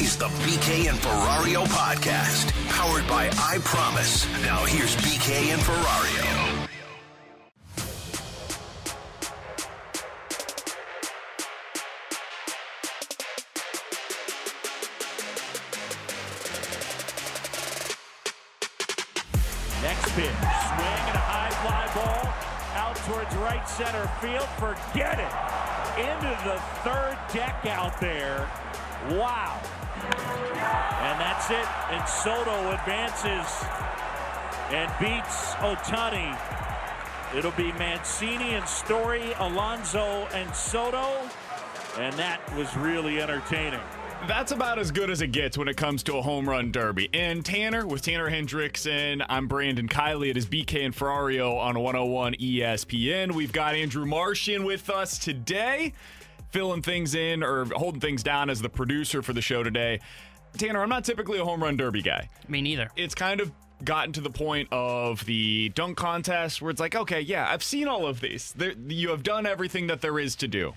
Is the BK and Ferrario podcast, powered by I Promise. Now here's BK and Ferrario. Next pitch, swing and a high fly ball out towards right center field. Forget it. Into the third deck out there. Wow. And that's it. And Soto advances and beats Otani. It'll be Mancini and Story, Alonso and Soto. And that was really entertaining. That's about as good as it gets when it comes to a home run derby. And Tanner with Tanner Hendrickson. I'm Brandon Kiley. It is BK and Ferrario on 101 ESPN. We've got Andrew Martian with us today, filling things in or holding things down as the producer for the show today. Tanner, I'm not typically a home run derby guy. Me neither. It's kind of gotten to the point of the dunk contest where it's like, okay, yeah, I've seen all of these. There, you have done everything that there is to do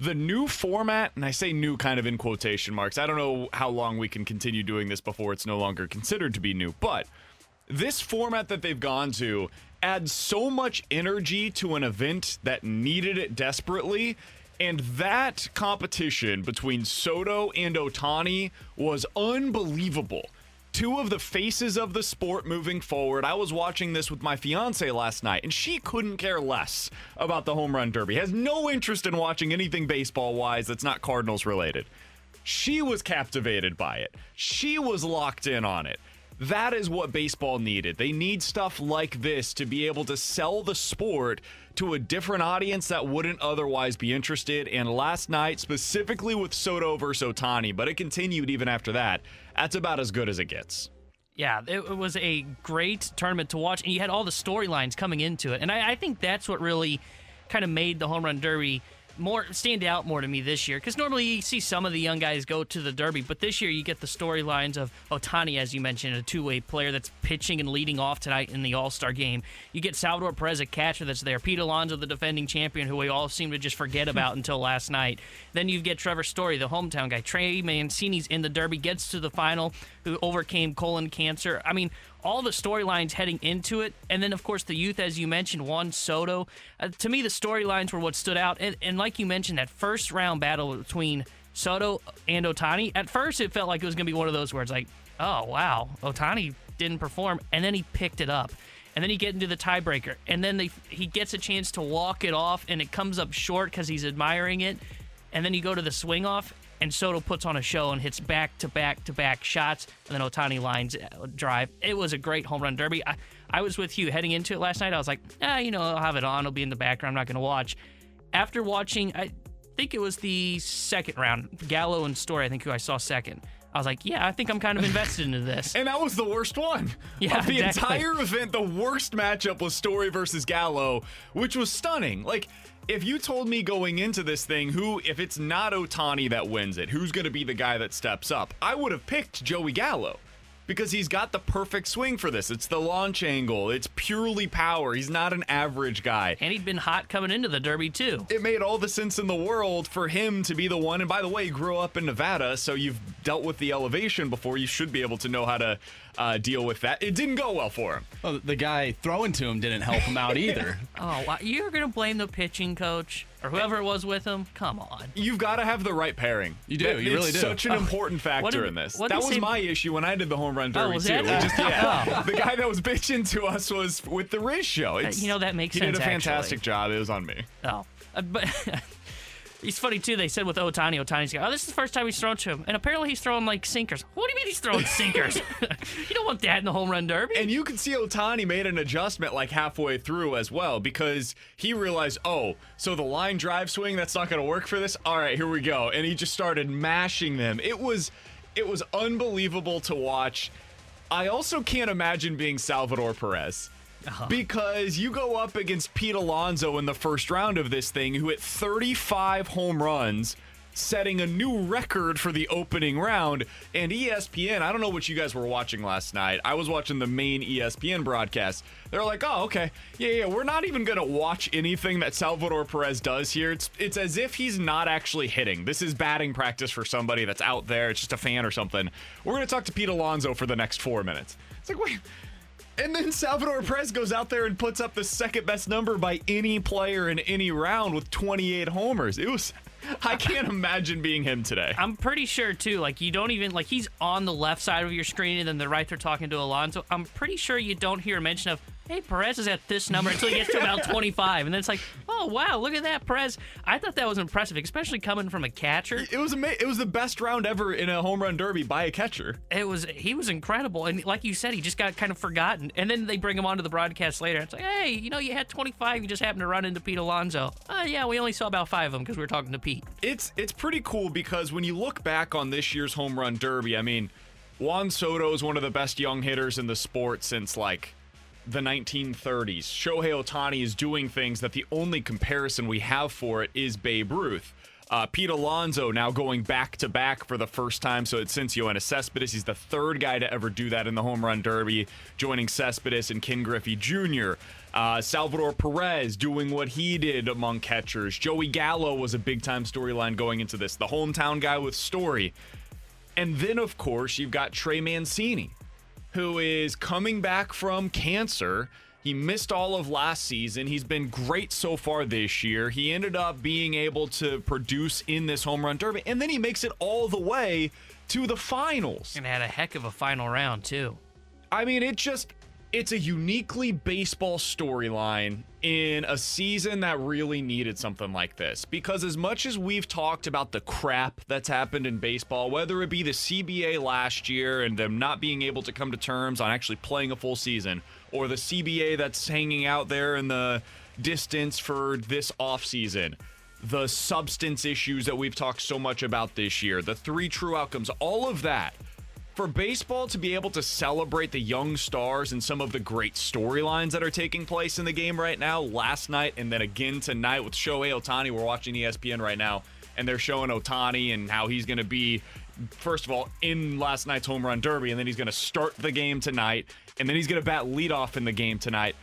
the new format, and I say new kind of in quotation marks, I don't know how long we can continue doing this before it's no longer considered to be new, but this format that they've gone to adds so much energy to an event that needed it desperately. And that competition between Soto and Otani was unbelievable two of the faces of the sport moving forward. I was watching this with my fiance last night, and she couldn't care less about the home run derby. Has no interest in watching anything baseball wise that's not Cardinals related. She was captivated by it. She was locked in on it. That is what baseball needed. They need stuff like this to be able to sell the sport to a different audience that wouldn't otherwise be interested. And last night, specifically with Soto versus Otani, but it continued even after that, that's about as good as it gets. Yeah, it, was a great tournament to watch, and you had all the storylines coming into it. And I, I think that's what really kind of made the home run derby more stand out more to me this year because normally you see some of the young guys go to the Derby, but this year you get the storylines of Otani, as you mentioned, a two-way player that's pitching and leading off tonight in the All Star game. You get Salvador Perez, a catcher that's there. Pete Alonso, the defending champion, who we all seem to just forget hmm. about until last night. Then you get Trevor Story, the hometown guy. Trey Mancini's in the Derby, gets to the final, who overcame colon cancer. I mean all the storylines heading into it, and then of course the youth, as you mentioned, Juan Soto. Uh, to me, the storylines were what stood out, and, and like you mentioned, that first round battle between Soto and Otani. At first, it felt like it was going to be one of those where it's like, oh wow, Otani didn't perform, and then he picked it up. And then he get into the tiebreaker, and then they, he gets a chance to walk it off, and it comes up short because he's admiring it. And then you go to the swing off, and Soto puts on a show and hits back to back to back shots, and then Otani lines uh, drive. It was a great home run derby. I, I was with you heading into it last night. I was like, ah, you know, I'll have it on. It'll be in the background. I'm not going to watch. After watching, I think it was the second round, Gallo and Story. I think who I saw second. I was like, yeah, I think I'm kind of invested into this. and that was the worst one. Yeah, of the exactly. entire event, the worst matchup was Story versus Gallo, which was stunning. Like, if you told me going into this thing who, if it's not Otani that wins it, who's going to be the guy that steps up, I would have picked Joey Gallo because he's got the perfect swing for this. It's the launch angle, it's purely power. He's not an average guy. And he'd been hot coming into the Derby, too. It made all the sense in the world for him to be the one. And by the way, he grew up in Nevada, so you've dealt with the elevation before. You should be able to know how to uh, deal with that. It didn't go well for him. Well, the guy throwing to him didn't help him out either. Oh, wow. you're going to blame the pitching coach? or whoever it was with him. Come on. You've got to have the right pairing. You do, That- you really it's do. such an Oh. important factor did- in this. That was say- my issue when I did the home run derby was too. that We it? just- yeah. Oh. The guy that was bitching to us was with the Riz show. It's, you know, that makes he sense, did a fantastic actually. job. It was on me. Oh, uh, but he's funny too. They said with Otani, Otani's go, oh, this is the first time he's thrown to him, and apparently he's throwing like sinkers. What do you mean he's throwing sinkers? you don't want that in the home run derby. And you can see Otani made an adjustment like halfway through as well because he realized, oh, so the line drive swing that's not going to work for this. All right, here we go, and he just started mashing them. It was, it was unbelievable to watch. I also can't imagine being Salvador Perez. Uh-huh. Because you go up against Pete Alonso in the first round of this thing, who hit 35 home runs, setting a new record for the opening round. And ESPN, I don't know what you guys were watching last night. I was watching the main ESPN broadcast. They're like, oh, okay. Yeah, yeah, we're not even going to watch anything that Salvador Perez does here. It's, it's as if he's not actually hitting. This is batting practice for somebody that's out there. It's just a fan or something. We're going to talk to Pete Alonso for the next four minutes. It's like, wait. And then Salvador Perez goes out there and puts up the second best number by any player in any round with 28 homers. It was, I can't imagine being him today. I'm pretty sure too. Like you don't even like he's on the left side of your screen, and then the right they're talking to Alonso. I'm pretty sure you don't hear mention of, "Hey, Perez is at this number" until he gets to about 25, and then it's like, "Oh wow, look at that, Perez." I thought that was impressive, especially coming from a catcher. It was ama- It was the best round ever in a home run derby by a catcher. It was he was incredible, and like you said, he just got kind of forgotten. And then they bring him onto the broadcast later. It's like, hey, you know, you had 25, you just happened to run into Pete Alonso. Oh yeah, we only saw about five of them because we were talking to Pete. It's it's pretty cool because when you look back on this year's home run derby, I mean, Juan Soto is one of the best young hitters in the sport since like the 1930s. Shohei Otani is doing things that the only comparison we have for it is Babe Ruth. Uh, Pete Alonso now going back to back for the first time. So it's since Yoenis Cespedes. He's the third guy to ever do that in the home run derby, joining Cespedes and Ken Griffey Jr. Uh, Salvador Perez doing what he did among catchers. Joey Gallo was a big time storyline going into this. The hometown guy with story. And then, of course, you've got Trey Mancini, who is coming back from cancer. He missed all of last season. He's been great so far this year. He ended up being able to produce in this home run derby, and then he makes it all the way to the finals. And had a heck of a final round too. I mean, it just it's a uniquely baseball storyline in a season that really needed something like this. Because as much as we've talked about the crap that's happened in baseball, whether it be the CBA last year and them not being able to come to terms on actually playing a full season, or the CBA that's hanging out there in the distance for this offseason, the substance issues that we've talked so much about this year, the three true outcomes, all of that for baseball to be able to celebrate the young stars and some of the great storylines that are taking place in the game right now, last night and then again tonight with Shohei Otani, we're watching ESPN right now, and they're showing Otani and how he's going to be, first of all, in last night's home run derby, and then he's going to start the game tonight, and then he's going to bat leadoff in the game tonight.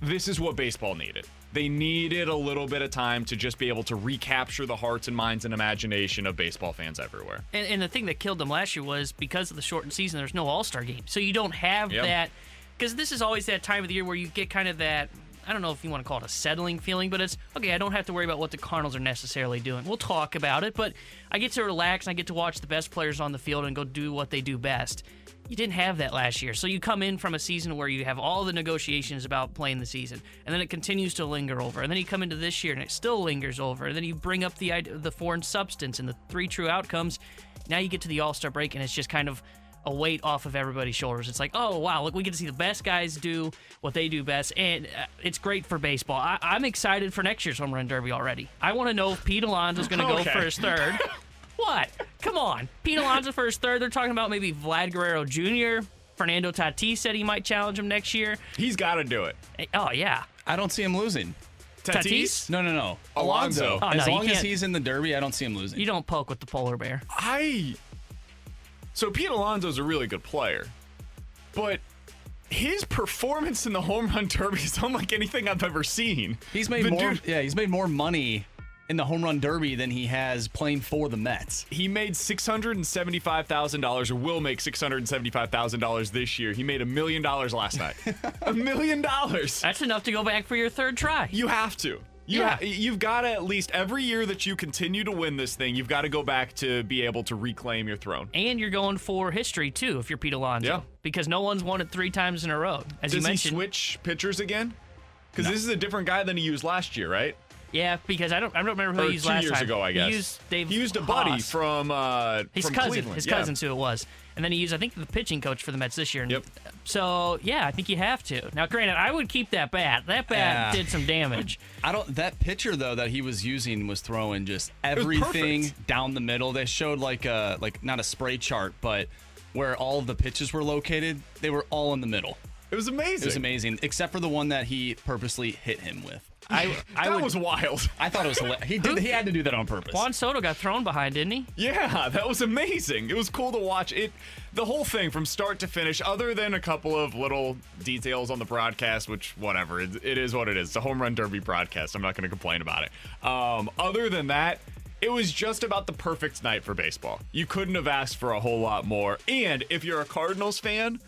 This is what baseball needed. They needed a little bit of time to just be able to recapture the hearts and minds and imagination of baseball fans everywhere. And, and the thing that killed them last year was because of the shortened season, there's no All Star game. So you don't have Yep. that. Because this is always that time of the year where you get kind of that. I don't know if you want to call it a settling feeling, but it's okay. I don't have to worry about what the Cardinals are necessarily doing. We'll talk about it, but I get to relax and I get to watch the best players on the field and go do what they do best. You didn't have that last year. So you come in from a season where you have all the negotiations about playing the season, and then it continues to linger over. And then you come into this year and it still lingers over. And then you bring up the the foreign substance and the three true outcomes. Now you get to the All Star break, and it's just kind of a weight off of everybody's shoulders. It's like, oh wow, look, we get to see the best guys do what they do best, and uh, it's great for baseball. I- I'm excited for next year's home run derby already. I want to know if Pete Alonso is going to go Okay. for his third. what? Come on, Pete Alonso for his third. They're talking about maybe Vlad Guerrero Jr. Fernando Tatis said he might challenge him next year. He's got to do it. Oh yeah, I don't see him losing. Tatis? No, no, no. Alonso. Oh, as no, you long as can't- he's in the Derby, I don't see him losing. you don't poke with the polar bear. I. So Pete Alonso's a really good player, but his performance in the home run derby is unlike anything I've ever seen. He's made The more. dude- yeah, he's made more money in the home run derby than he has playing for the Mets. he made six hundred and seventy-five thousand dollars, or will make six hundred and seventy-five thousand dollars this year. He made a million dollars last night. a million dollars. That's enough to go back for your third try. You have to. You Yeah. ha- you've got to at least every year that you continue to win this thing, you've got to go back to be able to reclaim your throne. And you're going for history too if you're Pete Alonso. Yeah. Because no one's won it three times in a row. As you Does he switch pitchers again? Because this is a different guy than he used last year, right? Yeah, because I don't I don't remember who Or he used two last years time. ago, I guess. He used Dave He used a buddy Haas. from uh, his from cousin. Cleveland. His yeah. cousin's who it was. And then he used I think the pitching coach for the Mets this year. Yep. So yeah, I think you have to. Now granted, I would keep that bat. That bat Yeah. did some damage. I don't. That pitcher though that he was using was throwing just everything down the middle. They showed like a like not a spray chart, but where all of the pitches were located, they were all in the middle. It was amazing. It was amazing, except for the one that he purposely hit him with. I I that would was wild. I thought it was hilarious. He did. He had to do that on purpose. Juan Soto got thrown behind, didn't he? Yeah, that was amazing. It was cool to watch it. The whole thing from start to finish, other than a couple of little details on the broadcast, which whatever, it, it is what it is. It's a home run derby broadcast. I'm not going to complain about it. Um, other than that, it was just about the perfect night for baseball. You couldn't have asked for a whole lot more. And if you're a Cardinals fan,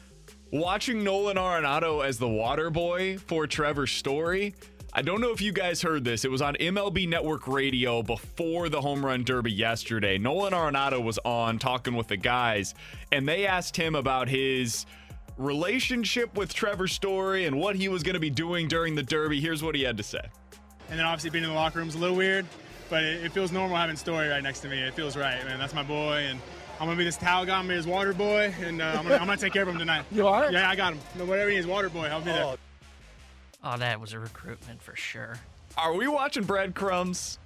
watching Nolan Arenado as the water boy for Trevor Story. I don't know if you guys heard this. It was on MLB Network Radio before the home run derby yesterday. Nolan Arenado was on talking with the guys, and they asked him about his relationship with Trevor Story and what he was going to be doing during the derby. Here's what he had to say. And then obviously being in the locker room is a little weird, but it, it feels normal having Story right next to me. It feels right, man. That's my boy, and I'm gonna be this towel guy. I'm his water boy, and uh, I'm, gonna, I'm gonna take care of him tonight. You are? Yeah, I got him. No, whatever he needs, water boy. I'll be there. Oh, that was a recruitment for sure. Are we watching breadcrumbs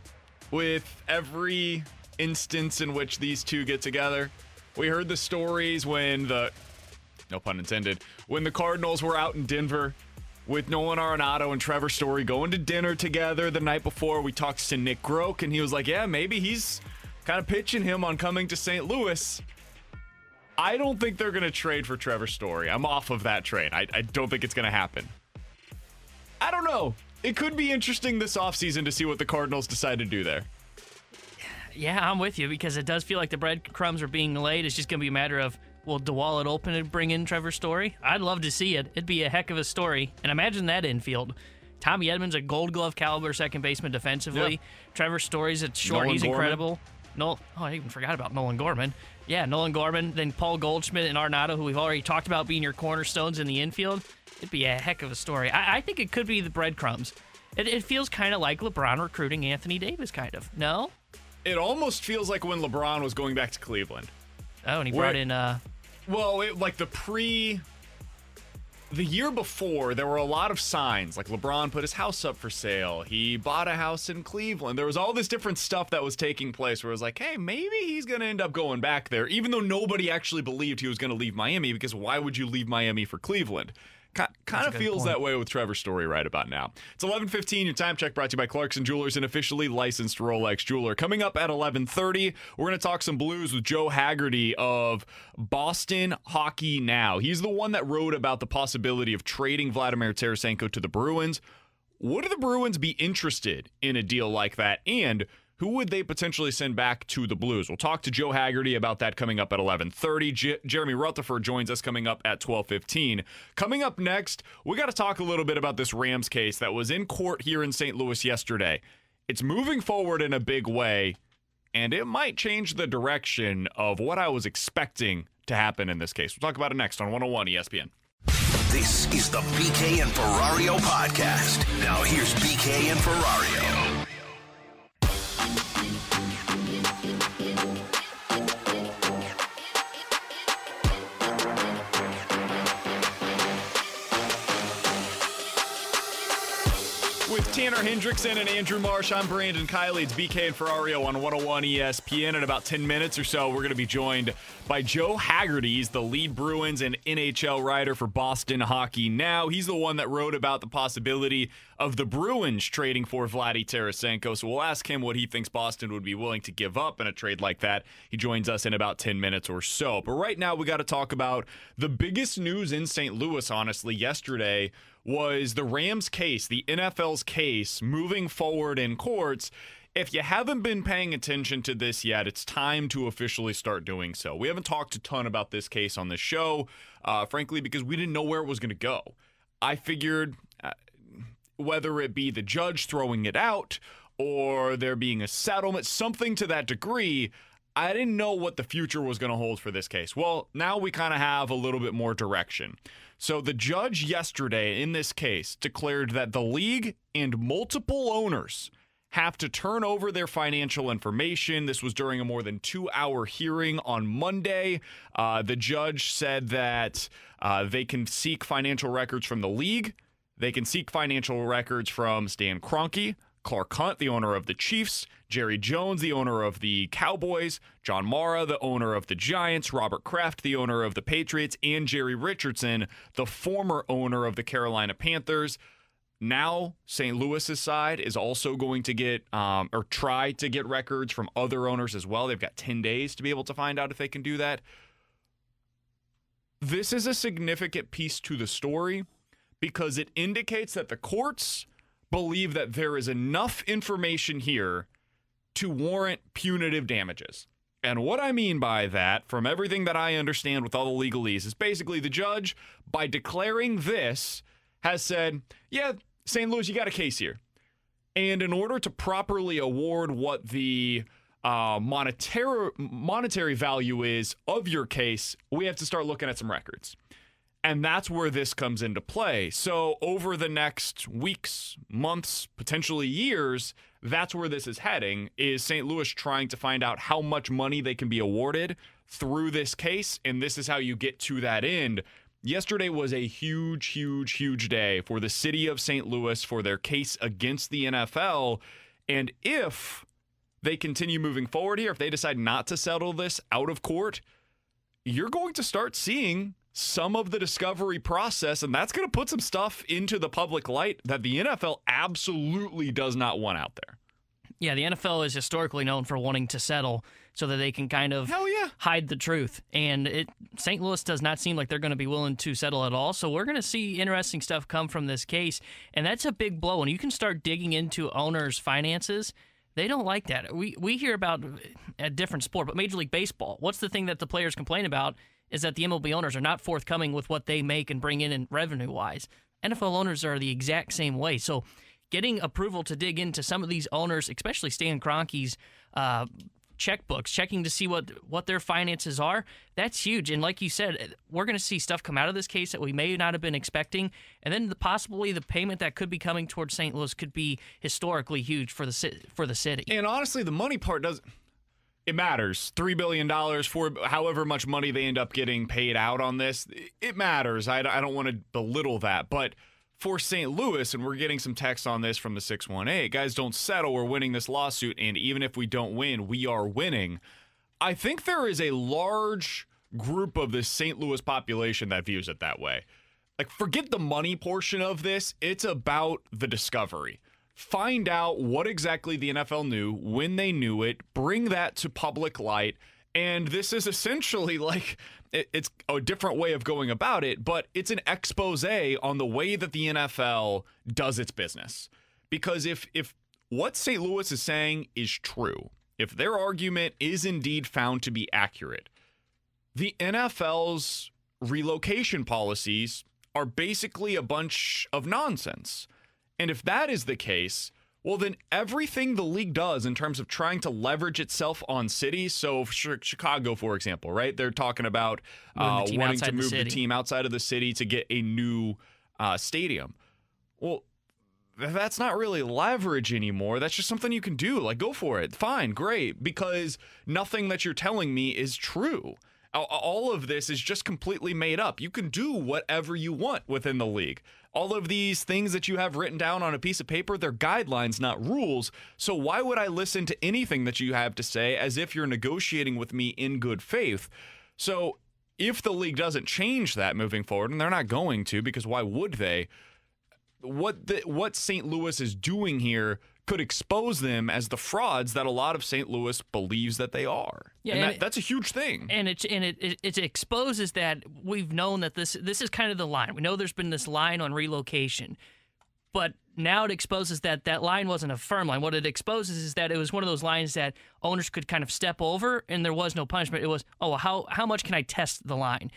with every instance in which these two get together? We heard the stories when the, no pun intended, when the Cardinals were out in Denver with Nolan Arenado and Trevor Story going to dinner together the night before. We talked to Nick Groke, and he was like, yeah, maybe he's kind of pitching him on coming to St. Louis. I don't think they're going to trade for Trevor Story. I'm off of that train. I, I don't think it's going to happen. I don't know. It could be interesting this offseason to see what the Cardinals decide to do there. Yeah, I'm with you because it does feel like the breadcrumbs are being laid. It's just going to be a matter of will DeWallet open and bring in Trevor Story? I'd love to see it. It'd be a heck of a story. And imagine that infield. Tommy Edmonds, a gold glove caliber second baseman defensively. Yeah. Trevor Story's at short. Nolan He's Gorman. incredible. No, oh, I even forgot about Nolan Gorman. Yeah, Nolan Gorman, then Paul Goldschmidt and Arenado, who we've already talked about being your cornerstones in the infield. It'd be a heck of a story. I, I think it could be the breadcrumbs. It, it feels kind of like LeBron recruiting Anthony Davis, kind of. No? It almost feels like when LeBron was going back to Cleveland. Oh, and he Where- brought in uh, Well, it, like the pre. The year before, there were a lot of signs. Like LeBron put his house up for sale. He bought a house in Cleveland. There was all this different stuff that was taking place where it was like, hey, maybe he's going to end up going back there, even though nobody actually believed he was going to leave Miami because why would you leave Miami for Cleveland? Kind of feels point. that way with Trevor's Story right about now. It's 11:15. Your time check brought to you by Clarkson Jewelers, an officially licensed Rolex jeweler. Coming up at 11:30, we're going to talk some Blues with Joe Haggerty of Boston Hockey Now. He's the one that wrote about the possibility of trading Vladimir Tarasenko to the Bruins. Would the Bruins be interested in a deal like that? And who would they potentially send back to the Blues? We'll talk to Joe Haggerty about that coming up at 11:30. J- Jeremy Rutherford joins us coming up at 12:15. Coming up next, we got to talk a little bit about this Rams case that was in court here in St. Louis yesterday. It's moving forward in a big way, and it might change the direction of what I was expecting to happen in this case. We'll talk about it next on 101 ESPN. This is the BK and Ferrario podcast. Now here's BK and Ferrario. Tanner Hendrickson and Andrew Marsh, I'm Brandon Kiley. It's BK and Ferrario on 101 ESPN. In about 10 minutes or so, we're going to be joined by Joe Haggerty. He's the lead Bruins and NHL writer for Boston Hockey Now. He's the one that wrote about the possibility of the Bruins trading for Vladdy Tarasenko. So we'll ask him what he thinks Boston would be willing to give up in a trade like that. He joins us in about 10 minutes or so. But right now, we got to talk about the biggest news in St. Louis, honestly, yesterday was the Rams case, the NFL's case, moving forward in courts. If you haven't been paying attention to this yet, it's time to officially start doing so. We haven't talked a ton about this case on the show, uh, frankly, because we didn't know where it was going to go. I figured uh, whether it be the judge throwing it out or there being a settlement, something to that degree. I didn't know what the future was going to hold for this case. Well, now we kind of have a little bit more direction. So, the judge yesterday in this case declared that the league and multiple owners have to turn over their financial information. This was during a more than two hour hearing on Monday. Uh, the judge said that uh, they can seek financial records from the league, they can seek financial records from Stan Kroenke. Clark Hunt, the owner of the Chiefs, Jerry Jones, the owner of the Cowboys, John Mara, the owner of the Giants, Robert Kraft, the owner of the Patriots, and Jerry Richardson, the former owner of the Carolina Panthers. Now, St. Louis's side is also going to get um, or try to get records from other owners as well. They've got 10 days to be able to find out if they can do that. This is a significant piece to the story because it indicates that the courts believe that there is enough information here to warrant punitive damages. And what I mean by that, from everything that I understand with all the legalese, is basically the judge, by declaring this, has said, yeah, St. Louis, you got a case here. And in order to properly award what the uh, monetary monetary value is of your case, we have to start looking at some records. And that's where this comes into play. So, over the next weeks, months, potentially years, that's where this is heading. Is St. Louis trying to find out how much money they can be awarded through this case? And this is how you get to that end. Yesterday was a huge, huge, huge day for the city of St. Louis for their case against the NFL. And if they continue moving forward here, if they decide not to settle this out of court, you're going to start seeing some of the discovery process, and that's going to put some stuff into the public light that the NFL absolutely does not want out there. Yeah, the NFL is historically known for wanting to settle so that they can kind of yeah. hide the truth. And it St. Louis does not seem like they're going to be willing to settle at all. So we're going to see interesting stuff come from this case, and that's a big blow. When you can start digging into owners' finances, they don't like that. We we hear about uh, a different sport, but Major League Baseball. What's the thing that the players complain about? Is that the MLB owners are not forthcoming with what they make and bring in, in revenue wise. NFL owners are the exact same way. So, getting approval to dig into some of these owners, especially Stan Kroenke's uh, checkbooks, checking to see what what their finances are, that's huge. And like you said, we're going to see stuff come out of this case that we may not have been expecting, and then the, possibly the payment that could be coming towards St. Louis could be historically huge for the for the city. And honestly, the money part doesn't it matters. $3 billion for however much money they end up getting paid out on this. It matters. I, I don't want to belittle that. But for St. Louis, and we're getting some text on this from the 618, guys, don't settle. We're winning this lawsuit. And even if we don't win, we are winning. I think there is a large group of the St. Louis population that views it that way. Like, forget the money portion of this, it's about the discovery find out what exactly the NFL knew, when they knew it, bring that to public light. And this is essentially like it's a different way of going about it, but it's an expose on the way that the NFL does its business. Because if if what St. Louis is saying is true, if their argument is indeed found to be accurate, the NFL's relocation policies are basically a bunch of nonsense. And if that is the case, well, then everything the league does in terms of trying to leverage itself on cities. So, Chicago, for example, right? They're talking about uh, wanting to move the, the, team outside of the city to get a new uh, stadium. Well, that's not really leverage anymore. That's just something you can do. Like, go for it. Fine, great. Because nothing that you're telling me is true all of this is just completely made up. You can do whatever you want within the league. All of these things that you have written down on a piece of paper, they're guidelines, not rules. So why would I listen to anything that you have to say as if you're negotiating with me in good faith? So if the league doesn't change that moving forward, and they're not going to, because why would they? What the, what St. Louis is doing here could expose them as the frauds that a lot of St. Louis believes that they are. Yeah, and, and that, it, that's a huge thing. And it and it, it, it exposes that we've known that this this is kind of the line. We know there's been this line on relocation, but now it exposes that that line wasn't a firm line. What it exposes is that it was one of those lines that owners could kind of step over, and there was no punishment. It was, oh, how how much can I test the line?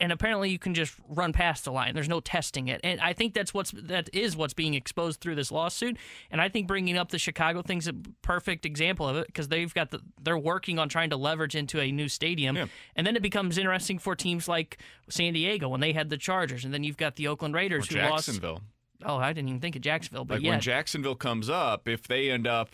And apparently you can just run past the line. There's no testing it, and I think that's what's that is what's being exposed through this lawsuit. And I think bringing up the Chicago thing's a perfect example of it because they've got the they're working on trying to leverage into a new stadium, Yeah. and then it becomes interesting for teams like San Diego when they had the Chargers, and then you've got the Oakland Or Raiders who lost. Jacksonville. Oh, I didn't even think of Jacksonville, but Like when Jacksonville comes up, if they end up,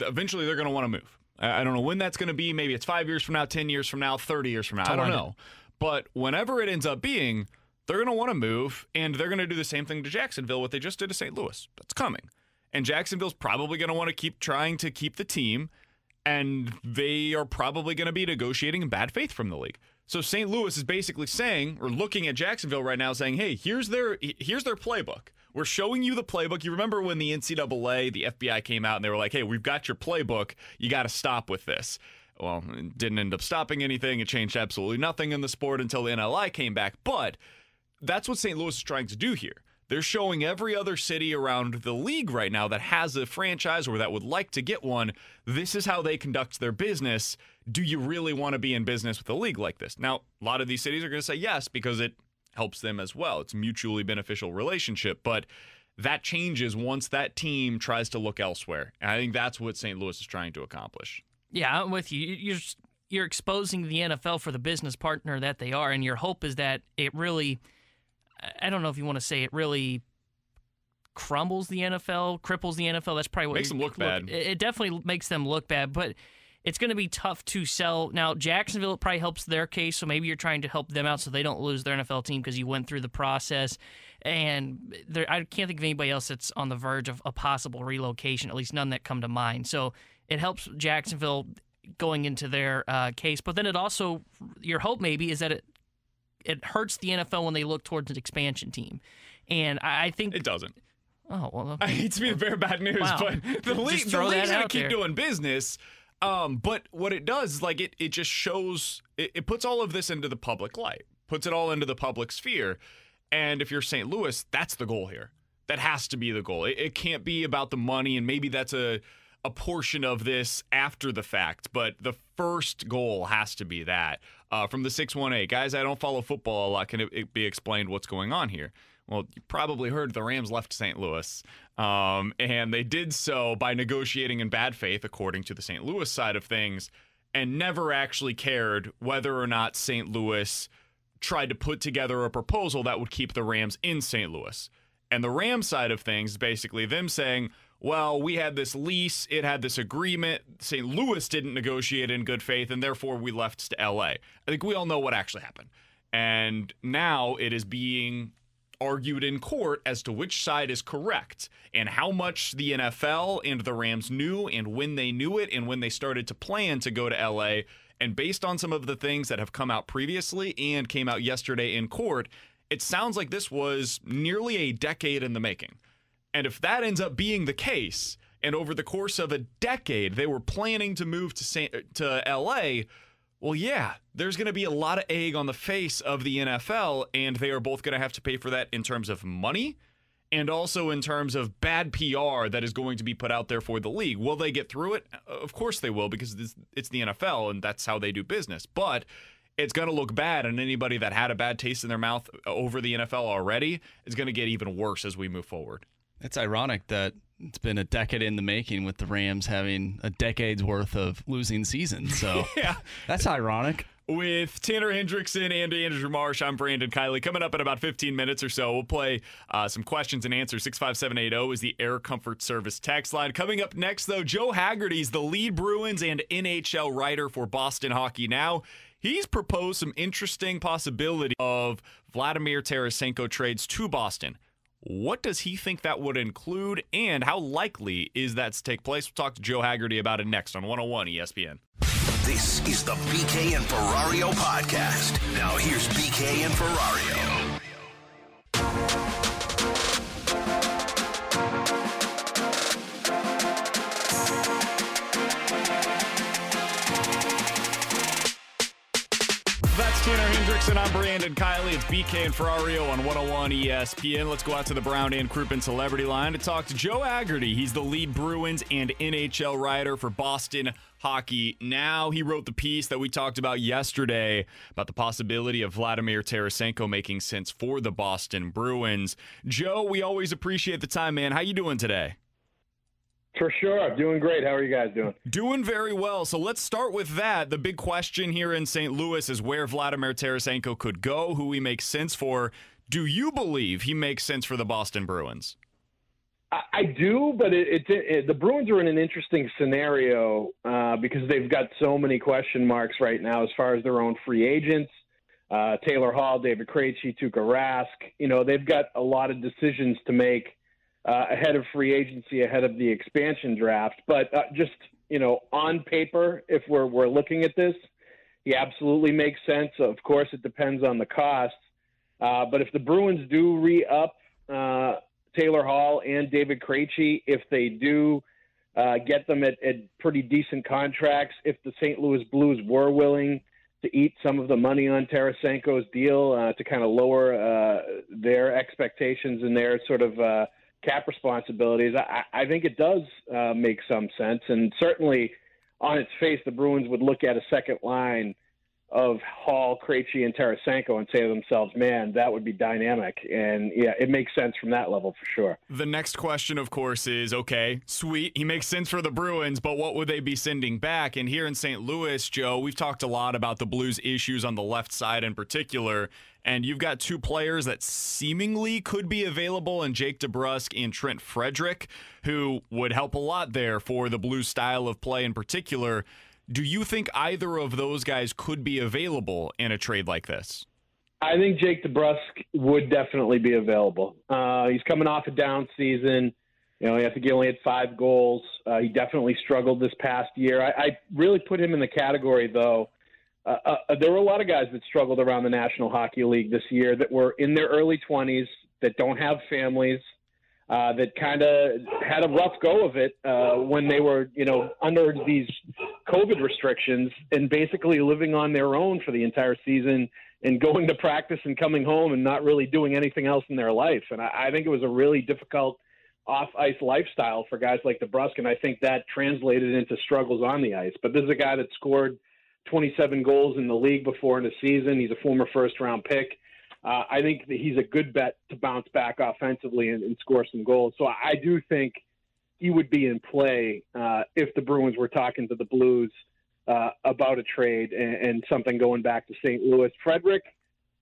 eventually they're going to want to move. I don't know when that's going to be. Maybe it's five years from now, 10 years from now, 30 years from now. I don't know. But whenever it ends up being, they're going to want to move and they're going to do the same thing to Jacksonville, what they just did to St. Louis. That's coming. And Jacksonville's probably going to want to keep trying to keep the team, and they are probably going to be negotiating in bad faith from the league. So St. Louis is basically saying, or looking at Jacksonville right now, saying, "Hey, here's their here's their playbook. We're showing you the playbook. You remember when the NCAA, the FBI came out and they were like, "Hey, we've got your playbook. You got to stop with this." Well, it didn't end up stopping anything. It changed absolutely nothing in the sport until the NLI came back. But that's what St. Louis is trying to do here. They're showing every other city around the league right now that has a franchise or that would like to get one, this is how they conduct their business. Do you really want to be in business with a league like this? Now, a lot of these cities are going to say yes because it helps them as well. It's a mutually beneficial relationship, but that changes once that team tries to look elsewhere. And I think that's what St. Louis is trying to accomplish. Yeah, I'm with you. You're you're exposing the NFL for the business partner that they are, and your hope is that it really. I don't know if you want to say it really crumbles the NFL, cripples the NFL. That's probably what Makes them look bad. It it definitely makes them look bad, but it's going to be tough to sell. Now, Jacksonville probably helps their case, so maybe you're trying to help them out so they don't lose their NFL team because you went through the process. And there, I can't think of anybody else that's on the verge of a possible relocation, at least none that come to mind. So it helps Jacksonville going into their uh, case, but then it also your hope maybe is that it it hurts the NFL when they look towards an expansion team, and I, I think It doesn't. Oh well, I hate to be the of bad news, Wow. but the league, the league's gonna keep there. doing business. Um, but what it does is like it, it just shows it, it puts all of this into the public light, puts it all into the public sphere. And if you're St. Louis, that's the goal here. That has to be the goal. It, it can't be about the money, and maybe that's a a portion of this after the fact, but the first goal has to be that. Uh, from the 618, guys, I don't follow football a lot. Can it, it be explained what's going on here? Well, you probably heard the Rams left St. Louis, um, and they did so by negotiating in bad faith, according to the St. Louis side of things, and never actually cared whether or not St. Louis tried to put together a proposal that would keep the Rams in St. Louis. And the Rams side of things, basically them saying, well, we had this lease, it had this agreement. St. Louis didn't negotiate in good faith, and therefore we left to LA. I think we all know what actually happened. And now it is being argued in court as to which side is correct and how much the NFL and the Rams knew and when they knew it and when they started to plan to go to LA. And based on some of the things that have come out previously and came out yesterday in court, it sounds like this was nearly a decade in the making. And if that ends up being the case, and over the course of a decade they were planning to move to San, to LA, well, yeah, there's going to be a lot of egg on the face of the NFL, and they are both going to have to pay for that in terms of money and also in terms of bad PR that is going to be put out there for the league. Will they get through it? Of course they will, because it's, it's the NFL and that's how they do business. But it's going to look bad, and anybody that had a bad taste in their mouth over the NFL already is going to get even worse as we move forward. It's ironic that it's been a decade in the making with the Rams having a decade's worth of losing seasons. So yeah, that's ironic. With Tanner Hendrickson and Andrew Marsh, I'm Brandon Kiley. Coming up in about 15 minutes or so, we'll play uh, some questions and answers. 65780 is the Air Comfort Service text line. Coming up next, though, Joe Haggerty's the lead Bruins and NHL writer for Boston Hockey Now. He's proposed some interesting possibility of Vladimir Tarasenko trades to Boston. What does he think that would include, and how likely is that to take place? We'll talk to Joe Haggerty about it next on 101 ESPN. This is the BK and Ferrario podcast. Now here's BK and Ferrario. Listen, I'm Brandon Kiley. It's BK and Ferrario on 101 ESPN. Let's go out to the Brown and Crouppen Celebrity Line to talk to Joe Haggerty. He's the lead Bruins and NHL writer for Boston Hockey. Now, he wrote the piece that we talked about yesterday about the possibility of Vladimir Tarasenko making sense for the Boston Bruins. Joe, we always appreciate the time, man. How you doing today? For sure. Doing great. How are you guys doing? Doing very well. So let's start with that. The big question here in St. Louis is where Vladimir Tarasenko could go, who he makes sense for. Do you believe he makes sense for the Boston Bruins? I, I do, but it, it, it, the Bruins are in an interesting scenario uh, because they've got so many question marks right now as far as their own free agents. Uh, Taylor Hall, David Krejci, Tuukka Rask. You know, they've got a lot of decisions to make uh, ahead of free agency, ahead of the expansion draft. But uh, just you know, on paper, if we're we're looking at this, he absolutely makes sense. Of course, it depends on the cost. Uh, but if the Bruins do re-up uh, Taylor Hall and David Krejci, if they do uh, get them at, at pretty decent contracts, if the St. Louis Blues were willing to eat some of the money on Tarasenko's deal uh, to kind of lower uh, their expectations and their sort of uh, cap responsibilities, I, I think it does uh, make some sense. And certainly, on its face, the Bruins would look at a second line of Hall, Krejci, and Tarasenko and say to themselves, man, that would be dynamic. And yeah, it makes sense from that level for sure. The next question, of course, is okay, sweet. He makes sense for the Bruins, but what would they be sending back? And here in St. Louis, Joe, we've talked a lot about the Blues' issues on the left side in particular. And you've got two players that seemingly could be available in Jake DeBrusk and Trent Frederic, who would help a lot there for the blue style of play in particular. Do you think either of those guys could be available in a trade like this? I think Jake DeBrusk would definitely be available. Uh, he's coming off a down season. You know, I think he only had five goals. Uh, he definitely struggled this past year. I, I really put him in the category, though. Uh, uh, there were a lot of guys that struggled around the National Hockey League this year that were in their early 20s, that don't have families, uh, that kind of had a rough go of it uh, when they were, you know, under these COVID restrictions and basically living on their own for the entire season and going to practice and coming home and not really doing anything else in their life. And I, I think it was a really difficult off ice lifestyle for guys like DeBrusk, and I think that translated into struggles on the ice. But this is a guy that scored 27 goals in the league before in a season. He's a former first round pick. Uh, I think that he's a good bet to bounce back offensively and, and score some goals. So I do think he would be in play uh, if the Bruins were talking to the Blues uh, about a trade and, and, something going back to St. Louis. Frederic,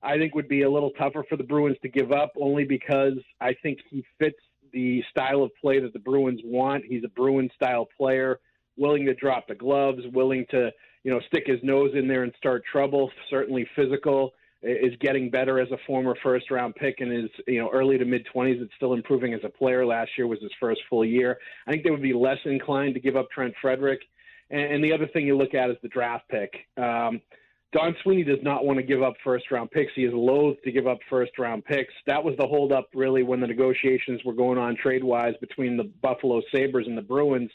I think, would be a little tougher for the Bruins to give up only because I think he fits the style of play that the Bruins want. He's a Bruin style player, willing to drop the gloves, willing to you know stick his nose in there and start trouble. Certainly physical is getting better as a former first round pick in his you know early to mid 20s it's still improving as a player. Last year was his first full year. I think they would be less inclined to give up trent frederic. And, and the other thing you look at is the draft pick. Um, don sweeney does not want to give up first round picks. He is loath to give up first round picks. That was the holdup really when the negotiations were going on trade wise between the buffalo sabres and the bruins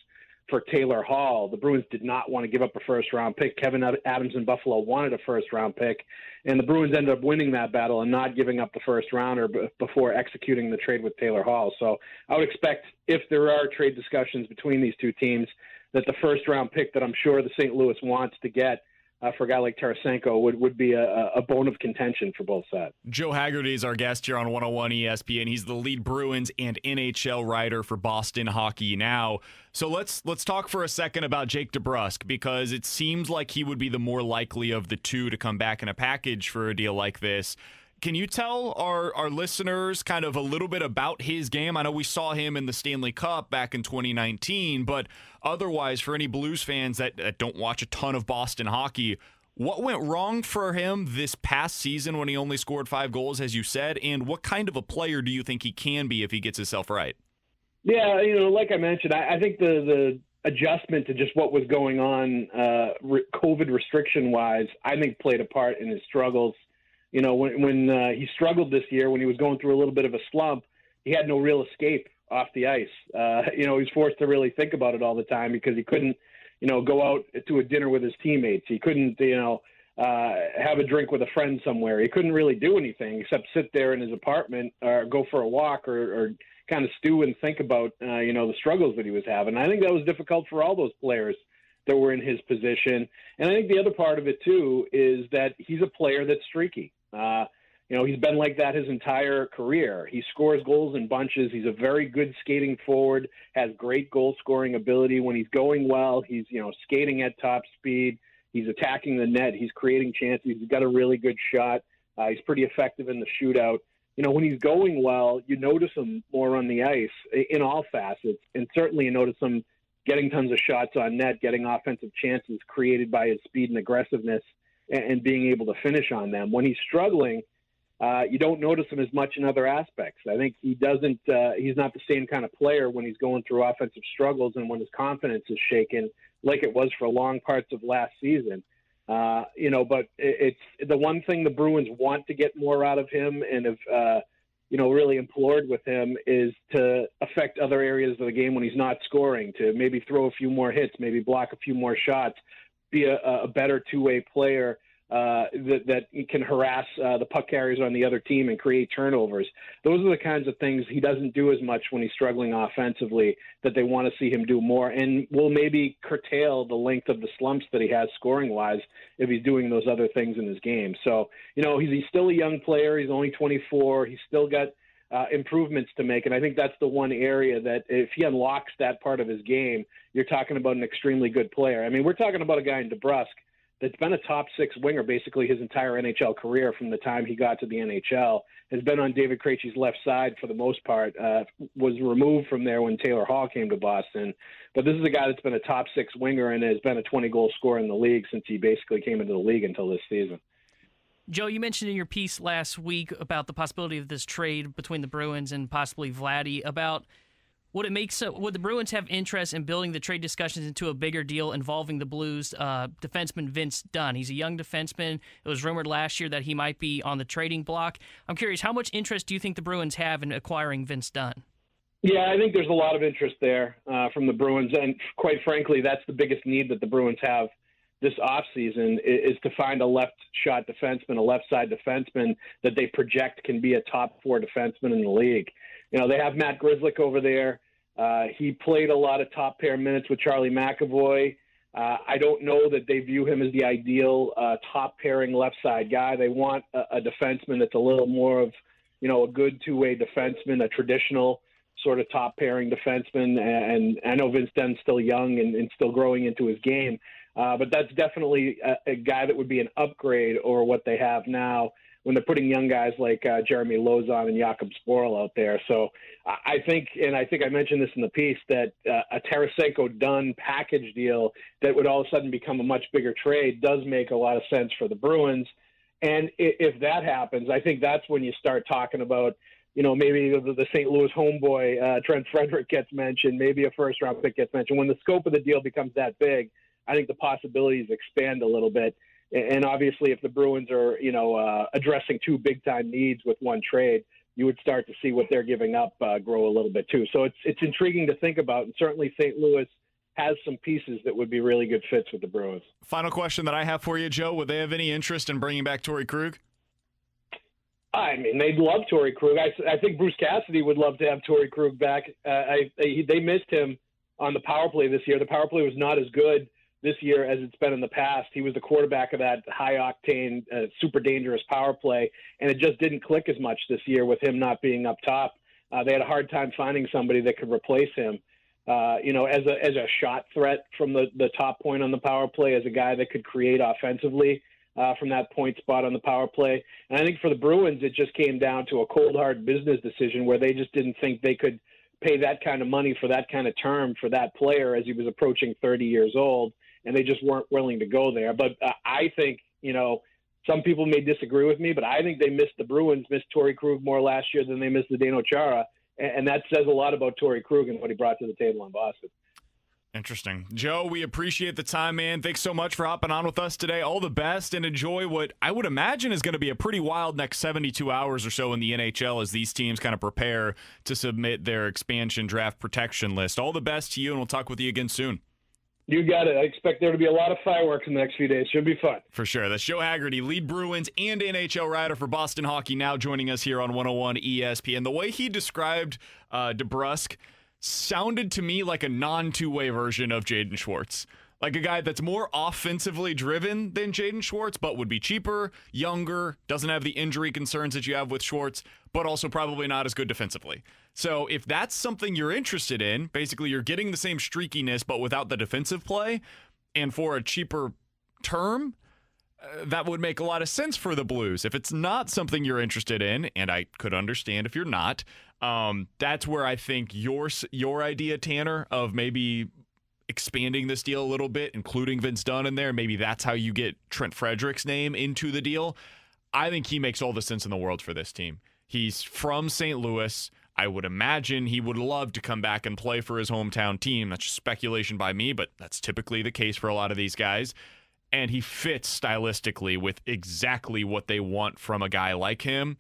for Taylor Hall. The Bruins did not want to give up a first round pick. Kevyn Adams in Buffalo wanted a first round pick, and the Bruins ended up winning that battle and not giving up the first rounder before executing the trade with Taylor Hall. So I would expect if there are trade discussions between these two teams, that the first round pick that I'm sure the St. Louis wants to get uh, for a guy like Tarasenko would, would be a, a bone of contention for both sides. Joe Haggerty is our guest here on 101 ESPN. He's the lead Bruins and NHL writer for Boston Hockey Now. So let's let's talk for a second about Jake DeBrusk because it seems like he would be the more likely of the two to come back in a package for a deal like this. Can you tell our, our listeners kind of a little bit about his game? I know we saw him in the Stanley Cup back in 2019, but otherwise, for any Blues fans that, that don't watch a ton of Boston hockey, what went wrong for him this past season when he only scored five goals, as you said? And what kind of a player do you think he can be if he gets himself right? Yeah, you know, like I mentioned, I, I think the the adjustment to just what was going on, uh, re- COVID restriction wise, I think played a part in his struggles you know, when when uh, he struggled this year, when he was going through a little bit of a slump, he had no real escape off the ice. Uh, you know, he was forced to really think about it all the time because he couldn't, you know, go out to a dinner with his teammates. He couldn't, you know, uh, have a drink with a friend somewhere. He couldn't really do anything except sit there in his apartment or go for a walk or, or kind of stew and think about, uh, you know, the struggles that he was having. I think that was difficult for all those players that were in his position. And I think the other part of it too is that he's a player that's streaky. Uh, you know, he's been like that his entire career. He scores goals in bunches. He's a very good skating forward, has great goal scoring ability. When he's going well, he's, you know, skating at top speed. He's attacking the net. He's creating chances. He's got a really good shot. Uh, he's pretty effective in the shootout. You know, when he's going well, you notice him more on the ice in all facets. And certainly you notice him getting tons of shots on net, getting offensive chances created by his speed and aggressiveness, and, being able to finish on them. When he's struggling, uh, you don't notice him as much in other aspects. I think he doesn't. Uh, he's not the same kind of player when he's going through offensive struggles and when his confidence is shaken, like it was for long parts of last season. Uh, you know, but it, it's the one thing the Bruins want to get more out of him, and have uh, you know really implored with him is to affect other areas of the game when he's not scoring. To maybe throw a few more hits, maybe block a few more shots, be a, a better two-way player uh, that, that can harass uh, the puck carriers on the other team and create turnovers. Those are the kinds of things he doesn't do as much when he's struggling offensively that they want to see him do more and will maybe curtail the length of the slumps that he has scoring wise if he's doing those other things in his game. So, you know, he's, he's still a young player. He's only 24. He's still got uh, improvements to make. And I think that's the one area that if he unlocks that part of his game, you're talking about an extremely good player. I mean, we're talking about a guy in DeBrusk that's been a top six winger basically his entire NHL career from the time he got to the NHL. Has been on David Krejci's left side for the most part. Uh, was removed from there when Taylor Hall came to Boston. But this is a guy that's been a top six winger and has been a 20 goal scorer in the league since he basically came into the league until this season. Joe, you mentioned in your piece last week about the possibility of this trade between the Bruins and possibly Vladdy about would it make so? Would the Bruins have interest in building the trade discussions into a bigger deal involving the Blues uh, defenseman Vince Dunn? He's a young defenseman. It was rumored last year that he might be on the trading block. I'm curious, how much interest do you think the Bruins have in acquiring Vince Dunn? Yeah, I think there's a lot of interest there uh, from the Bruins, and quite frankly, that's the biggest need that the Bruins have this offseason is, is to find a left shot defenseman, a left side defenseman that they project can be a top four defenseman in the league. You know, they have Matt Grzelcyk over there. Uh, he played a lot of top pair minutes with Charlie McAvoy. Uh, I don't know that they view him as the ideal uh, top pairing left side guy. They want a, a defenseman that's a little more of, you know, a good two way defenseman, a traditional sort of top pairing defenseman. And, I know Vince Dunn's still young and, and still growing into his game, uh, but that's definitely a, a guy that would be an upgrade over what they have now when they're putting young guys like uh, Jeremy Lauzon and Jakub Zboril out there. So I think, and I think I mentioned this in the piece, that uh, a Tarasenko Dunn package deal that would all of a sudden become a much bigger trade does make a lot of sense for the Bruins. And if that happens, I think that's when you start talking about, you know, maybe the St. Louis homeboy uh, Trent Frederic, gets mentioned, maybe a first round pick gets mentioned. When the scope of the deal becomes that big, I think the possibilities expand a little bit. And obviously, if the Bruins are, you know, uh, addressing two big time needs with one trade, you would start to see what they're giving up uh, grow a little bit too. So it's it's intriguing to think about, and certainly St. Louis has some pieces that would be really good fits with the Bruins. Final question that I have for you, Joe: Would they have any interest in bringing back Torey Krug? I mean, they'd love Torey Krug. I, I think Bruce Cassidy would love to have Torey Krug back. Uh, I, they, they missed him on the power play this year. The power play was not as good this year as it's been in the past. He was the quarterback of that high octane, uh, super dangerous power play, and it just didn't click as much this year with him not being up top. Uh, they had a hard time finding somebody that could replace him. Uh, you know, as a as a shot threat from the the top point on the power play, as a guy that could create offensively uh, from that point spot on the power play. And I think for the Bruins, it just came down to a cold hard business decision where they just didn't think they could pay that kind of money for that kind of term for that player as he was approaching 30 years old and they just weren't willing to go there. But uh, I think, you know, some people may disagree with me, but I think they missed the Bruins, missed Torey Krug more last year than they missed the Zdeno Chara. And, and that says a lot about Torey Krug and what he brought to the table in Boston. Interesting. Joe, we appreciate the time, man. Thanks so much for hopping on with us today. All the best and enjoy what I would imagine is going to be a pretty wild next 72 hours or so in the NHL as these teams kind of prepare to submit their expansion draft protection list. All the best to you, and we'll talk with you again soon. You got it. I expect there to be a lot of fireworks in the next few days. Should be fun. For sure. That's Joe Haggerty, lead Bruins and NHL writer for Boston Hockey, now joining us here on 101 ESPN. The way he described uh, DeBrusk sounded to me like a non two way version of Jaden Schwartz. Like a guy that's more offensively driven than Jaden Schwartz, but would be cheaper, younger, doesn't have the injury concerns that you have with Schwartz, but also probably not as good defensively. So if that's something you're interested in, basically you're getting the same streakiness, but without the defensive play, and for a cheaper term, uh, that would make a lot of sense for the Blues. If it's not something you're interested in, and I could understand if you're not, um, that's where I think your your idea, Tanner, of maybe expanding this deal a little bit, including Vince Dunn in there. Maybe that's how you get Trent Frederic's name into the deal. I think he makes all the sense in the world for this team. He's from St. Louis. I would imagine he would love to come back and play for his hometown team. That's just speculation by me, but that's typically the case for a lot of these guys. And he fits stylistically with exactly what they want from a guy like him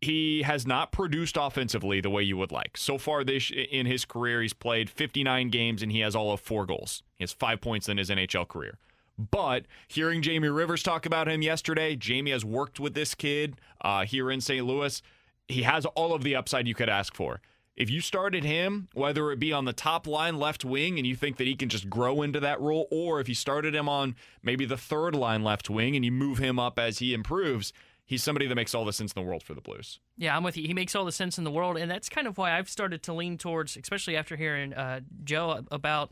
he has not produced offensively the way you would like. So far this in his career, he's played 59 games and he has all of four goals. He has five points in his NHL career. But hearing Jamie Rivers talk about him yesterday, Jamie has worked with this kid uh, here in St. Louis. He has all of the upside you could ask for. If you started him, whether it be on the top line left wing and you think that he can just grow into that role, or if you started him on maybe the third line left wing and you move him up as he improves, he's somebody that makes all the sense in the world for the Blues. Yeah, I'm with you. He makes all the sense in the world, and that's kind of why I've started to lean towards, especially after hearing uh, Joe about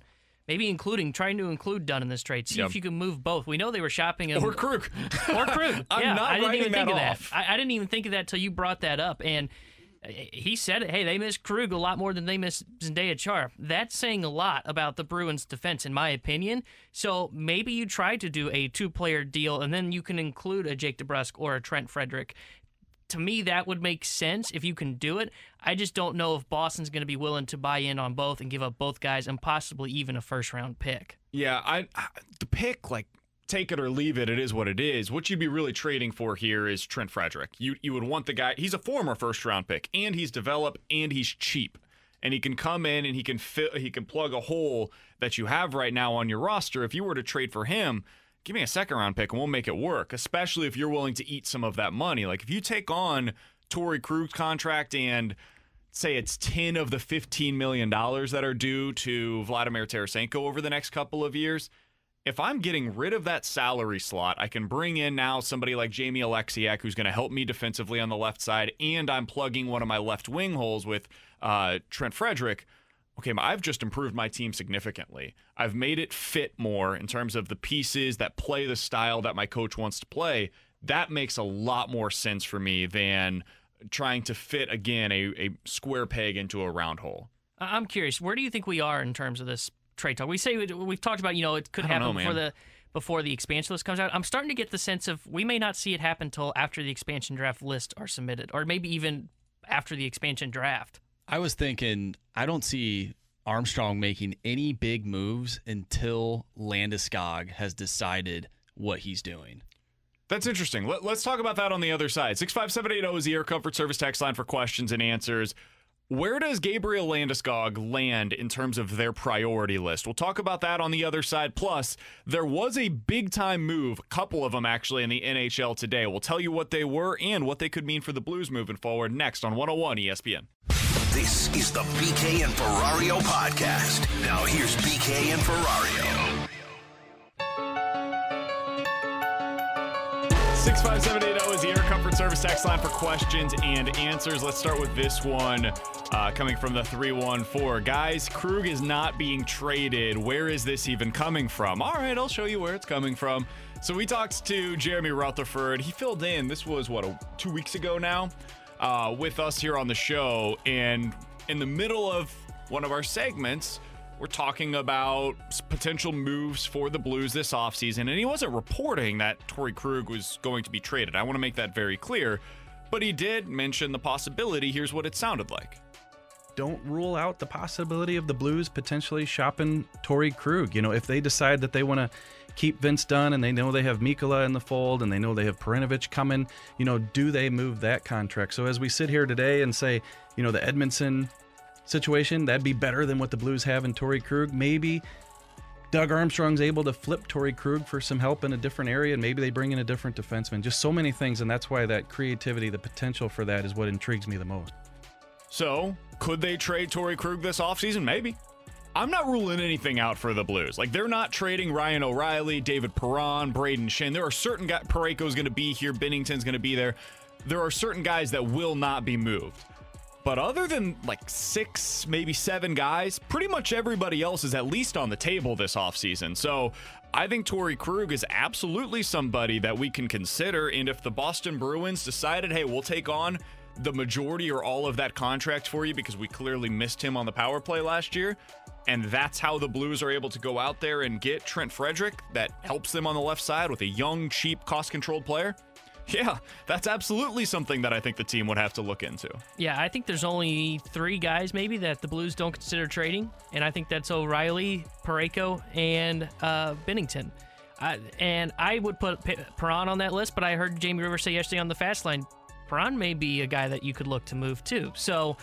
maybe including trying to include Dunn in this trade. See yep. if you can move both. We know they were shopping him or Krug or Krug. I'm yeah, not I didn't even think of that. I, I, didn't even think of that till you brought that up, and uh, he said it. Hey, they miss Krug a lot more than they miss Zdeno Chara. That's saying a lot about the Bruins' defense, in my opinion. So maybe you try to do a two-player deal, and then you can include a Jake DeBrusk or a Trent Frederic. To me, that would make sense if you can do it. I just don't know if Boston's going to be willing to buy in on both and give up both guys and possibly even a first-round pick. Yeah, I the pick like take it or leave it. It is what it is. What you'd be really trading for here is Trent Frederic. You you would want the guy. He's a former first round pick, and he's developed, and he's cheap, and he can come in and he can fill. He can plug a hole that you have right now on your roster. If you were to trade for him. Give me a second round pick and we'll make it work, especially if you're willing to eat some of that money. Like if you take on Torey Krug's contract and say it's 10 of the $15 million that are due to Vladimir Tarasenko over the next couple of years, if I'm getting rid of that salary slot, I can bring in now somebody like Jamie Oleksiak who's going to help me defensively on the left side, and I'm plugging one of my left wing holes with uh, Trent Frederic. Okay, I've just improved my team significantly. I've made it fit more in terms of the pieces that play the style that my coach wants to play. That makes a lot more sense for me than trying to fit again a, a square peg into a round hole. I'm curious, where do you think we are in terms of this trade talk. We say we've talked about you know it could happen know, before the before the expansion list comes out. I'm starting to get the sense of we may not see it happen until after the expansion draft list are submitted, or maybe even after the expansion draft. I was thinking I don't see Armstrong making any big moves until Landeskog has decided what he's doing. That's interesting. Let, us talk about that on the other side. 65780 is the Air Comfort Service text line for questions and answers. Where does Gabriel Landeskog land in terms of their priority list? We'll talk about that on the other side. Plus, there was a big time move, a couple of them actually, in the NHL today. We'll tell you what they were and what they could mean for the Blues moving forward next on 101 ESPN. This is the BK and Ferrario podcast. Now, here's BK and Ferrario. 65780 is the Air Comfort Service text line for questions and answers. Let's start with this one uh, coming from the 314. Guys, Krug is not being traded. Where is this even coming from? All right, I'll show you where it's coming from. So we talked to Jeremy Rutherford. He filled in, this was what, a, two weeks ago now, uh, with us here on the show. And in the middle of one of our segments, we're talking about potential moves for the Blues this offseason, and he wasn't reporting that Torey Krug was going to be traded. I want to make that very clear. But he did mention the possibility. Here's what it sounded like. Don't rule out the possibility of the Blues potentially shopping Torey Krug. You know, if they decide that they want to keep Vince Dunn and they know they have Mikkola in the fold and they know they have Perunovich coming, you know, do they move that contract? So as we sit here today and say, you know, the Edmundson situation, that'd be better than what the Blues have in Torey Krug. Maybe Doug Armstrong's able to flip Torey Krug for some help in a different area, and maybe they bring in a different defenseman. Just so many things, and that's why that creativity, the potential for that, is what intrigues me the most. So, could they trade Torey Krug this offseason? Maybe. I'm not ruling anything out for the Blues. Like they're not trading Ryan O'Reilly, David Perron, Brayden Schenn. There are certain guys. Parayko's going to be here. Binnington's going to be there. There are certain guys that will not be moved. But other than like six, maybe seven guys, pretty much everybody else is at least on the table this offseason. So I think Torey Krug is absolutely somebody that we can consider. And if the Boston Bruins decided, hey, we'll take on the majority or all of that contract for you because we clearly missed him on the power play last year, and that's how the Blues are able to go out there and get Trent Frederic that helps them on the left side with a young, cheap, cost controlled player. Yeah, that's absolutely something that I think the team would have to look into. Yeah, I think there's only three guys maybe that the Blues don't consider trading, and I think that's O'Reilly, Parayko, and uh, Binnington. Uh, and I would put Perron on that list, but I heard Jamie Rivers say yesterday on the fast line, Perron may be a guy that you could look to move too. So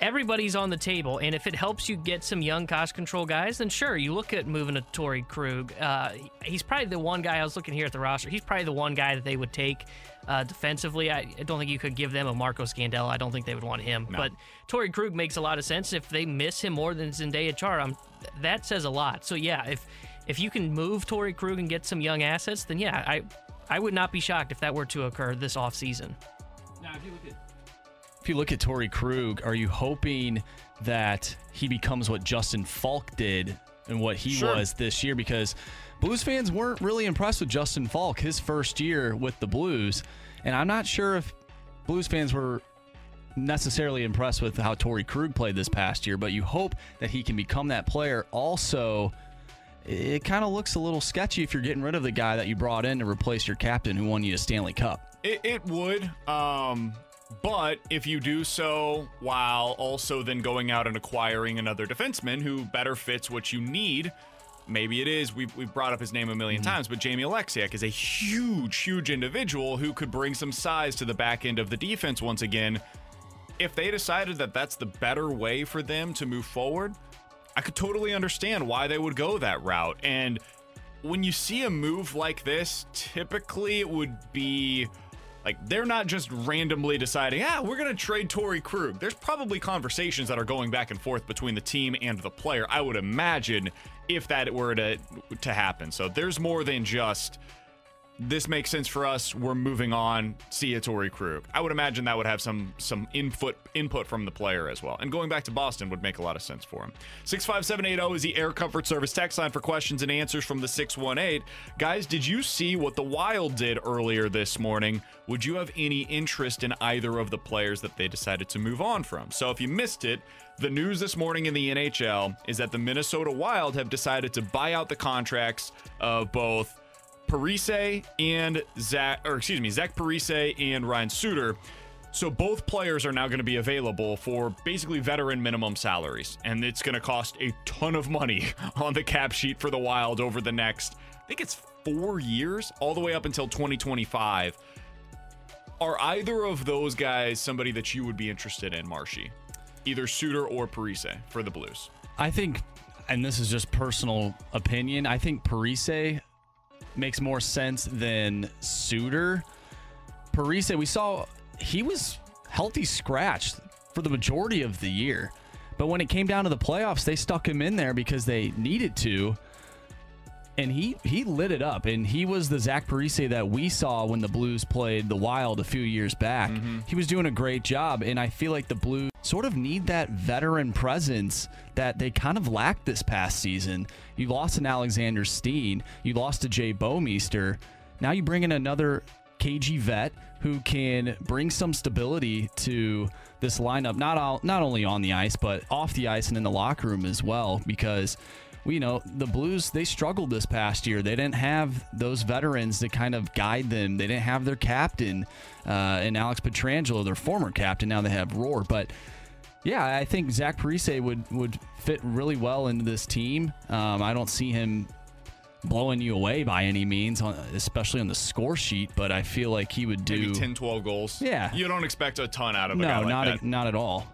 everybody's on the table, and if it helps you get some young cost control guys, then sure, you look at moving a Torey Krug. Uh, he's probably the one guy I was looking here at the roster. He's probably the one guy that they would take uh, defensively. I, I, don't think you could give them a Marco Scandella. I don't think they would want him. No. But Torey Krug makes a lot of sense. If they miss him more than Zdeno Chara, um, that says a lot. So yeah, if if you can move Torey Krug and get some young assets, then yeah, I I would not be shocked if that were to occur this offseason. Now, if you look at if you look at Torey Krug, are you hoping that he becomes what Justin Faulk did and what he sure. was this year? Because Blues fans weren't really impressed with Justin Faulk his first year with the Blues, and I'm not sure if Blues fans were necessarily impressed with how Torey Krug played this past year. But you hope that he can become that player. Also it kind of looks a little sketchy if you're getting rid of the guy that you brought in to replace your captain who won you a Stanley Cup. It, it would. Um, but if you do so while also then going out and acquiring another defenseman who better fits what you need, maybe it is. We've, we've brought up his name a 1000000 mm-hmm. times, but Jamie Oleksiak is a huge, huge individual who could bring some size to the back end of the defense once again. If they decided that that's the better way for them to move forward, I could totally understand why they would go that route. And when you see a move like this, typically it would be like they're not just randomly deciding, ah, we're gonna trade Torey Krug. There's probably conversations that are going back and forth between the team and the player. I would imagine if that were to to happen. So there's more than just this makes sense for us. We're moving on. See you, Torey Krug. I would imagine that would have some some input input from the player as well. And going back to Boston would make a lot of sense for him. 65780 is the Air Comfort Service text line for questions and answers from the 618. Guys, did you see what the Wild did earlier this morning? Would you have any interest in either of the players that they decided to move on from? So if you missed it, the news this morning in the NHL is that the Minnesota Wild have decided to buy out the contracts of both Parise and Zach, or excuse me, Zach Parise and Ryan Suter. So both players are now going to be available for basically veteran minimum salaries, and it's going to cost a ton of money on the cap sheet for the Wild over the next, I think it's four years, all the way up until 2025. Are either of those guys somebody that you would be interested in, Marshy? Either Suter or Parise for the Blues? I think, and this is just personal opinion, I think Parise makes more sense than Suter. Parise, we saw he was healthy scratched for the majority of the year. But when it came down to the playoffs, they stuck him in there because they needed to. And he he lit it up. And he was the Zach Parise that we saw when the Blues played the Wild a few years back. Mm-hmm. He was doing a great job. And I feel like the Blues sort of need that veteran presence that they kind of lacked this past season. You lost an Alexander Steen, you lost a Jay Bouwmeester. Now you bring in another KG vet who can bring some stability to this lineup, not all, not only on the ice but off the ice and in the locker room as well. Because you know the Blues they struggled this past year. They didn't have those veterans to kind of guide them. They didn't have their captain uh, and Alex Pietrangelo, their former captain. Now they have Roar, but yeah, I think Zach Parise would would fit really well into this team. Um, I don't see him blowing you away by any means, especially on the score sheet. But I feel like he would do Maybe 10, 12 goals. Yeah, you don't expect a ton out of no, a guy like not that. A, not at all.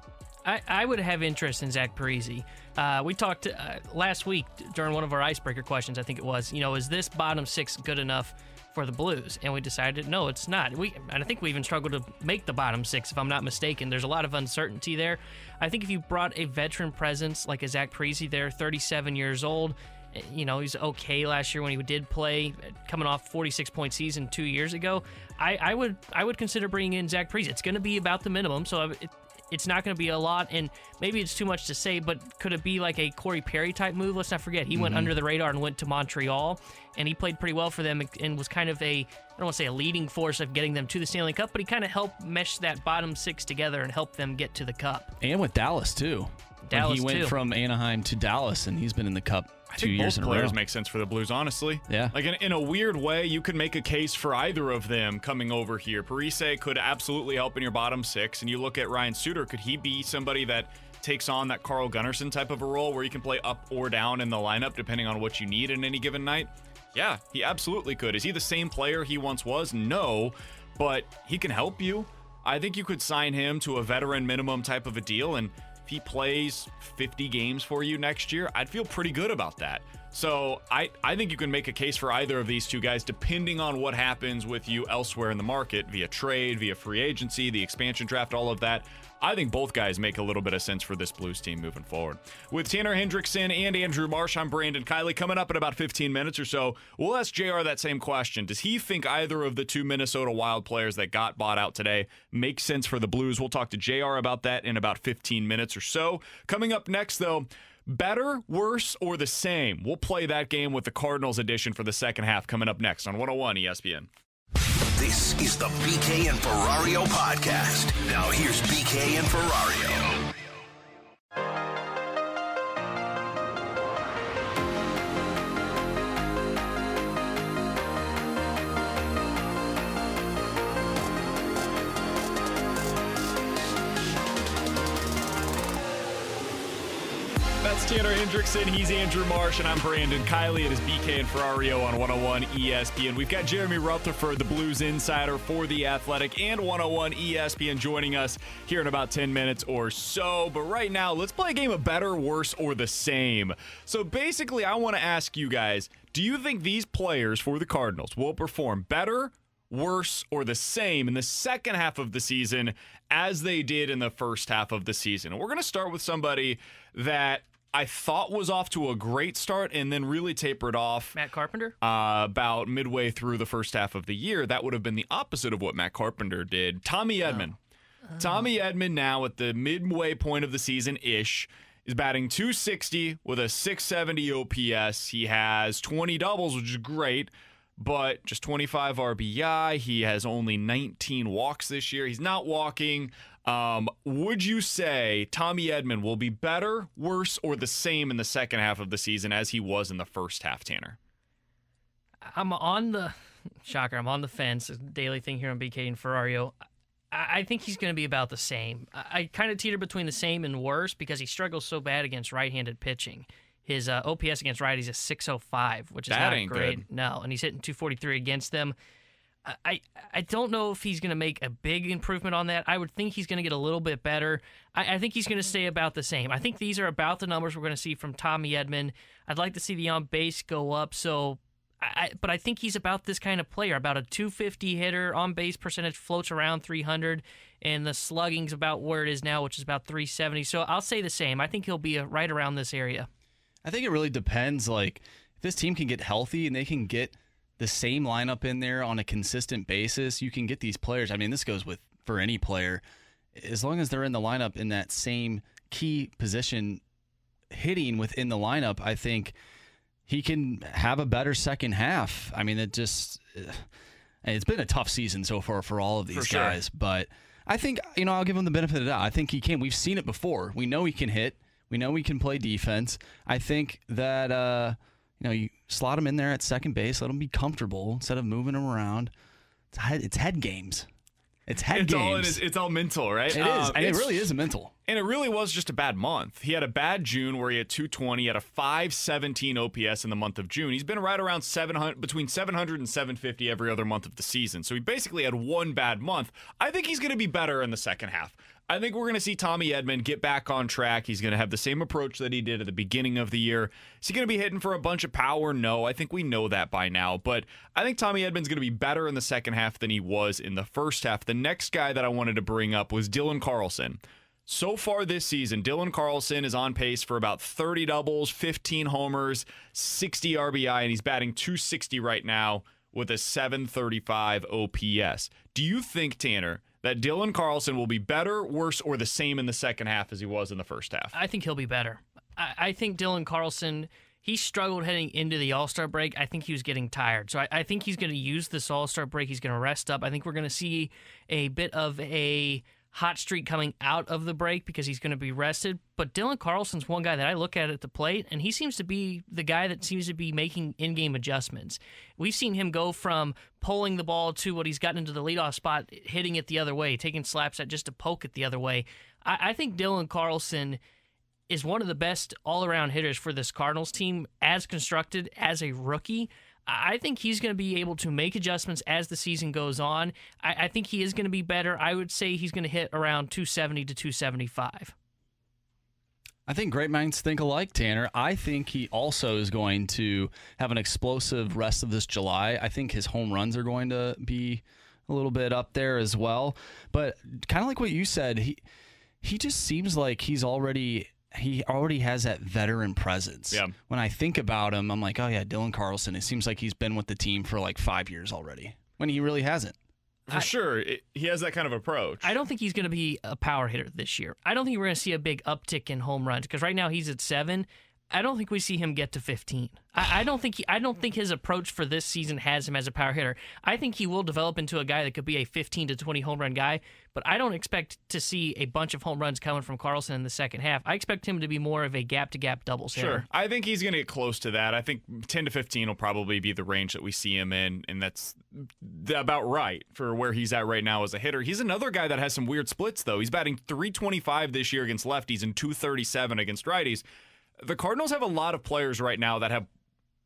I, I would have interest in Zach Parise. Uh, we talked uh, last week during one of our icebreaker questions, I think it was, you know, is this bottom six good enough for the Blues? And we decided, no, it's not. We, and I think we even struggled to make the bottom six, if I'm not mistaken. There's a lot of uncertainty there. I think if you brought a veteran presence like a Zach Parise there, 37 years old, eh, you know, he's okay last year when he did play, coming off 46 point season two years ago. I, I would I would consider bringing in Zach Parise. It's going to be about the minimum, so it, it's not going to be a lot, and maybe it's too much to say, but could it be like a Corey Perry type move? Let's not forget, he mm-hmm. went under the radar and went to Montreal, and he played pretty well for them and was kind of a, I don't want to say a leading force of getting them to the Stanley Cup, but he kind of helped mesh that bottom six together and help them get to the Cup. And with Dallas, too. Dallas, he went too. from Anaheim to Dallas, and he's been in the Cup I two think years both in a players row. make sense for the Blues, honestly. Yeah. Like in, in a weird way, you could make a case for either of them coming over here. Parise could absolutely help in your bottom six, and you look at Ryan Suter. Could he be somebody that takes on that Carl Gunnarsson type of a role where you can play up or down in the lineup depending on what you need in any given night? Yeah, he absolutely could. Is he the same player he once was? No, but he can help you. I think you could sign him to a veteran minimum type of a deal and if he plays 50 games for you next year, I'd feel pretty good about that. So I, I think you can make a case for either of these two guys, depending on what happens with you elsewhere in the market via trade, via free agency, the expansion draft, all of that. I think both guys make a little bit of sense for this Blues team moving forward. With Tanner Hendrickson and Andrew Marsh, I'm Brandon Kiley. Coming up in about 15 minutes or so, we'll ask JR that same question. Does he think either of the two Minnesota Wild players that got bought out today make sense for the Blues? We'll talk to JR about that in about 15 minutes or so. Coming up next, though, Better, worse, or the same? We'll play that game with the Cardinals edition for the second half coming up next on 101 ESPN. This is the BK and Ferrario podcast. Now here's BK and Ferrario. Tanner Hendrickson. He's Andrew Marsh, and I'm Brandon Kiley. It is BK and Ferrario on 101 ESPN. We've got Jeremy Rutherford, the Blues insider for The Athletic, and 101 ESPN joining us here in about 10 minutes or so. But right now, let's play a game of better, worse, or the same. So basically, I want to ask you guys do you think these players for the Cardinals will perform better, worse, or the same in the second half of the season as they did in the first half of the season? And we're going to start with somebody that I thought was off to a great start and then really tapered off. Matt Carpenter? Uh, about midway through the first half of the year. That would have been the opposite of what Matt Carpenter did. Tommy Edman. Tommy Edman now at the midway point of the season ish is batting 260 with a 670 OPS. He has 20 doubles, which is great, but just 25 RBI. He has only 19 walks this year. He's not walking. Um, would you say Tommy Edman will be better, worse, or the same in the second half of the season as he was in the first half, Tanner? I'm on the shocker. I'm on the fence. Daily thing here on BK and Ferrario. I, I think he's going to be about the same. I, kind of teeter between the same and worse because he struggles so bad against right-handed pitching. His uh, OPS against righties is 605, which is That not great. good. No, and he's hitting 243 against them. I- I don't know if he's going to make a big improvement on that. I would think he's going to get a little bit better. I, I think he's going to stay about the same. I think these are about the numbers we're going to see from Tommy Edman. I'd like to see the on base go up. So, I, I- but I think he's about this kind of player, about a 250 hitter. On base percentage floats around 300, and the slugging's about where it is now, which is about 370. So I'll say the same. I think he'll be uh right around this area. I think it really depends. Like, if this team can get healthy and they can get the same lineup in there on a consistent basis, you can get these players. I mean, this goes with for any player. As long as they're in the lineup in that same key position, hitting within the lineup, I think he can have a better second half. I mean, it just. and it's been a tough season so far for all of these sure. guys, but I think you know I'll give him the benefit of the doubt. I think he can. We've seen it before. We know he can hit. We know he can play defense. I think that uh, you know you slot him in there at second base, let him be comfortable instead of moving him around. It's head, it's head games. It's head It's games. all, in his, it's all mental, right? It is, Um, and it really is a mental. And it really was just a bad month. He had a bad June where he had 220, he had a 517 OPS in the month of June. He's been right around 700 between 700 and 750 every other month of the season. So he basically had one bad month. I think he's going to be better in the second half. I think we're going to see Tommy Edman get back on track. He's going to have the same approach that he did at the beginning of the year. Is he going to be hitting for a bunch of power? No, I think we know that by now. But I think Tommy Edman's going to be better in the second half than he was in the first half. The next guy that I wanted to bring up was Dylan Carlson. So far this season, Dylan Carlson is on pace for about 30 doubles, 15 homers, 60 RBI, and he's batting 260 right now with a 735 OPS. Do you think, Tanner, that Dylan Carlson will be better, worse, or the same in the second half as he was in the first half? I think he'll be better. I, I think Dylan Carlson, he struggled heading into the All Star break. I think he was getting tired. So I, I think he's going to use this All Star break. He's going to rest up. I think we're going to see a bit of a hot streak coming out of the break because he's going to be rested. But Dylan Carlson's one guy that I look at at the plate, and he seems to be the guy that seems to be making in game adjustments. We've seen him go from pulling the ball to what he's gotten into the leadoff spot, hitting it the other way, taking slaps at just to poke it the other way. I, I think Dylan Carlson is one of the best all around hitters for this Cardinals team as constructed as a rookie. I think he's going to be able to make adjustments as the season goes on. I, I think he is going to be better. I would say he's going to hit around 270 to 275. I think great minds think alike, Tanner. I think he also is going to have an explosive rest of this July. I think his home runs are going to be a little bit up there as well. But kind of like what you said, he he just seems like he's already he already has that veteran presence. Yeah. When I think about him, I'm like, oh yeah, Dylan Carlson. It seems like he's been with the team for like five years already. When he really hasn't. For sure, it, he has that kind of approach. I don't think he's going to be a power hitter this year. I don't think we're going to see a big uptick in home runs because right now he's at seven. I don't think we see him get to 15. I, I don't think he, I don't think his approach for this season has him as a power hitter. I think he will develop into a guy that could be a 15 to 20 home run guy, but I don't expect to see a bunch of home runs coming from Carlson in the second half. I expect him to be more of a gap to gap doubles hitter. Sure. I think he's going to get close to that. I think 10 to 15 will probably be the range that we see him in, and that's about right for where he's at right now as a hitter. He's another guy that has some weird splits, though. He's batting 325 this year against lefties and 237 against righties. The Cardinals have a lot of players right now that have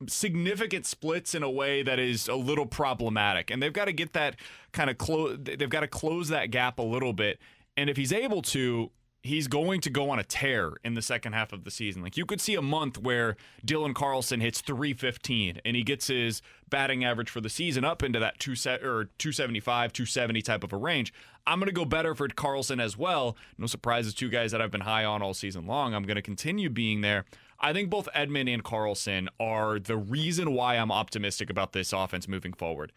significant splits in a way that is a little problematic and they've got to get that kind of close they've got to close that gap a little bit and if he's able to he's going to go on a tear in the second half of the season. Like you could see a month where Dylan Carlson hits 315 and he gets his batting average for the season up into that 2 set or 275 270 type of a range. I'm going to go better for Carlson as well. No surprises two guys that I've been high on all season long. I'm going to continue being there. I think both Edman and Carlson are the reason why I'm optimistic about this offense moving forward.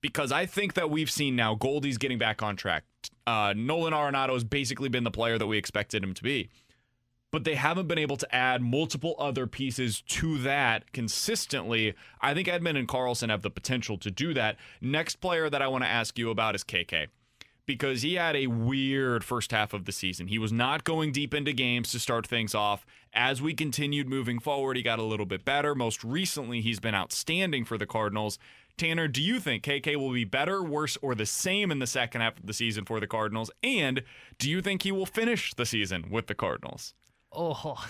Because I think that we've seen now Goldie's getting back on track. Uh, Nolan Arenado has basically been the player that we expected him to be. But they haven't been able to add multiple other pieces to that consistently. I think Edman and Carlson have the potential to do that. Next player that I want to ask you about is KK because he had a weird first half of the season. He was not going deep into games to start things off. As we continued moving forward, he got a little bit better. Most recently, he's been outstanding for the Cardinals. Tanner, do you think KK will be better, worse, or the same in the second half of the season for the Cardinals? And do you think he will finish the season with the Cardinals? Oh.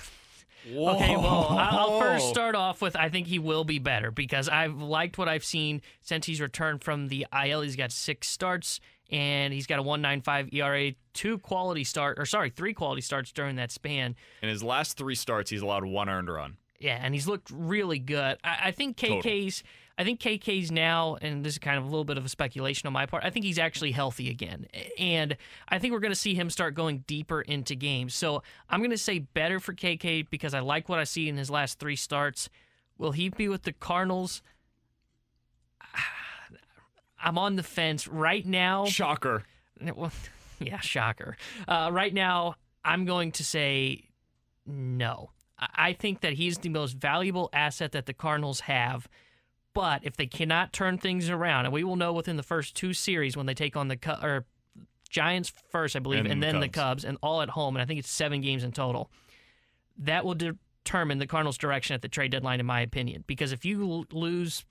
Okay, well, I'll I'll first start off with I think he will be better because I've liked what I've seen since he's returned from the IL. He's got six starts and he's got a 195 ERA, two quality start or sorry, three quality starts during that span. In his last three starts, he's allowed one earned run. Yeah, and he's looked really good. I, I think KK's I think KK's now, and this is kind of a little bit of a speculation on my part. I think he's actually healthy again, and I think we're going to see him start going deeper into games. So I'm going to say better for KK because I like what I see in his last three starts. Will he be with the Cardinals? I'm on the fence right now. Shocker. Well, yeah, shocker. Uh, right now, I'm going to say no. I think that he's the most valuable asset that the Cardinals have. But if they cannot turn things around, and we will know within the first two series when they take on the Cu- or Giants first, I believe, And and, the then the Cubs. Cubs, and all at home, and I think it's seven games in total. That will determine the Cardinals' direction at the trade deadline, in my opinion. Because if you lose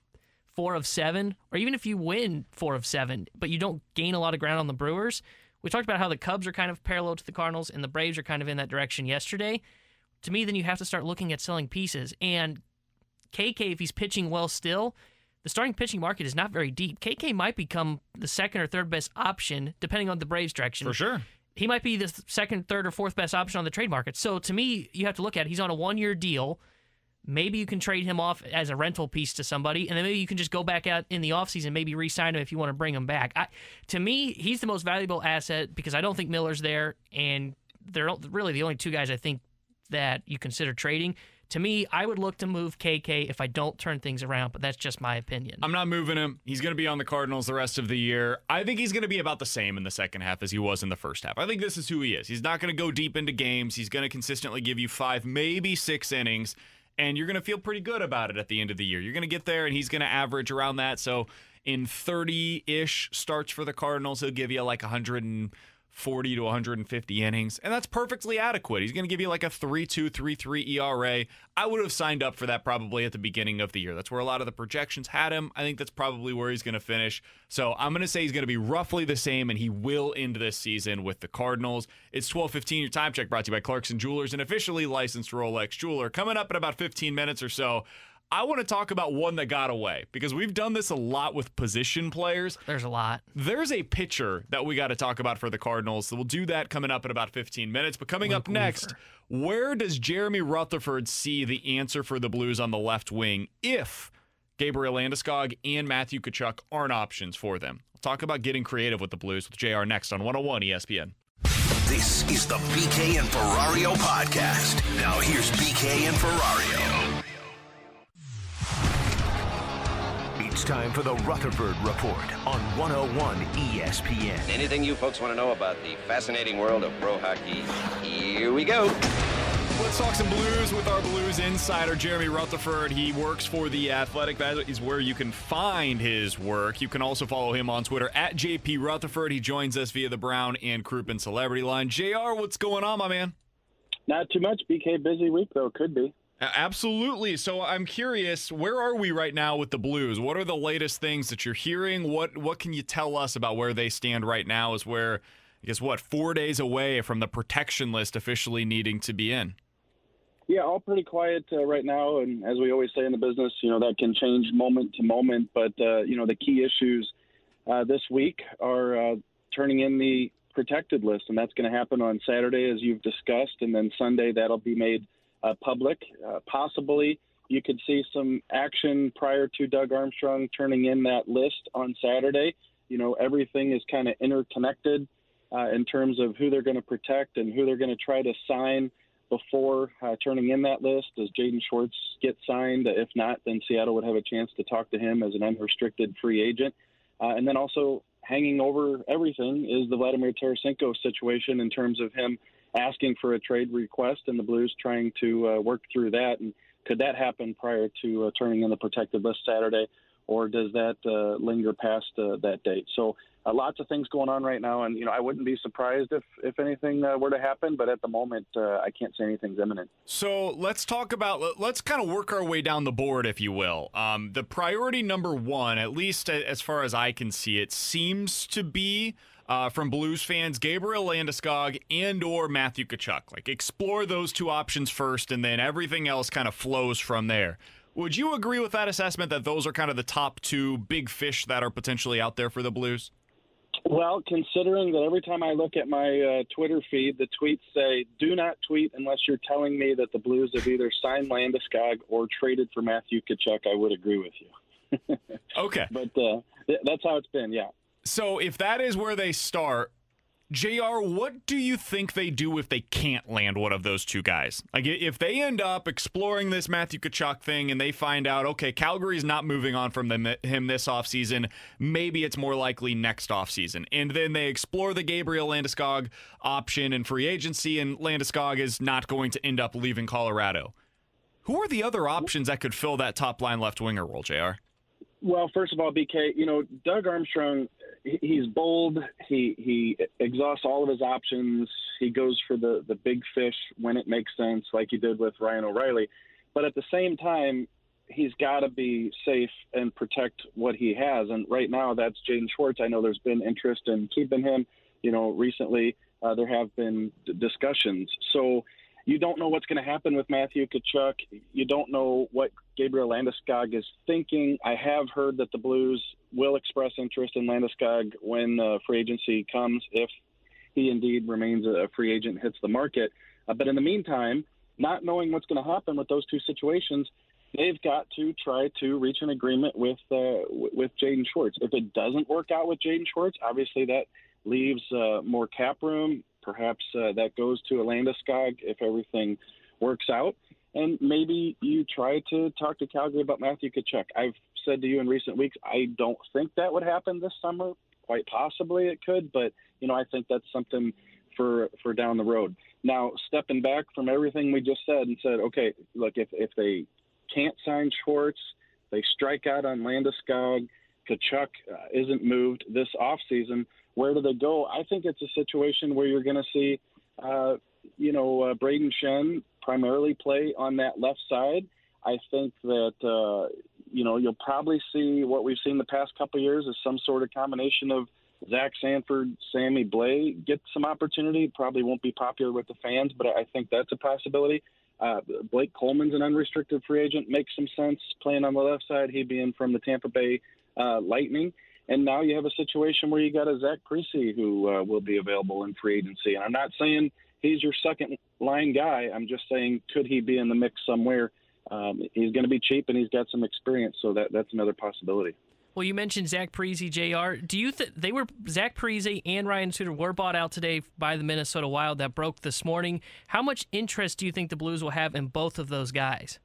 four of seven, or even if you win four of seven, but you don't gain a lot of ground on the Brewers, we talked about how the Cubs are kind of parallel to the Cardinals, and the Braves are kind of in that direction yesterday. To me, then you have to start looking at selling pieces. And KK, if he's pitching well still, the starting pitching market is not very deep. KK might become the second or third best option, depending on the Braves' direction. For sure. he might be the second, third, or fourth best option on the trade market. So to me, you have to look at it. He's on a one year deal. Maybe you can trade him off as a rental piece to somebody, and then maybe you can just go back out in the offseason, maybe re sign him if you want to bring him back. I, to me, he's the most valuable asset because I don't think Miller's there, and they're really the only two guys I think that you consider trading. To me, I would look to move KK if I don't turn things around, but that's just my opinion. I'm not moving him. He's going to be on the Cardinals the rest of the year. I think he's going to be about the same in the second half as he was in the first half. I think this is who he is. He's not going to go deep into games. He's going to consistently give you five, maybe six innings, and you're going to feel pretty good about it at the end of the year. You're going to get there, and he's going to average around that. So in 30 ish starts for the Cardinals, he'll give you like 100 and 40 to 150 innings, and that's perfectly adequate. He's going to give you like a 3.2, 3.3 ERA. I would have signed up for that probably at the beginning of the year. That's where a lot of the projections had him. I think that's probably where he's going to finish. So I'm going to say he's going to be roughly the same, and he will end this season with the Cardinals. It's 12:15. Your time check brought to you by Clarkson Jewelers, an officially licensed Rolex jeweler. Coming up in about 15 minutes or so. I want to talk about one that got away because we've done this a lot with position players. There's a lot. There's a pitcher that we got to talk about for the Cardinals. So we'll do that coming up in about 15 minutes. But coming Luke up next, Weaver. where does Jeremy Rutherford see the answer for the Blues on the left wing if Gabriel Landeskog and Matthew Tkachuk aren't options for them? We'll talk about getting creative with the Blues with JR next on 101 ESPN. This is the BK and Ferrario podcast. Now here's BK and Ferrario. It's time for the Rutherford Report on 101 ESPN. Anything you folks want to know about the fascinating world of pro hockey? Here we go. Let's talk some Blues with our Blues insider, Jeremy Rutherford. He works for The Athletic. That is where you can find his work. You can also follow him on Twitter at JP Rutherford. He joins us via the Brown and Crouppen Celebrity Line. JR, what's going on, my man? Not too much. BK, busy week, though. Could be. Absolutely. So I'm curious, where are we right now with the Blues? What are the latest things that you're hearing? What what can you tell us about where they stand right now? Is where I guess what four days away from the protection list officially needing to be in. Yeah, all pretty quiet uh, right now, and as we always say in the business, you know that can change moment to moment. But uh, you know the key issues uh, this week are uh, turning in the protected list, and that's going to happen on Saturday, as you've discussed, and then Sunday that'll be made public. Uh, possibly you could see some action prior to Doug Armstrong turning in that list on Saturday. You know, everything is kind of interconnected uh, in terms of who they're going to protect and who they're going to try to sign before uh, turning in that list. Does Jaden Schwartz get signed? If not, then Seattle would have a chance to talk to him as an unrestricted free agent. Uh, and then also hanging over everything is the Vladimir Tarasenko situation in terms of him asking for a trade request and the Blues trying to uh, work through that. And could that happen prior to uh, turning in the protected list Saturday, or does that uh, linger past uh, that date? So uh, lots of things going on right now, and you know I wouldn't be surprised if if anything uh, were to happen, but at the moment I can't say anything's imminent. So let's talk about let's kind of work our way down the board, if you will. Um, the priority number one, at least as far as I can see it, seems to be uh, from Blues fans, Gabriel Landeskog and or Matthew Tkachuk. Like explore those two options first, and then everything else kind of flows from there. Would you agree with that assessment that those are kind of the top two big fish that are potentially out there for the Blues? Well, considering that every time I look at my uh, Twitter feed, the tweets say, do not tweet unless you're telling me that the Blues have either signed Landeskog or traded for Matthew Tkachuk, I would agree with you. okay. But uh, th- that's how it's been, yeah. So if that is where they start, JR, what do you think they do if they can't land one of those two guys? Like, if they end up exploring this Matthew Tkachuk thing and they find out, okay, Calgary's not moving on from them, him this offseason, maybe it's more likely next offseason. And then they explore the Gabriel Landeskog option and free agency, and Landeskog is not going to end up leaving Colorado. Who are the other options that could fill that top line left winger role, JR? Well, first of all, BK, you know, Doug Armstrong, he's bold. He he exhausts all of his options. He goes for the the big fish when it makes sense, like he did with Ryan O'Reilly. But at the same time, he's got to be safe and protect what he has. And right now, that's Jaden Schwartz. I know there's been interest in keeping him. You know, recently uh, there have been d- discussions. So you don't know what's going to happen with Matthew Tkachuk. You don't know what Gabriel Landeskog is thinking. I have heard that the Blues will express interest in Landeskog when free agency comes, if he indeed remains a free agent, hits the market. Uh, but in the meantime, not knowing what's going to happen with those two situations, they've got to try to reach an agreement with uh, with Jaden Schwartz. If it doesn't work out with Jaden Schwartz, obviously that leaves uh, more cap room. Perhaps uh, that goes to Landeskog if everything works out. And maybe you try to talk to Calgary about Matthew Tkachuk. I've said to you in recent weeks, I don't think that would happen this summer. Quite possibly it could, but you know I think that's something for for down the road. Now, stepping back from everything we just said and said, okay, look, if if they can't sign Schwartz, they strike out on Landeskog, Tkachuk uh, isn't moved this offseason, where do they go? I think it's a situation where you're going to see, uh, you know, uh, Brayden Schenn primarily play on that left side. I think that uh, you know you'll probably see what we've seen the past couple years is some sort of combination of Zach Sanford, Sammy Blais get some opportunity. Probably won't be popular with the fans, but I think that's a possibility. Uh, Blake Coleman's an unrestricted free agent. Makes some sense playing on the left side. He being from the Tampa Bay uh, Lightning. And now you have a situation where you got a Zach Parise who uh, will be available in free agency. And I'm not saying he's your second line guy. I'm just saying could he be in the mix somewhere? Um, he's going to be cheap and he's got some experience, so that that's another possibility. Well, you mentioned Zach Parise, JR Do you think they were Zach Parise and Ryan Suter were bought out today by the Minnesota Wild that broke this morning? How much interest do you think the Blues will have in both of those guys?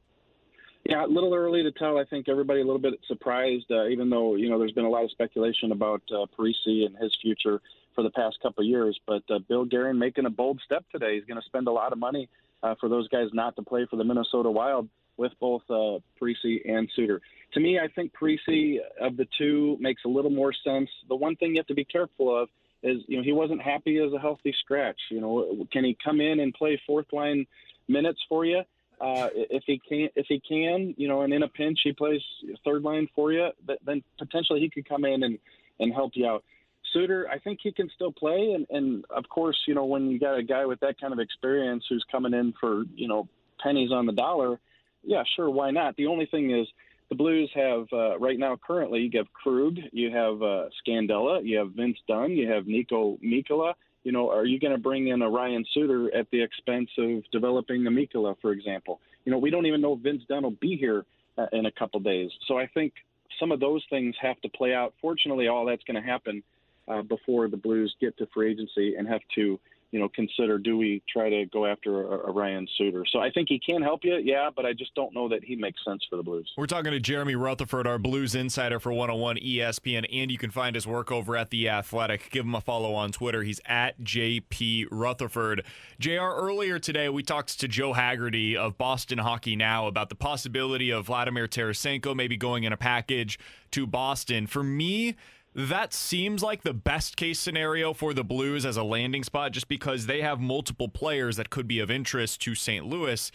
Yeah, a little early to tell. I think everybody a little bit surprised, uh, even though you know there's been a lot of speculation about uh, Parise and his future for the past couple of years. But uh, Bill Guerin making a bold step today. He's going to spend a lot of money uh, for those guys not to play for the Minnesota Wild with both uh, Parise and Suter to me, I think Parise of the two makes a little more sense. The one thing you have to be careful of is, you know, he wasn't happy as a healthy scratch. You know, can he come in and play fourth line minutes for you? Uh, if he can, if he can, you know, and in a pinch he plays third line for you, then potentially he could come in and and help you out. Suter, I think he can still play, and and of course, you know, when you got a guy with that kind of experience who's coming in for you know pennies on the dollar, yeah, sure, why not? The only thing is the Blues have uh, right now currently you have Krug, you have uh, Scandella, you have Vince Dunn, you have Niko Mikkola. You know, are you going to bring in a Ryan Suter at the expense of developing a Mikkola, for example? You know, we don't even know if Vince Dunn will be here uh, in a couple days. So I think some of those things have to play out. Fortunately, all that's going to happen uh, before the Blues get to free agency and have to you know, consider do we try to go after a, a, Ryan Suter? So I think he can help you, yeah, but I just don't know that he makes sense for the Blues. We're talking to Jeremy Rutherford, our Blues insider for 101 ESPN, and you can find his work over at The Athletic. Give him a follow on Twitter. He's at JP Rutherford. JR, earlier today, we talked to Joe Haggerty of Boston Hockey Now about the possibility of Vladimir Tarasenko maybe going in a package to Boston. For me, that seems like the best case scenario for the Blues as a landing spot just because they have multiple players that could be of interest to St. Louis.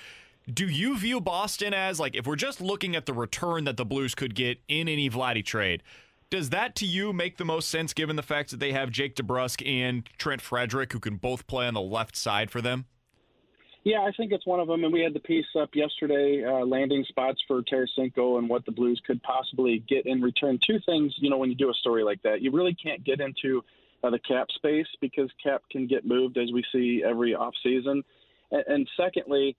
Do you view Boston as like if we're just looking at the return that the Blues could get in any Vladdy trade? Does that to you make the most sense given the fact that they have Jake DeBrusk and Trent Frederic who can both play on the left side for them? Yeah, I think it's one of them. And we had the piece up yesterday, uh, landing spots for Tarasenko and what the Blues could possibly get in return. Two things, you know, when you do a story like that, you really can't get into uh, the cap space because cap can get moved as we see every offseason. And, and secondly,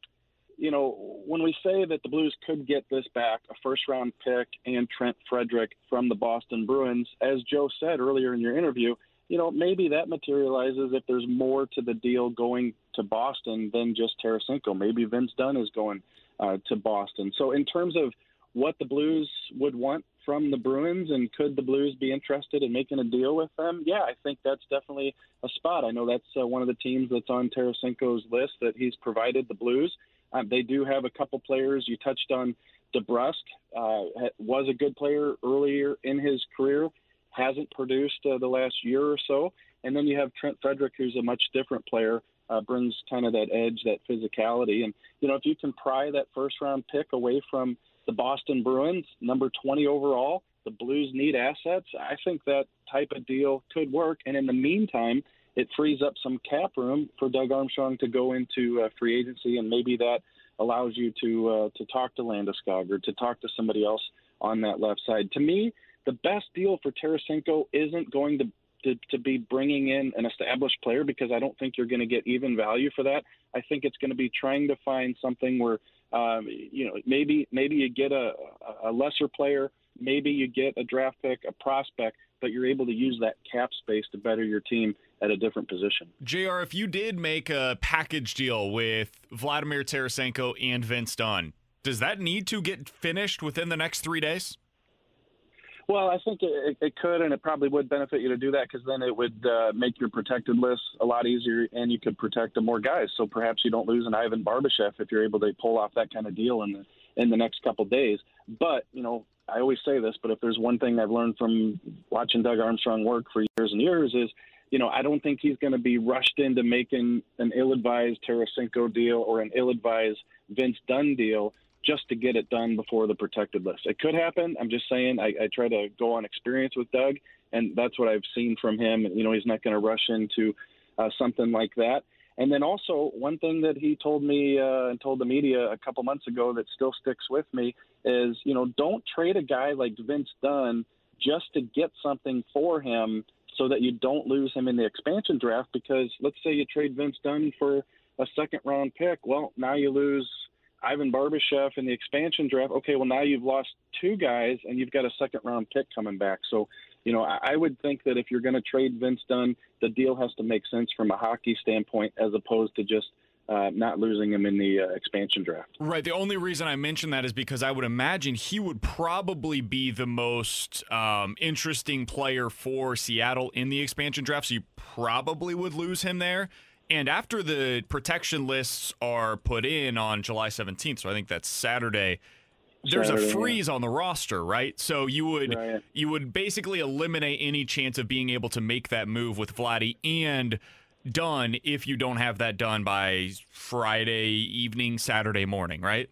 you know, when we say that the Blues could get this back, a first round pick and Trent Frederic from the Boston Bruins, as Joe said earlier in your interview, you know, maybe that materializes if there's more to the deal going to Boston than just Tarasenko. Maybe Vince Dunn is going uh, to Boston. So, in terms of what the Blues would want from the Bruins and could the Blues be interested in making a deal with them? Yeah, I think that's definitely a spot. I know that's uh, one of the teams that's on Tarasenko's list that he's provided the Blues. Um, they do have a couple players. You touched on DeBrusk, uh, was a good player earlier in his career hasn't produced uh, the last year or so. And then you have Trent Frederic, who's a much different player, uh, brings kind of that edge, that physicality. And, you know, if you can pry that first round pick away from the Boston Bruins, number 20 overall, the Blues need assets. I think that type of deal could work. And in the meantime, it frees up some cap room for Doug Armstrong to go into uh, free agency, and maybe that allows you to uh, to talk to Landeskog or to talk to somebody else on that left side. To me, the best deal for Tarasenko isn't going to to, to be bringing in an established player because I don't think you're going to get even value for that. I think it's going to be trying to find something where, um, you know, maybe maybe you get a, a lesser player, maybe you get a draft pick, a prospect, but you're able to use that cap space to better your team at a different position. JR, if you did make a package deal with Vladimir Tarasenko and Vince Dunn, does that need to get finished within the next three days? Well, I think it, it could, and it probably would benefit you to do that because then it would uh, make your protected list a lot easier, and you could protect more guys. So perhaps you don't lose an Ivan Barbashev if you're able to pull off that kind of deal in the in the next couple days. But you know, I always say this, but if there's one thing I've learned from watching Doug Armstrong work for years and years is, you know, I don't think he's going to be rushed into making an ill-advised Tarasenko deal or an ill-advised Vince Dunn deal just to get it done before the protected list. It could happen. I'm just saying I, I try to go on experience with Doug, and that's what I've seen from him. You know, he's not going to rush into uh, something like that. And then also one thing that he told me uh, and told the media a couple months ago that still sticks with me is, you know, don't trade a guy like Vince Dunn just to get something for him so that you don't lose him in the expansion draft. Because let's say you trade Vince Dunn for a second round pick, well, now you lose Ivan Barbashev in the expansion draft. Okay, well now you've lost two guys and you've got a second round pick coming back. So, you know, I, I would think that if you're going to trade Vince Dunn, the deal has to make sense from a hockey standpoint as opposed to just uh, not losing him in the uh, expansion draft. Right. The only reason I mention that is because I would imagine he would probably be the most um, interesting player for Seattle in the expansion draft. So you probably would lose him there. And after the protection lists are put in on July 17th, so I think that's Saturday, there's Saturday, a freeze yeah. on the roster, right? So you would right. you would basically eliminate any chance of being able to make that move with Vladdy and Dunn if you don't have that done by Friday evening, Saturday morning, right?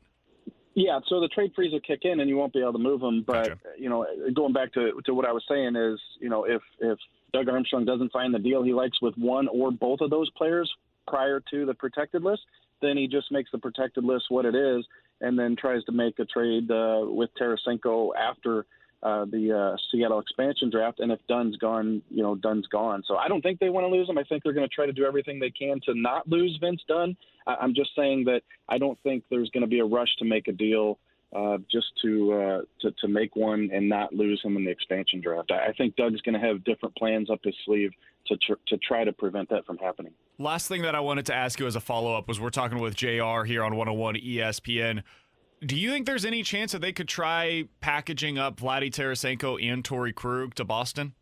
Yeah, so the trade freeze will kick in and you won't be able to move them. But gotcha. you know, going back to to what I was saying is, you know, if if Doug Armstrong doesn't find the deal he likes with one or both of those players prior to the protected list, then he just makes the protected list what it is, and then tries to make a trade uh, with Tarasenko after uh, the uh, Seattle expansion draft. And if Dunn's gone, you know, Dunn's gone. So I don't think they want to lose him. I think they're going to try to do everything they can to not lose Vince Dunn. I- I'm just saying that I don't think there's going to be a rush to make a deal uh, just to, uh, to to make one and not lose him in the expansion draft. I, I think Doug's going to have different plans up his sleeve to tr- to try to prevent that from happening. Last thing that I wanted to ask you as a follow up was we're talking with JR here on 101 ESPN. Do you think there's any chance that they could try packaging up Vladdy Tarasenko and Torey Krug to Boston?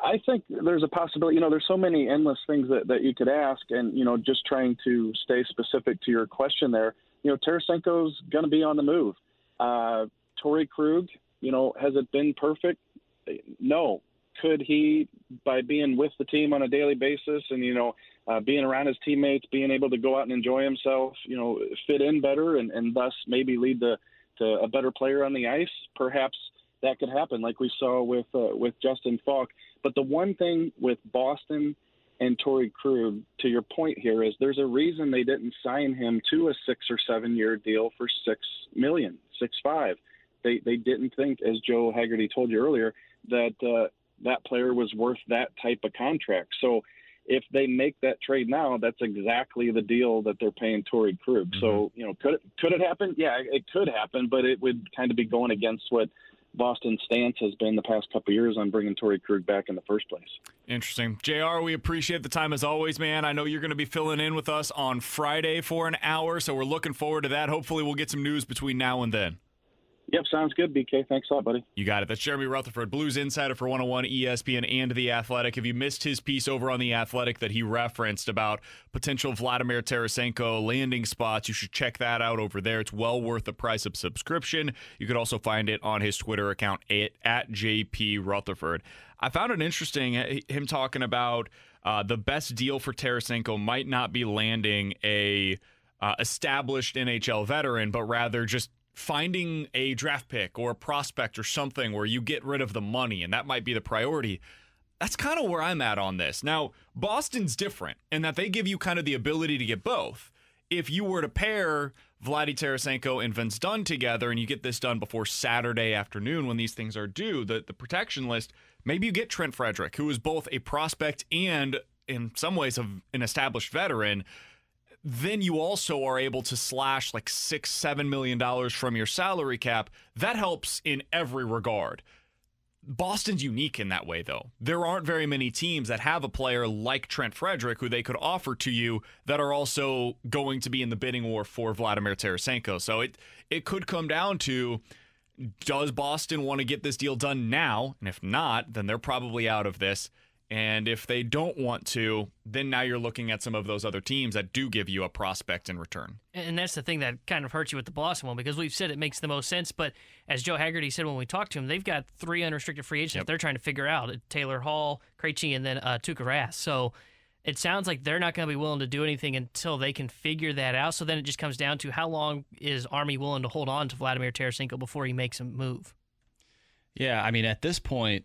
I think there's a possibility. You know, there's so many endless things that, that you could ask, and you know, just trying to stay specific to your question there you know, Tarasenko's going to be on the move. Uh, Krug, you know, has it been perfect? No. Could he, by being with the team on a daily basis and, you know, uh, being around his teammates, being able to go out and enjoy himself, you know, fit in better and, and thus maybe lead to, to a better player on the ice? Perhaps that could happen, like we saw with uh, with Justin Faulk. But the one thing with Boston and Torey Krug, to your point here, is there's a reason they didn't sign him to a six or seven year deal for six million, six five. They they didn't think, as Joe Haggerty told you earlier, that uh, that player was worth that type of contract. So if they make that trade now, that's exactly the deal that they're paying Torey Krug. Mm-hmm. So you know, could it could it happen? Yeah, it could happen, but it would kind of be going against what Boston's stance has been the past couple years on bringing Torey Krug back in the first place. Interesting. JR, we appreciate the time as always, man. I know you're going to be filling in with us on Friday for an hour, so we're looking forward to that. Hopefully, we'll get some news between now and then. Yep, sounds good, BK. Thanks a lot, buddy. You got it. That's Jeremy Rutherford, Blues Insider for 101 ESPN and The Athletic. If you missed his piece over on The Athletic that he referenced about potential Vladimir Tarasenko landing spots, you should check that out over there. It's well worth the price of subscription. You could also find it on his Twitter account at, at JP Rutherford. I found it interesting, uh, him talking about uh, the best deal for Tarasenko might not be landing a uh, established NHL veteran, but rather just finding a draft pick or a prospect or something where you get rid of the money and that might be the priority. That's kind of where I'm at on this. Now, Boston's different in that they give you kind of the ability to get both. if you were to pair Vladdy Tarasenko and Vince Dunn together and you get this done before Saturday afternoon when these things are due, the, the protection list, maybe you get Trent Frederic, who is both a prospect and in some ways of an established veteran. Then you also are able to slash like six, seven million dollars from your salary cap. That helps in every regard. Boston's unique in that way, though. There aren't very many teams that have a player like Trent Frederic who they could offer to you that are also going to be in the bidding war for Vladimir Tarasenko. So it it could come down to does Boston want to get this deal done now? And if not, then they're probably out of this. And if they don't want to, then now you're looking at some of those other teams that do give you a prospect in return. And that's the thing that kind of hurts you with the Boston one because we've said it makes the most sense. But as Joe Haggerty said when we talked to him, they've got three unrestricted free agents Yep. they're trying to figure out Taylor Hall, Krejci, and then uh, Tuukka Rask. So it sounds like they're not going to be willing to do anything until they can figure that out. So then it just comes down to how long is Army willing to hold on to Vladimir Tarasenko before he makes a move? Yeah, I mean, at this point,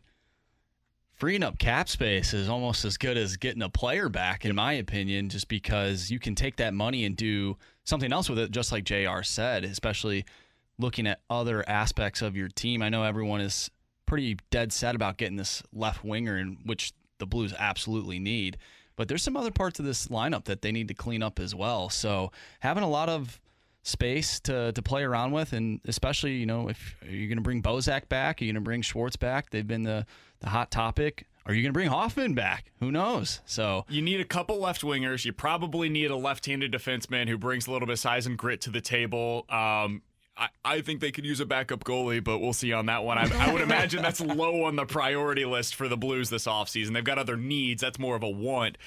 freeing up cap space is almost as good as getting a player back, in my opinion, just because you can take that money and do something else with it, just like JR said, especially looking at other aspects of your team. I know everyone is pretty dead set about getting this left winger, in which the Blues absolutely need. But there's some other parts of this lineup that they need to clean up as well. So having a lot of space to, to play around with, and especially you know if you're going to bring Bozak back, are you going to bring Schwartz back? They've been the the hot topic. Are you going to bring Hoffman back? Who knows? So You need a couple left wingers. You probably need a left-handed defenseman who brings a little bit of size and grit to the table. Um, I, I think they could use a backup goalie, but we'll see on that one. I, I would imagine that's low on the priority list for the Blues this offseason. They've got other needs. That's more of a want.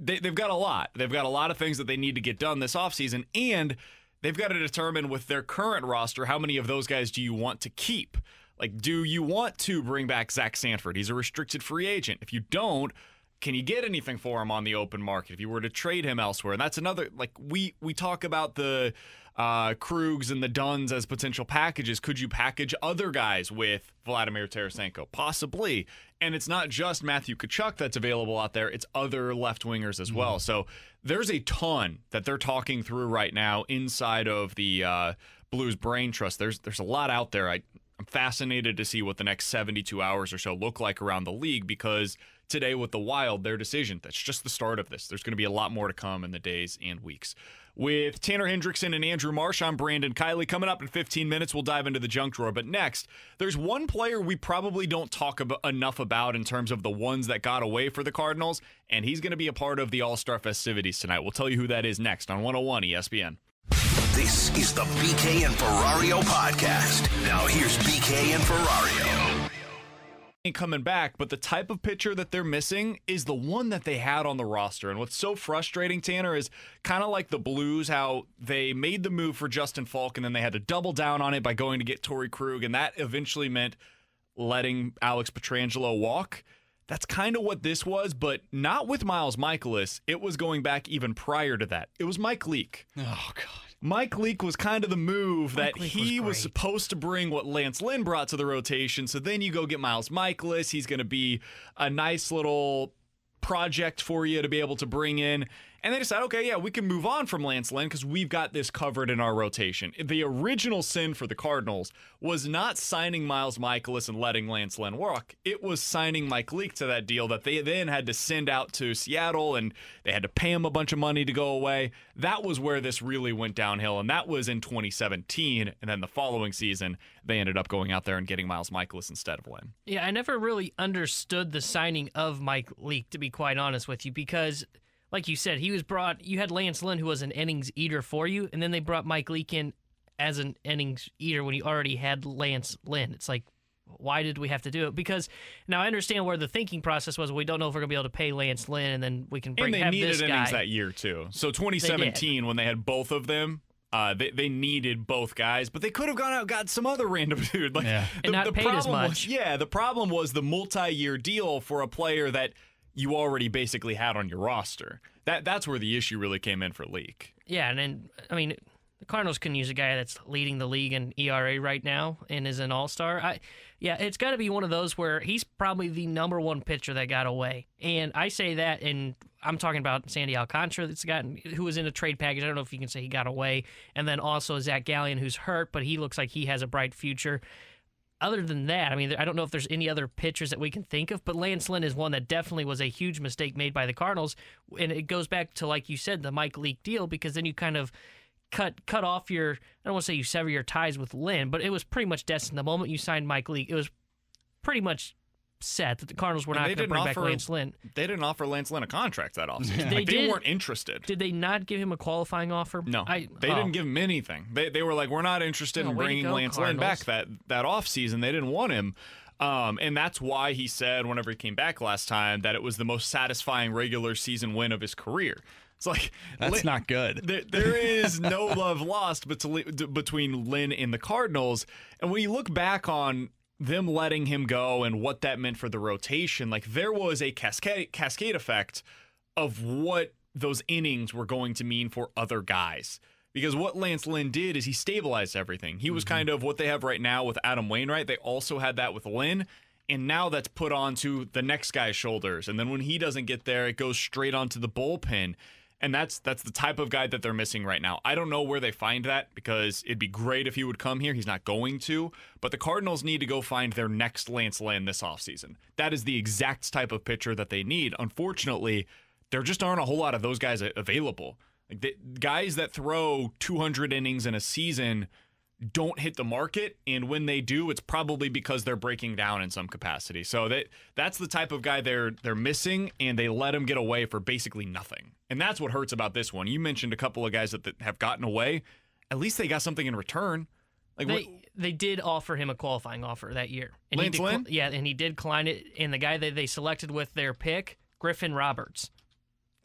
They, they've got a lot. They've got a lot of things that they need to get done this offseason, and they've got to determine with their current roster how many of those guys do you want to keep? Like, do you want to bring back Zach Sanford? He's a restricted free agent. If you don't, can you get anything for him on the open market if you were to trade him elsewhere? And that's another like we we talk about the uh, Krugs and the Duns as potential packages. Could you package other guys with Vladimir Tarasenko? Possibly. And it's not just Matthew Tkachuk that's available out there; it's other left wingers as well. So there's a ton that they're talking through right now inside of the uh, Blues Brain Trust. There's there's a lot out there. I I'm fascinated to see what the next 72 hours or so look like around the league because today with the Wild, their decision, that's just the start of this. There's going to be a lot more to come in the days and weeks. With Tanner Hendrickson and Andrew Marsh, I'm Brandon Kiley. Coming up in 15 minutes, we'll dive into the junk drawer. But next, there's one player we probably don't talk about, enough about in terms of the ones that got away for the Cardinals, and he's going to be a part of the All Star festivities tonight. We'll tell you who that is next on 101 ESPN. This is the BK and Ferrario podcast. Now here's BK and Ferrario. ain't coming back, but the type of pitcher that they're missing is the one that they had on the roster. And what's so frustrating, Tanner, is kind of like the Blues, how they made the move for Justin Faulk and then they had to double down on it by going to get Torey Krug, and that eventually meant letting Alex Pietrangelo walk. That's kind of what this was, but not with Miles Mikolas. It was going back even prior to that. It was Mike Leake. Oh God. Mike Leake was kind of the move Mike that Leake he was was, supposed to bring what Lance Lynn brought to the rotation. So then you go get Miles Mikolas. He's going to be a nice little project for you to be able to bring in. And they decide, okay, yeah, we can move on from Lance Lynn because we've got this covered in our rotation. The original sin for the Cardinals was not signing Miles Mikolas and letting Lance Lynn walk. It was signing Mike Leake to that deal that they then had to send out to Seattle and they had to pay him a bunch of money to go away. That was where this really went downhill. And that was in 2017. And then the following season, they ended up going out there and getting Miles Mikolas instead of Lynn. Yeah, I never really understood the signing of Mike Leake, to be quite honest with you, because, like you said, he was brought. You had Lance Lynn, who was an innings eater for you, and then they brought Mike Leake in as an innings eater when you already had Lance Lynn. It's like, why did we have to do it? Because now I understand where the thinking process was. We don't know if we're gonna be able to pay Lance Lynn, and then we can bring and they have needed this innings guy. that year too. So 2017, when they had both of them, uh, they they needed both guys, but they could have gone out and got some other random dude. Like Yeah. And not paid as problem was- much. yeah, the problem was the multi-year deal for a player that you already basically had on your roster. That that's where the issue really came in for Leake. Yeah, and then I mean, the Cardinals can use a guy that's leading the league in ERA right now and is an All Star. I, yeah, it's got to be one of those where he's probably the number one pitcher that got away, and I say that, and I'm talking about Sandy Alcantara that's gotten who was in a trade package. I don't know if you can say he got away, and then also Zac Gallen who's hurt, but he looks like he has a bright future. Other than that, I mean, I don't know if there's any other pitchers that we can think of, but Lance Lynn is one that definitely was a huge mistake made by the Cardinals, and it goes back to like you said, the Mike Leake deal, because then you kind of cut cut off your I don't want to say you sever your ties with Lynn, but it was pretty much destined. The moment you signed Mike Leake, it was pretty much set that the Cardinals were And not going to didn't bring back Lance Lynn. They didn't offer Lance Lynn a contract that offseason. They Like, they did- weren't interested. Did they not give him a qualifying offer? No, I, they oh. didn't give him anything. They, they were like, we're not interested No, in bringing go, Lance Lynn back that that off season. They didn't want him, um, and that's why he said whenever he came back last time that it was the most satisfying regular season win of his career. It's like That's Lin- not good. There, there is no love lost between between Lynn and the Cardinals, and when you look back on them letting him go and what that meant for the rotation, like there was a cascade cascade effect of what those innings were going to mean for other guys. Because what Lance Lynn did is he stabilized everything. He was mm-hmm. kind of what they have right now with Adam Wainwright. They also had that with Lynn. And now that's put onto the next guy's shoulders. And then when he doesn't get there, it goes straight onto the bullpen. And that's that's the type of guy that they're missing right now. I don't know where they find that because it'd be great if he would come here. He's not going to. But the Cardinals need to go find their next Lance Lynn this offseason. That is the exact type of pitcher that they need. Unfortunately, there just aren't a whole lot of those guys available. Like the guys that throw 200 innings in a season don't hit the market and when they do it's probably because they're breaking down in some capacity. So that that's the type of guy they're they're missing and they let him get away for basically nothing. And that's what hurts about this one. You mentioned a couple of guys that, that have gotten away. At least they got something in return. Like they, what, they did offer him a qualifying offer that year. Lance he Lynn? Yeah, and he did decline it. And the guy that they selected with their pick, Griffin Roberts.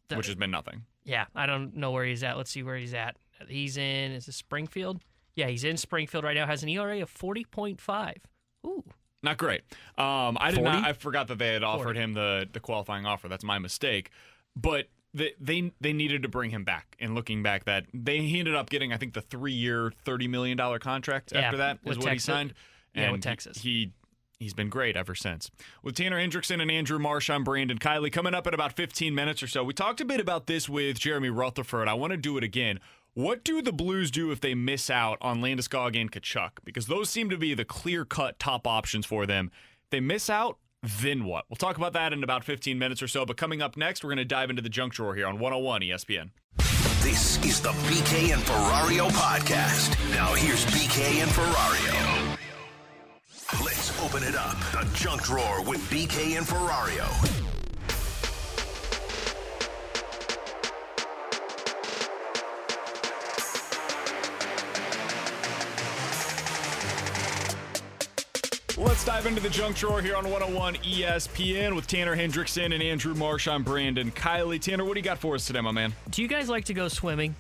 The- which has been nothing. Yeah, I don't know where he's at. Let's see where he's at. He's in, is it Springfield? Yeah, he's in Springfield right now. Has an ERA of 40.5. Ooh. Not great. Um, I did 40? not. I forgot that they had offered 40. him the the qualifying offer. That's my mistake. But they they they needed to bring him back. And looking back, that they he ended up getting I think the three year thirty million dollar contract Yeah, after that is with what Texas. he signed. Yeah, and with Texas. He, he he's been great ever since. With Tanner Hendrickson and Andrew Marsh, I'm Brandon Kiley. Coming up in about 15 minutes or so, we talked a bit about this with Jeremy Rutherford. I want to do it again. What do the Blues do if they miss out on Landeskog and Tkachuk? Because those seem to be the clear cut top options for them. If they miss out, then what? We'll talk about that in about 15 minutes or so. But coming up next, we're going to dive into the junk drawer here on 101 ESPN. This is the BK and Ferrario podcast. Now here's BK and Ferrario. Let's open it up. The junk drawer with BK and Ferrario. Let's dive into the junk drawer here on 101 ESPN with Tanner Hendrickson and Andrew Marsh. I'm Brandon Kiley. Tanner, what do you got for us today, my man? Do you guys like to go swimming?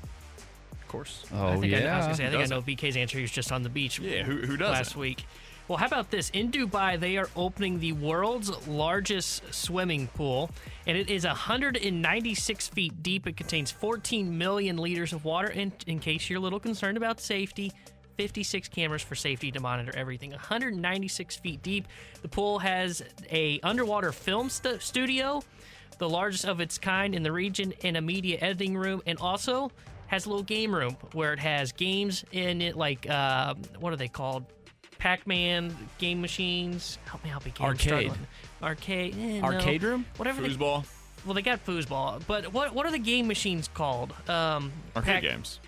Of course. Oh, I think I, I was yeah. gonna say, I think I know BK's answer. He was just on the beach. Yeah, who- who doesn't? Last week. Well, how about this? In Dubai, they are opening the world's largest swimming pool, and it is 196 feet deep. It contains 14 million liters of water. And in case you're a little concerned about safety, 56 cameras for safety to monitor everything. 196 feet deep. The pool has a underwater film stu- studio, the largest of its kind in the region, and a media editing room, and also has a little game room where it has games in it, like uh, what are they called? Pac-Man game machines. Help me out, BK. I'm Arcade. struggling. Arcade. eh, no. Arcade room? Whatever. they- Foosball? well, they got foosball, but what what are the game machines called? Um, Arcade Pac- games.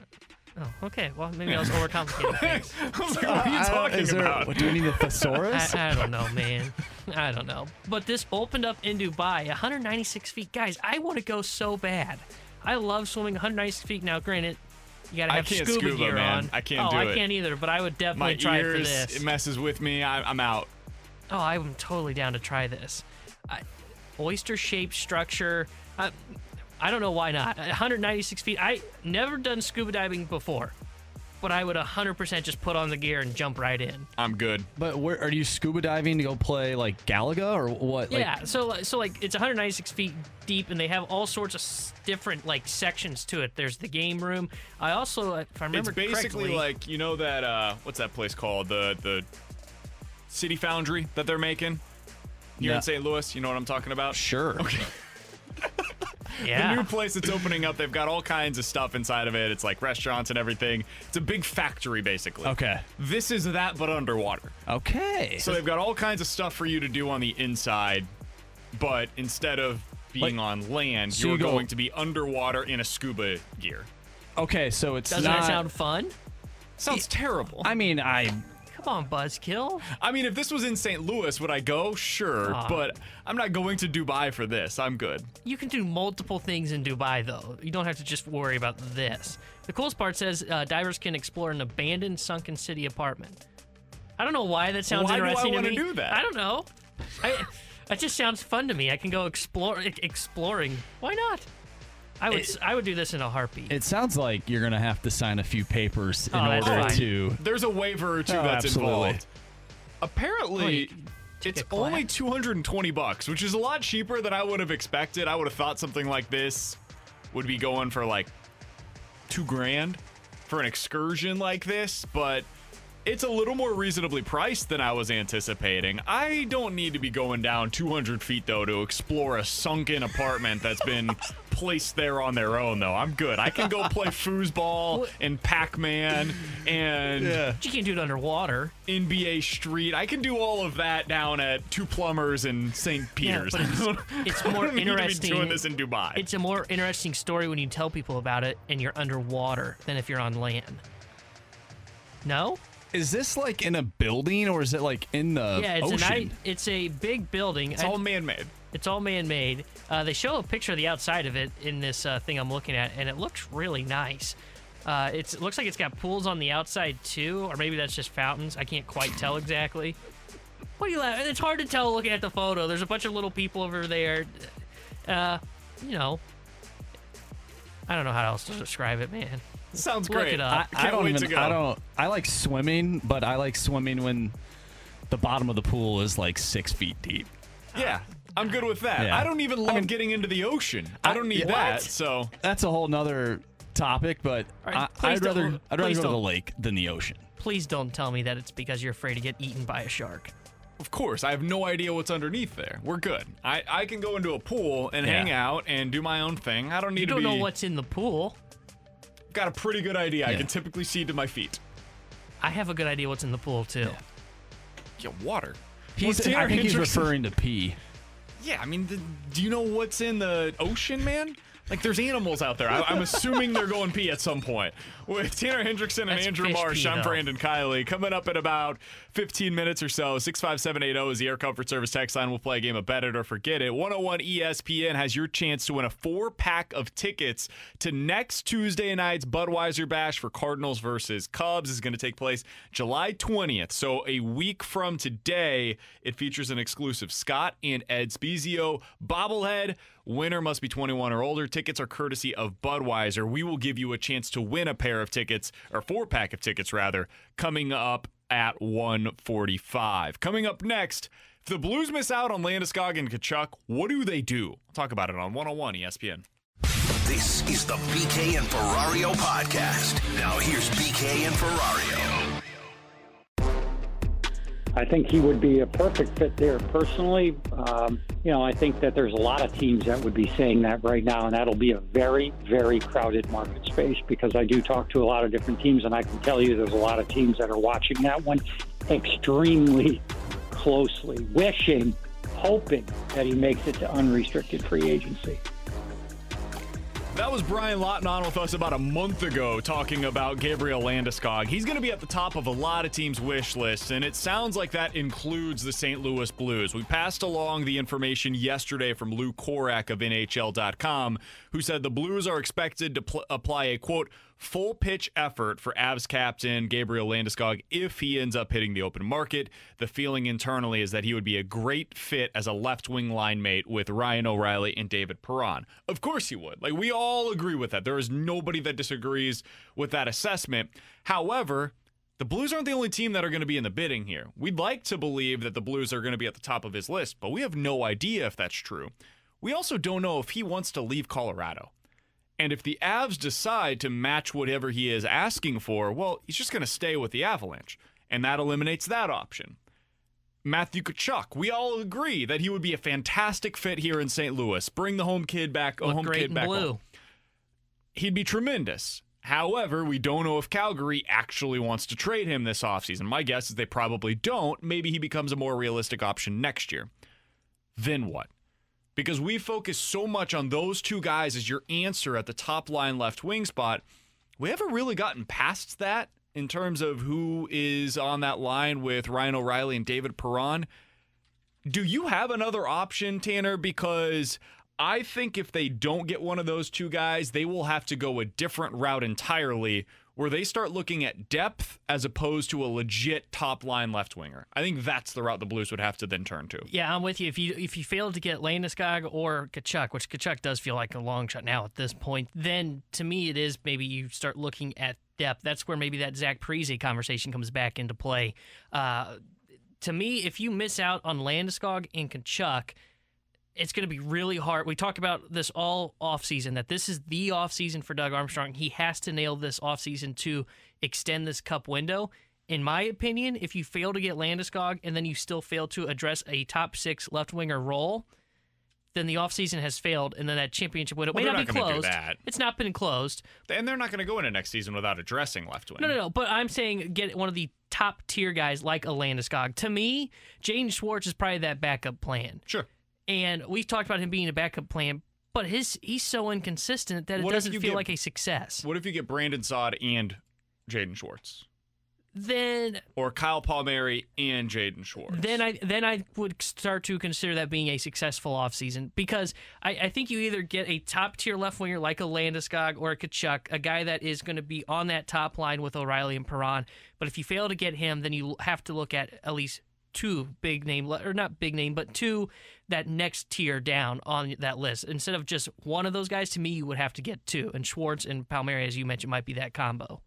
Oh, okay. Well, maybe I was overcomplicating things. I was like, what are you Uh, talking is there- about? what, do we need a thesaurus? I, I don't know, man. I don't know. But this opened up in Dubai, 196 feet. Guys, I want to go so bad. I love swimming 196 feet. Now, granted, you gotta I have can't scuba, scuba, gear man. on. I can't oh, do I it. can't either. But I would My definitely try for ears, this. it messes with me. I, I'm out. Oh, I'm totally down to try this. I, oyster-shaped structure. I, I don't know why not. 196 feet. I never done scuba diving before, but I would 100% just put on the gear and jump right in. I'm good. But where are you scuba diving to go play like Galaga or what? Like, yeah, so so like it's 196 feet deep, and they have all sorts of s- different like sections to it. There's the game room. I also, if I remember It's basically correctly, like you know that uh, what's that place called? The the City Foundry that they're making here No. in St. Louis. You know what I'm talking about? Sure. Okay. Yeah. The new place that's opening up, they've got all kinds of stuff inside of it. It's like restaurants and everything. It's a big factory, basically. Okay. This is that, but underwater. Okay. So they've got all kinds of stuff for you to do on the inside, but instead of being on land, so you're you go- going to be underwater in a scuba gear. Okay, so it's Doesn't not. that sound fun? Sounds terrible. I mean, I On, Buzzkill. I mean, if this was in St. Louis, would I go? Sure, Ah. but I'm not going to Dubai for this. I'm good. You can do multiple things in Dubai, though. You don't have to just worry about this. The coolest part says uh, divers can explore an abandoned sunken city apartment. I don't know why that sounds Why do I interesting to me. do that? I don't know. I, that just sounds fun to me. I can go explore exploring. Why not? I would s I would do this in a heartbeat. It sounds like you're gonna have to sign a few papers oh, in Oh, that's order fine. to. There's a waiver or two Oh, that's absolutely. involved. Apparently, it's only 220 bucks, which is a lot cheaper than I would have expected. I would have thought something like this would be going for like two grand for an excursion like this, but it's a little more reasonably priced than I was anticipating. I don't need to be going down 200 feet though to explore a sunken apartment that's been placed there on their own though. I'm good. I can go play foosball and Pac-Man and But you can't do it underwater. NBA Street. I can do all of that down at Two Plumbers in St. Peter's. Yeah, but it's, it's more I don't need to be interesting. doing this in Dubai. It's a more interesting story when you tell people about it and you're underwater than if you're on land. No? Is this like in a building or is it like in the yeah, it's ocean? a. It's a big building. It's all man-made. It's all man-made. Uh, they show a picture of the outside of it in this uh, thing I'm looking at, and it looks really nice. Uh, it's, it looks like it's got pools on the outside too, or maybe that's just fountains. I can't quite tell exactly. What are you laughing? It's hard to tell looking at the photo. There's a bunch of little people over there. Uh, you know, I don't know how else to describe it, man. Sounds Look great. it up. I, I don't even. I don't. I like swimming, but I like swimming when the bottom of the pool is like six feet deep. Yeah, I'm good with that. Yeah. I don't even love getting into the ocean. I don't need that. So That's a whole nother topic, but All right, I, I'd rather I'd rather go to the lake than the ocean. Please don't tell me that it's because you're afraid to get eaten by a shark. of course, I have no idea what's underneath there. We're good. I, I can go into a pool and Yeah. hang out and do my own thing. I don't need You don't be. know what's in the pool. Got a pretty good idea. I Yeah. can typically see to my feet. I have a good idea what's in the pool too. Yeah, water. He's, Well, I think he's Hendrickson- referring to pee. Yeah, I mean, the, do you know what's in the ocean, man? Like, there's animals out there. I, I'm assuming they're going pee at some point. With Tanner Hendrickson and That's Andrew fish Marsh, pee, I'm though. Brandon Kiley. Coming up in about 15 minutes or so, 65780 is the Air Comfort Service text line. We'll play a game of Bet It or Forget It. 101 ESPN has your chance to win a four pack of tickets to next Tuesday night's Budweiser Bash for Cardinals versus Cubs. is going to take place July 20th. So a week from today, it features an exclusive Scott and Ed Spiezio bobblehead. Winner must be 21 or older. Tickets are courtesy of Budweiser. We will give you a chance to win a pair of tickets, or four pack of tickets rather, coming up at 145. Coming up next, if the Blues miss out on Landeskog and Tkachuk, what do they do? We'll talk about it on 101 ESPN. This is the BK and Ferrario podcast. Now here's BK and Ferrario. I think he would be a perfect fit there. Personally, um, you know, I think that there's a lot of teams that would be saying that right now, and that'll be a very, very crowded market space because I do talk to a lot of different teams, and I can tell you there's a lot of teams that are watching that one extremely closely, wishing, hoping that he makes it to unrestricted free agency. Was Brian Lawton on with us about a month ago talking about Gabriel Landeskog. He's going to be at the top of a lot of teams' wish lists, and it sounds like that includes the St. Louis Blues. We passed along the information yesterday from Lou Korac of NHL.com, who said the Blues are expected to pl- apply a quote full pitch effort for Avs captain Gabriel Landeskog if he ends up hitting the open market. The feeling internally is that he would be a great fit as a left wing line mate with Ryan O'Reilly and David Perron. Of course he would. Like we all agree with that. There is nobody that disagrees with that assessment. However, the Blues aren't the only team that are going to be in the bidding here. We'd like to believe that the Blues are going to be at the top of his list, but we have no idea if that's true. We also don't know if he wants to leave Colorado. And if the Avs decide to match whatever he is asking for, well, he's just going to stay with the Avalanche. And that eliminates that option. Matthew Tkachuk. We all agree that he would be a fantastic fit here in St. Louis. Bring the home kid back, a Look home great kid back blue. home. He'd be tremendous. However, we don't know if Calgary actually wants to trade him this offseason. My guess is they probably don't. Maybe he becomes a more realistic option next year. Then what? Because we focus so much on those two guys as your answer at the top line left wing spot, we haven't really gotten past that in terms of who is on that line with Ryan O'Reilly and David Perron. Do you have another option, Tanner? Because I think if they don't get one of those two guys, they will have to go a different route entirely where they start looking at depth as opposed to a legit top line left winger. I think that's the route the Blues would have to then turn to. Yeah, I'm with you. If you if you fail to get Landeskog or Tkachuk, which Tkachuk does feel like a long shot now at this point, then to me it is maybe you start looking at depth. That's where maybe that Zach Parise conversation comes back into play. Uh, to me, if you miss out on Landeskog and Tkachuk, it's going to be really hard. We talked about this all offseason, that this is the offseason for Doug Armstrong. He has to nail this offseason to extend this cup window. In my opinion, if you fail to get Landeskog and then you still fail to address a top six left winger role, then the offseason has failed, and then that championship window Well, may not be not do closed. It's not been closed. And they're not going to go into next season without addressing left wing. No, no, no. But I'm saying get one of the top tier guys like a Landeskog. To me, Jane Schwartz is probably that backup plan. Sure. And we've talked about him being a backup plan, but his he's so inconsistent that it What doesn't feel get- like a success. What if you get Brandon Saad and Jaden Schwartz? Then Or Kyle Palmieri and Jaden Schwartz? then I then I would start to consider that being a successful offseason because I, I think you either get a top tier left winger like a Landeskog or a Tkachuk, a guy that is going to be on that top line with O'Reilly and Perron. But if you fail to get him, then you have to look at at least two big name le- or not big name, but two that next tier down on that list. Instead of just one of those guys, to me, you would have to get two. And Schwartz and Palmieri, as you mentioned, might be that combo.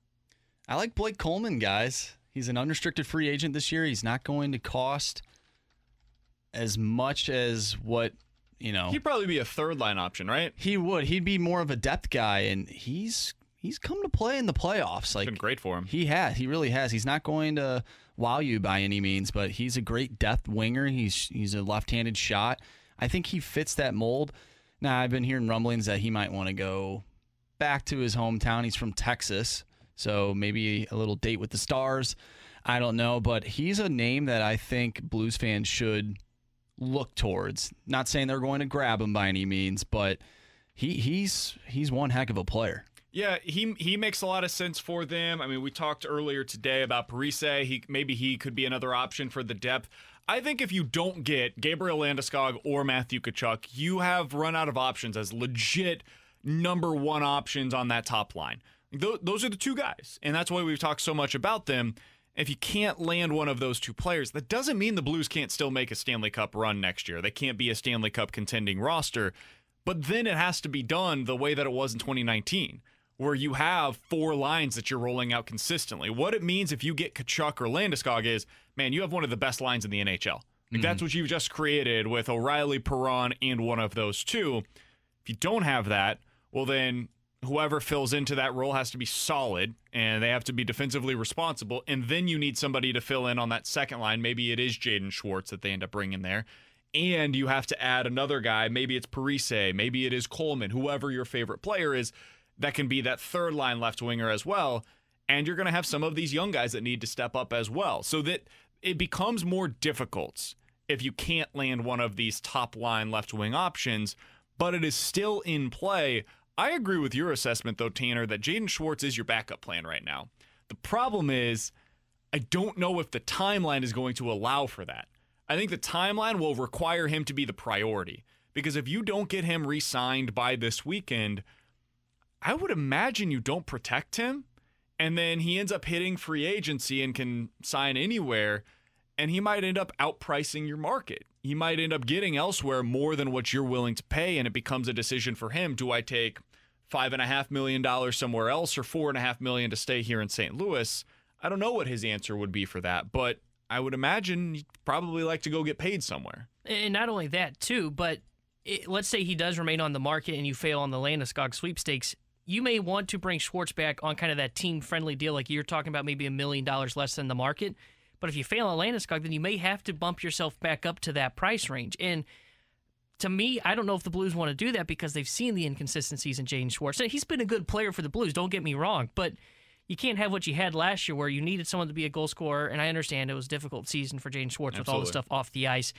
I like Blake Coleman, guys. He's an unrestricted free agent this year. He's not going to cost as much as what, you know. He'd probably be a third line option, right? He would. He'd be more of a depth guy, and he's he's come to play in the playoffs. Like been great for him. He has. He really has. He's not going to wow you by any means, but he's a great depth winger. He's he's a left-handed shot. I think he fits that mold. Now I've been hearing rumblings that he might want to go back to his hometown. He's from Texas, so maybe a little date with the Stars. I don't know, but he's a name that I think Blues fans should look towards. Not saying they're going to grab him by any means, but he he's he's one heck of a player. Yeah, he he makes a lot of sense for them. I mean, we talked earlier today about Parise. He maybe he could be another option for the depth. I think if you don't get Gabriel Landeskog or Matthew Tkachuk, you have run out of options as legit number one options on that top line. Th- those are the two guys, and that's why we've talked so much about them. If you can't land one of those two players, that doesn't mean the Blues can't still make a Stanley Cup run next year. They can't be a Stanley Cup contending roster, but then it has to be done the way that it was in 2019 where you have four lines that you're rolling out consistently. What it means if you get Tkachuk or Landeskog is, man, you have one of the best lines in the NHL. Like mm-hmm. That's what you've just created with O'Reilly, Perron, and one of those two. If you don't have that, well, then whoever fills into that role has to be solid and they have to be defensively responsible. And then you need somebody to fill in on that second line. Maybe it is Jaden Schwartz that they end up bringing there. And you have to add another guy. Maybe it's Parise. Maybe it is Coleman, whoever your favorite player is that can be that third line left winger as well. And you're going to have some of these young guys that need to step up as well. So that it becomes more difficult if you can't land one of these top line left wing options, but it is still in play. I agree with your assessment, though, Tanner, that Jaden Schwartz is your backup plan right now. The problem is, I don't know if the timeline is going to allow for that. I think the timeline will require him to be the priority because if you don't get him re signed by this weekend, I would imagine you don't protect him. And then he ends up hitting free agency and can sign anywhere. And he might end up outpricing your market. He might end up getting elsewhere more than what you're willing to pay. And it becomes a decision for him. Do I take five and a half million dollars somewhere else or four and a half million to stay here in St. Louis? I don't know what his answer would be for that, but I would imagine he'd probably like to go get paid somewhere. And not only that, too, but it, let's say he does remain on the market and you fail on the Landeskog sweepstakes. You may want to bring Schwartz back on kind of that team friendly deal, like you're talking about, maybe a million dollars less than the market. But if you fail at Landeskog, then you may have to bump yourself back up to that price range. And to me, I don't know if the Blues want to do that because they've seen the inconsistencies in Jaden Schwartz. And he's been a good player for the Blues, don't get me wrong, but you can't have what you had last year where you needed someone to be a goal scorer. And I understand it was a difficult season for Jaden Schwartz with all the stuff off the ice.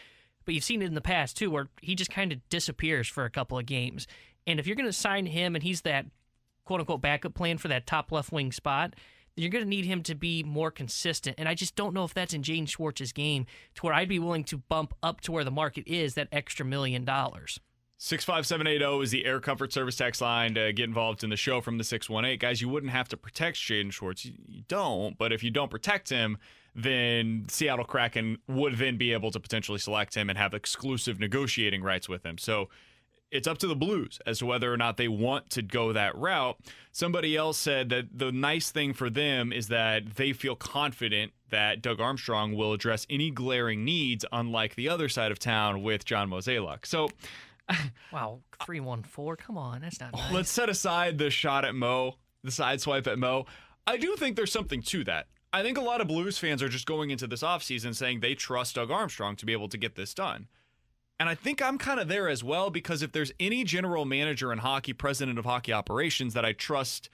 But you've seen it in the past too, where he just kind of disappears for a couple of games. And if you're going to sign him and he's that quote unquote backup plan for that top left wing spot, you're going to need him to be more consistent. And I just don't know if that's in Jaden Schwartz's game to where I'd be willing to bump up to where the market is that extra million dollars. 65780 is the Air Comfort Service text line to get involved in the show from the 618. Guys, you wouldn't have to protect Jaden Schwartz. You don't, but if you don't protect him, then Seattle Kraken would then be able to potentially select him and have exclusive negotiating rights with him. So it's up to the Blues as to whether or not they want to go that route. Somebody else said that the nice thing for them is that they feel confident that Doug Armstrong will address any glaring needs, unlike the other side of town with John Mozeliak. So Wow, 314. Come on, that's not oh, nice. Let's set aside the shot at Mo, the side swipe at Mo. I do think there's something to that. I think a lot of Blues fans are just going into this offseason saying they trust Doug Armstrong to be able to get this done. And I think I'm kind of there as well because if there's any general manager in hockey, president of hockey operations that I trust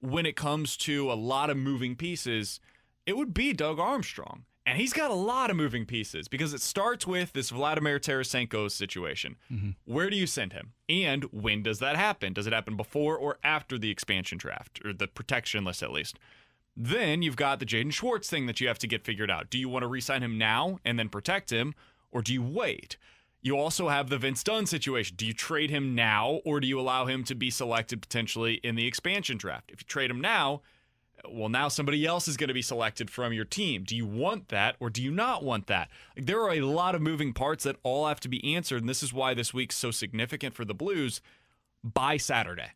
when it comes to a lot of moving pieces, it would be Doug Armstrong. And he's got a lot of moving pieces because it starts with this Vladimir Tarasenko situation. Mm-hmm. Where do you send him? And when does that happen? Does it happen before or after the expansion draft or the protection list at least? Then you've got the Jaden Schwartz thing that you have to get figured out. Do you want to re-sign him now and then protect him, or do you wait? You also have the Vince Dunn situation. Do you trade him now, or do you allow him to be selected potentially in the expansion draft? If you trade him now, well, now somebody else is going to be selected from your team. Do you want that, or do you not want that? Like, there are a lot of moving parts that all have to be answered, and this is why this week's so significant for the Blues by Saturday.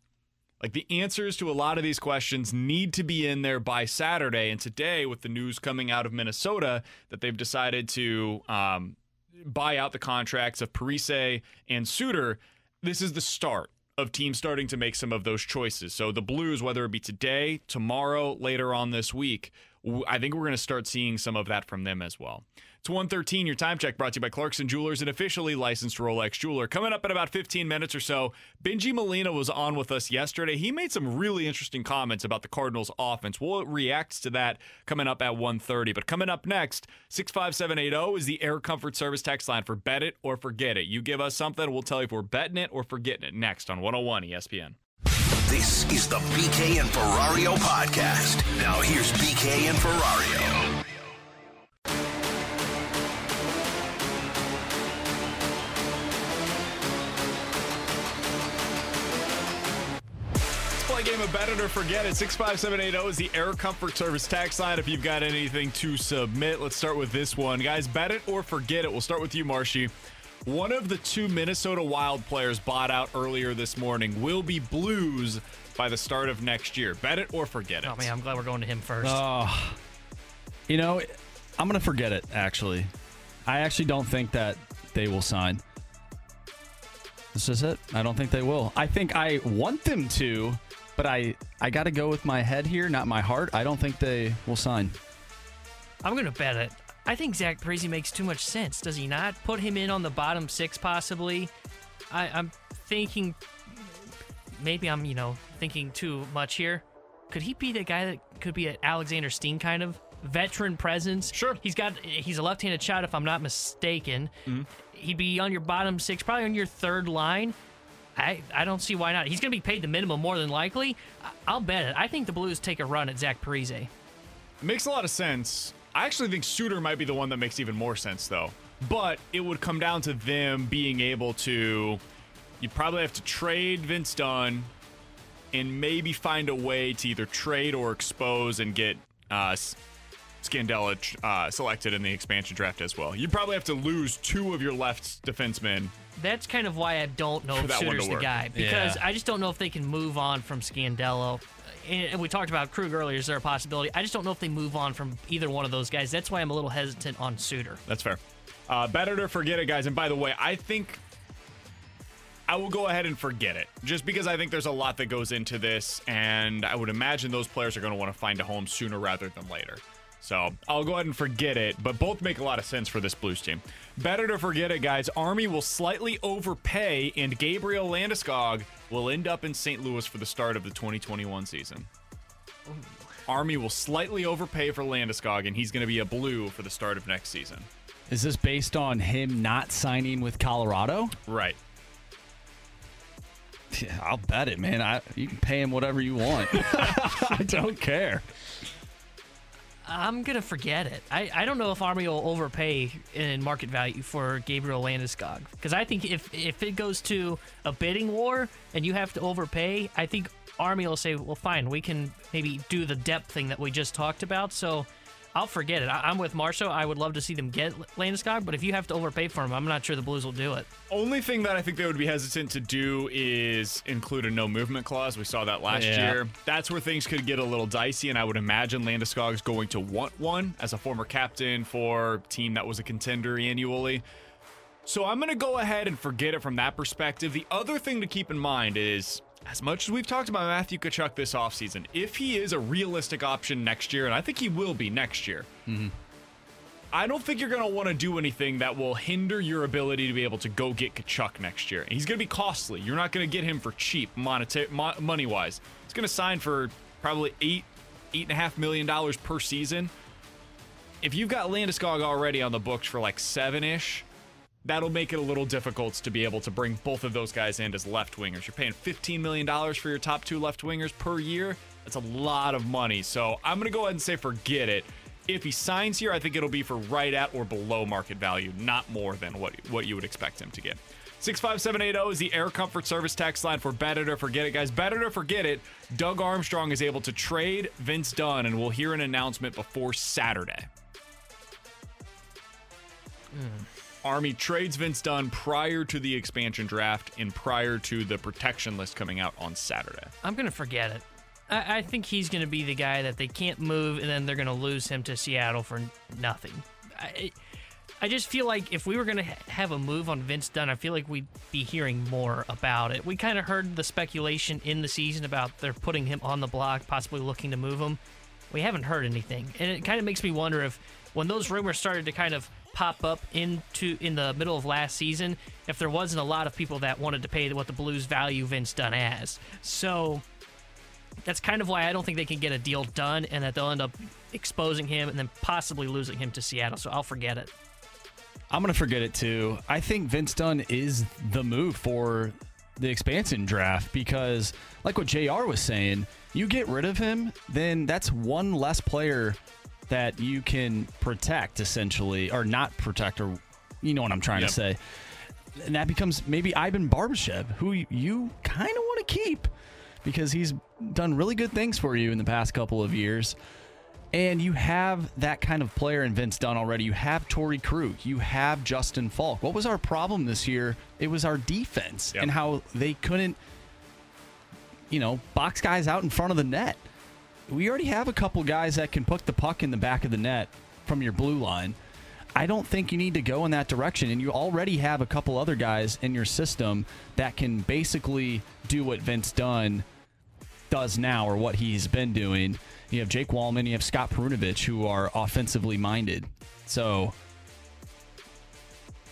Like the answers to a lot of these questions need to be in there by Saturday. And today, with the news coming out of Minnesota that they've decided to um, buy out the contracts of Parise and Suter, this is the start of teams starting to make some of those choices. So the Blues, whether it be today, tomorrow, later on this week, I think we're going to start seeing some of that from them as well. It's 113, your time check brought to you by Clarkson Jewelers, an officially licensed Rolex jeweler. Coming up in about 15 minutes or so, Benji Molina was on with us yesterday. He made some really interesting comments about the Cardinals offense. We'll react to that coming up at 1.30. But coming up next, 65780 is the Air Comfort Service text line for bet it or forget it. You give us something, we'll tell you if we're betting it or forgetting it next on 101 ESPN. This is the BK and Ferrario podcast. Now here's BK and Ferrario. Game of Bet It or Forget It. 65780 is the Air Comfort Service tax line. If you've got anything to submit, let's start with this one. Guys, bet it or forget it. We'll start with you, Marshy. One of the two Minnesota Wild players bought out earlier this morning will be Blues by the start of next year. Bet it or forget it. Oh man, I'm glad we're going to him first. Oh, you know, I'm gonna forget it. Actually, I actually don't think that they will sign. This is it. I don't think they will. I think I want them to, but I I got to go with my head here, not my heart. I don't think they will sign. I'm gonna bet it. I think Zach Parise makes too much sense. Does he not? Put him in on the bottom six, possibly. I, I'm thinking. Maybe I'm, you know, thinking too much here. Could he be the guy that could be an Alexander Steen kind of veteran presence? Sure. He's got. He's a left-handed shot, if I'm not mistaken. Mm-hmm. He'd be on your bottom six, probably on your third line. I, I don't see why not. He's going to be paid the minimum more than likely. I'll bet it. I think the Blues take a run at Zach Parise. Makes a lot of sense. I actually think Suter might be the one that makes even more sense, though. But it would come down to them being able to. You probably have to trade Vince Dunn and maybe find a way to either trade or expose and get uh, Scandella uh, selected in the expansion draft as well. You probably have to lose two of your left defensemen. That's kind of why I don't know if that one to Suter's the work. guy because Yeah. I just don't know if they can move on from Scandella. And and we talked about Krug earlier. Is there a possibility? I just don't know if they move on from either one of those guys. That's why I'm a little hesitant on Suter. That's fair. Uh, better to forget it, guys. And by the way, I think I will go ahead and forget it just because I think there's a lot that goes into this, and I would imagine those players are going to want to find a home sooner rather than later. So I'll go ahead and forget it, but both make a lot of sense for this Blues team. Better to forget it, guys. Army will slightly overpay, and Gabriel Landeskog will end up in St. Louis for the start of the 2021 season. Army will slightly overpay for Landeskog, and he's going to be a blue for the start of next season. Is this based on him not signing with Colorado? Right. Yeah, I'll bet it, man. I, you can pay him whatever you want. I don't care. I'm gonna forget it. I, I don't know if Army will overpay in market value for Gabriel Landeskog because I think if if it goes to a bidding war and you have to overpay, I think Army will say, well, fine, we can maybe do the depth thing that we just talked about. So I'll forget it. I, am with Marshall. I would love to see them get Landeskog, but if you have to overpay for him, I'm not sure the Blues will do it. Only thing that I think they would be hesitant to do is include a no movement clause. We saw that last Yeah. year. That's where things could get a little dicey, and I would imagine Landeskog is going to want one as a former captain for a team that was a contender annually. So I'm going to go ahead and forget it from that perspective. The other thing to keep in mind is as much as we've talked about Matthew Tkachuk this offseason, if he is a realistic option next year, and I think he will be next year, mm-hmm. I don't think you're going to want to do anything that will hinder your ability to be able to go get Tkachuk next year. He's going to be costly. You're not going to get him for cheap, monetary, mo- money wise. He's going to sign for probably eight, eight and a half million dollars per season. If you've got Landeskog already on the books for like seven ish, that'll make it a little difficult to be able to bring both of those guys in as left wingers. You're paying $15 million for your top two left wingers per year. That's a lot of money. So I'm going to go ahead and say forget it. If he signs here, I think it'll be for right at or below market value, not more than what, what you would expect him to get. 65780 is the Air Comfort Service tax line for Better to Forget It, guys. Better to Forget It. Doug Armstrong is able to trade Vince Dunn, and we'll hear an announcement before Saturday. Hmm. Army trades Vince Dunn prior to the expansion draft and prior to the protection list coming out on Saturday. I'm gonna forget it. I, I think he's gonna be the guy that they can't move, and then they're gonna lose him to Seattle for nothing. I, I just feel like if we were gonna ha- have a move on Vince Dunn, I feel like we'd be hearing more about it. We kind of heard the speculation in the season about they're putting him on the block, possibly looking to move him. We haven't heard anything, and it kind of makes me wonder if when those rumors started to kind of pop up into in the middle of last season, if there wasn't a lot of people that wanted to pay what the Blues value Vince Dunn as. So that's kind of why I don't think they can get a deal done, and that they'll end up exposing him and then possibly losing him to Seattle. So I'll forget it. I'm going to forget it too. I think Vince Dunn is the move for the expansion draft because, like what JR was saying, you get rid of him, then that's one less player that you can protect, essentially, or not protect, or you know what I'm trying Yep. to say. And that becomes maybe Ivan Barbashev, who you kind of want to keep because he's done really good things for you in the past couple of years. And you have that kind of player in Vince Dunn already. You have Torey Krug. You have Justin Faulk. What was our problem this year? It was our defense and how they couldn't, you know, box guys out in front of the net. We already have a couple guys that can put the puck in the back of the net from your blue line. I don't think you need to go in that direction. And you already have a couple other guys in your system that can basically do what Vince Dunn does now or what he's been doing. You have Jake Walman, you have Scott Perunovich, who are offensively minded. So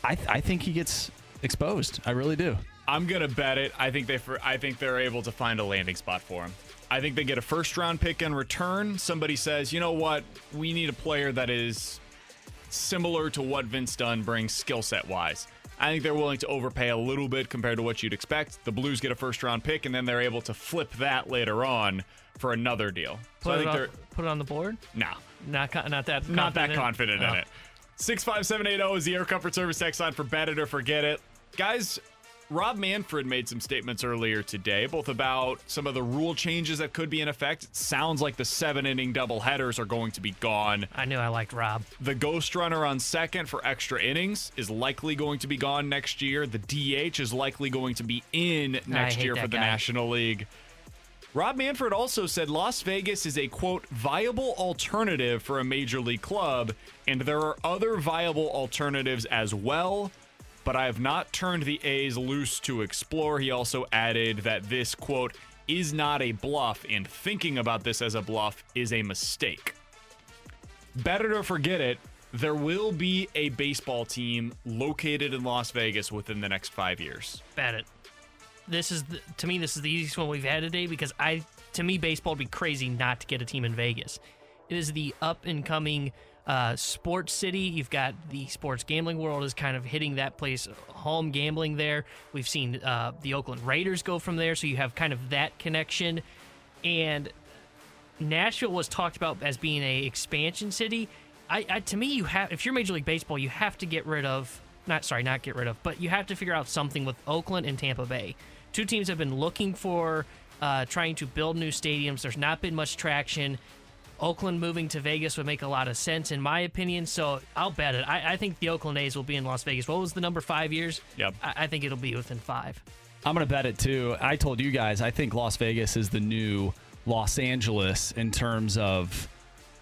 I, I think he gets exposed. I really do. I'm gonna bet it. I think they for I think they're able to find a landing spot for him. I think they get a first round pick in return. Somebody says, you know what, we need a player that is similar to what Vince Dunn brings skill set wise. I think they're willing to overpay a little bit compared to what you'd expect. The Blues get a first round pick, and then they're able to flip that later on for another deal. So Put, I it, think on, they're put it on the board. no, Not not that not that confident in Oh. it. 65780 is the Air Comfort Service text line for Bet It or Forget It. Guys, Rob Manfred made some statements earlier today, both about some of the rule changes that could be in effect. It sounds like the seven inning double headers are going to be gone. I knew I liked Rob. The ghost runner on second for extra innings is likely going to be gone next year. The DH is likely going to be in next year for the guy. National League. Rob Manfred also said Las Vegas is a quote viable alternative for a major league club, and there are other viable alternatives as well. But I have not turned the A's loose to explore. He also added that this quote is not a bluff, and thinking about this as a bluff is a mistake. better to forget it. There will be a baseball team located in Las Vegas within the next five years. Bet it. This is the, to me this is the easiest one we've had today because I to me baseball would be crazy not to get a team in Vegas. It is the up and coming uh, sports city. You've got the sports gambling world is kind of hitting that place home gambling there. We've seen uh, the Oakland Raiders go from there, so you have kind of that connection. And Nashville was talked about as being a expansion city. I, I to me, you have if you're Major League Baseball, you have to get rid of not sorry, not get rid of, but you have to figure out something with Oakland and Tampa Bay. Two teams have been looking for uh, trying to build new stadiums. There's not been much traction. Oakland moving to Vegas would make a lot of sense, in my opinion. So I'll bet it. I, I think the Oakland A's will be in Las Vegas. What was the number five years? Yep. I, I think it'll be within five. I'm going to bet it too. I told you guys, I think Las Vegas is the new Los Angeles in terms of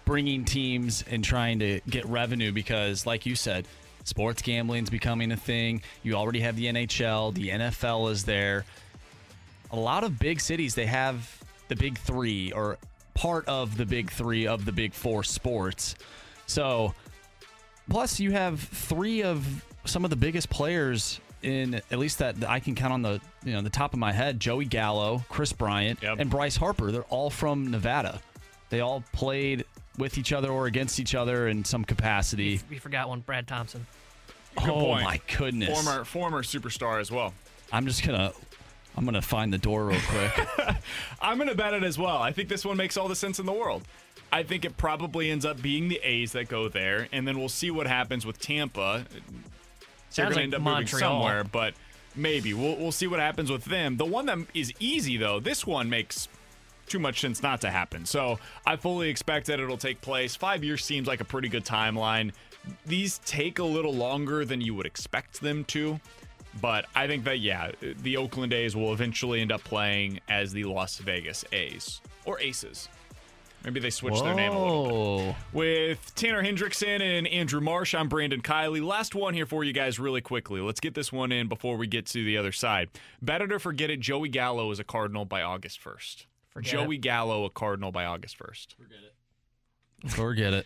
bringing teams and trying to get revenue because, like you said, sports gambling is becoming a thing. You already have the NHL, the NFL is there. A lot of big cities, they have the big three or part of the big three of the big four sports. So, plus you have three of some of the biggest players in at least that I can count on the you know the top of my head: Joey Gallo, Kris Bryant, and Bryce Harper. They're all from Nevada. They all played with each other or against each other in some capacity. We forgot one, Brad Thompson. Oh Good oh point. my goodness! Former former superstar as well. I'm just gonna I'm gonna find the door real quick. I'm going to bet it as well. I think this one makes all the sense in the world. I think it probably ends up being the A's that go there, and then we'll see what happens with Tampa. They're Sounds going to like end up Montreal. moving somewhere, but maybe we'll we'll see what happens with them. The one that is easy though, this one makes too much sense not to happen. So I fully expect that it'll take place. Five years seems like a pretty good timeline. These take a little longer than you would expect them to. But I think that, yeah, the Oakland A's will eventually end up playing as the Las Vegas A's or Aces. Maybe they switched their name a little bit. With Tanner Hendrickson and Andrew Marsh, I'm Brandon Kiley. Last one here for you guys, really quickly. Let's get this one in before we get to the other side. Better to forget it. Joey Gallo is a Cardinal by August 1st. Forget Joey Gallo, a Cardinal by August 1st. Forget it. I,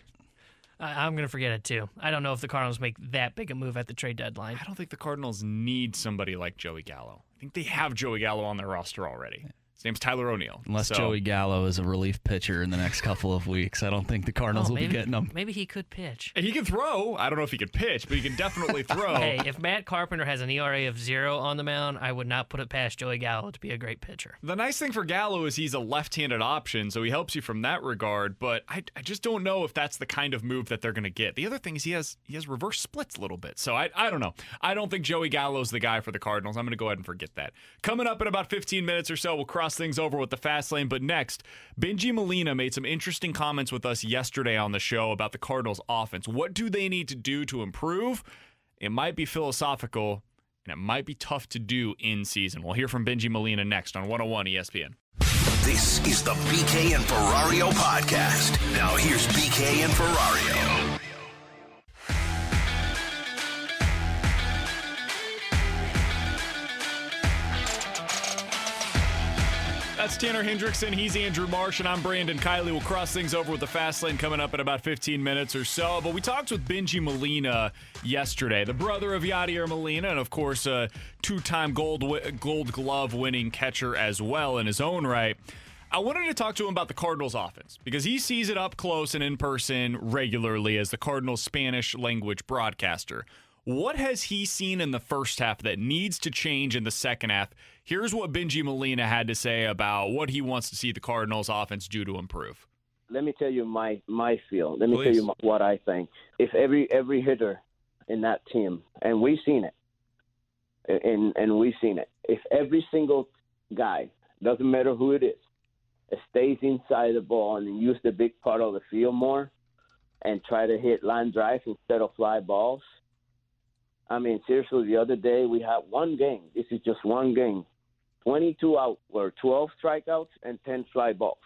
I'm going to forget it too. I don't know if the Cardinals make that big a move at the trade deadline. I don't think the Cardinals need somebody like Joey Gallo. I think they have Joey Gallo on their roster already. His name's Tyler O'Neill. Unless So- Joey Gallo is a relief pitcher in the next couple of weeks, I don't think the Cardinals Oh, will maybe, be getting him. Maybe he could pitch. He can throw. I don't know if he could pitch, but he can definitely throw. Hey, if Matt Carpenter has an ERA of zero on the mound, I would not put it past Joey Gallo to be a great pitcher. The nice thing for Gallo is he's a left-handed option, so he helps you from that regard. But I, I just don't know if that's the kind of move that they're going to get. The other thing is he has he has reverse splits a little bit, so I I don't know. I don't think Joey Gallo's the guy for the Cardinals. I'm going to go ahead and forget that. Coming up in about 15 minutes or so, we'll cross things over with the fast lane. But next, Benji Molina made some interesting comments with us yesterday on the show about the Cardinals' offense. What do they need to do to improve? It might be philosophical. And it might be tough to do in season. We'll hear from Benji Molina next on 101 ESPN. This is the BK and Ferrario podcast. Now here's BK and Ferrario. That's Tanner Hendrickson. He's Andrew Marsh, and I'm Brandon Kiley. We'll cross things over with the fast lane coming up in about 15 minutes or so. But we talked with Benji Molina yesterday, the brother of Yadier Molina, and of course, a two-time Gold Gold Glove winning catcher as well in his own right. I wanted to talk to him about the Cardinals offense because he sees it up close and in person regularly as the Cardinals Spanish language broadcaster. What has he seen in the first half that needs to change in the second half? Here's what Benji Molina had to say about what he wants to see the Cardinals offense do to improve. let me tell you my my feel. Let me tell you my, what I think. If every every hitter in that team, and we've seen it, and and we've seen it. If every single guy, doesn't matter who it is, stays inside the ball and use the big part of the field more, and try to hit line drives instead of fly balls. I mean, seriously, the other day we had one game. This is just one game. 22 out or 12 strikeouts and 10 fly balls.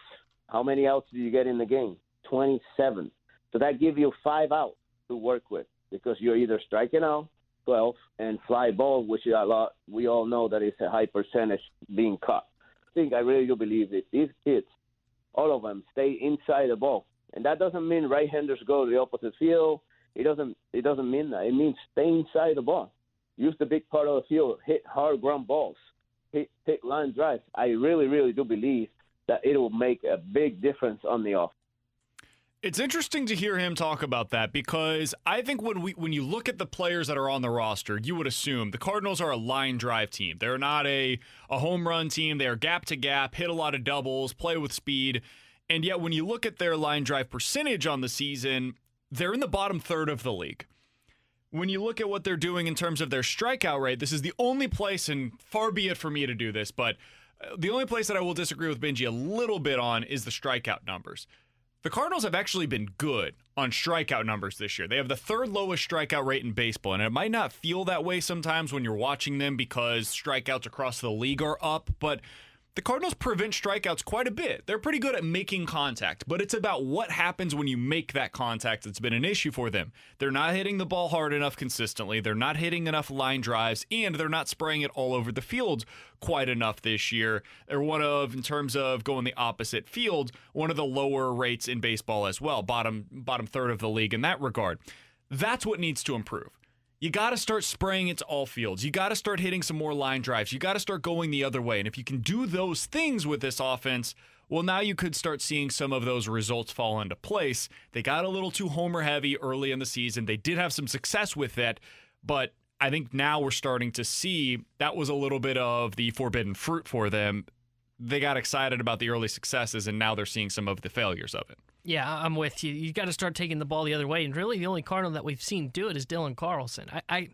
How many outs do you get in the game? 27. So that gives you five outs to work with because you're either striking out 12 and fly ball, which is a lot. We all know that it's a high percentage being caught. I think I really do believe that these kids, all of them, stay inside the ball and that doesn't mean right-handers go to the opposite field. It doesn't. It doesn't mean that. It means stay inside the ball. Use the big part of the field. Hit hard ground balls. Hit take line drives. I really, really do believe that it will make a big difference on the off. It's interesting to hear him talk about that because I think when we when you look at the players that are on the roster, you would assume the Cardinals are a line drive team. They're not a a home run team. They are gap to gap, hit a lot of doubles, play with speed. And yet when you look at their line drive percentage on the season, they're in the bottom third of the league. When you look at what they're doing in terms of their strikeout rate, this is the only place, and far be it for me to do this, but uh, the only place that I will disagree with Benji a little bit on is the strikeout numbers. The Cardinals have actually been good on strikeout numbers this year. They have the third lowest strikeout rate in baseball, and it might not feel that way sometimes when you're watching them because strikeouts across the league are up, but the Cardinals prevent strikeouts quite a bit. They're pretty good at making contact, but it's about what happens when you make that contact that's been an issue for them. They're not hitting the ball hard enough consistently, they're not hitting enough line drives, and they're not spraying it all over the field quite enough this year. They're one of, in terms of going the opposite field, one of the lower rates in baseball as well, bottom bottom third of the league in that regard. That's what needs to improve. You got to start spraying it to all fields. You got to start hitting some more line drives. You got to start going the other way. And if you can do those things with this offense, well, now you could start seeing some of those results fall into place. They got a little too homer heavy early in the season. They did have some success with that, but I think now we're starting to see that was a little bit of the forbidden fruit for them. They got excited about the early successes, and now they're seeing some of the failures of it. Yeah, I'm with you. You got to start taking the ball the other way, and really, the only Cardinal that we've seen do it is Dylan Carlson. I, I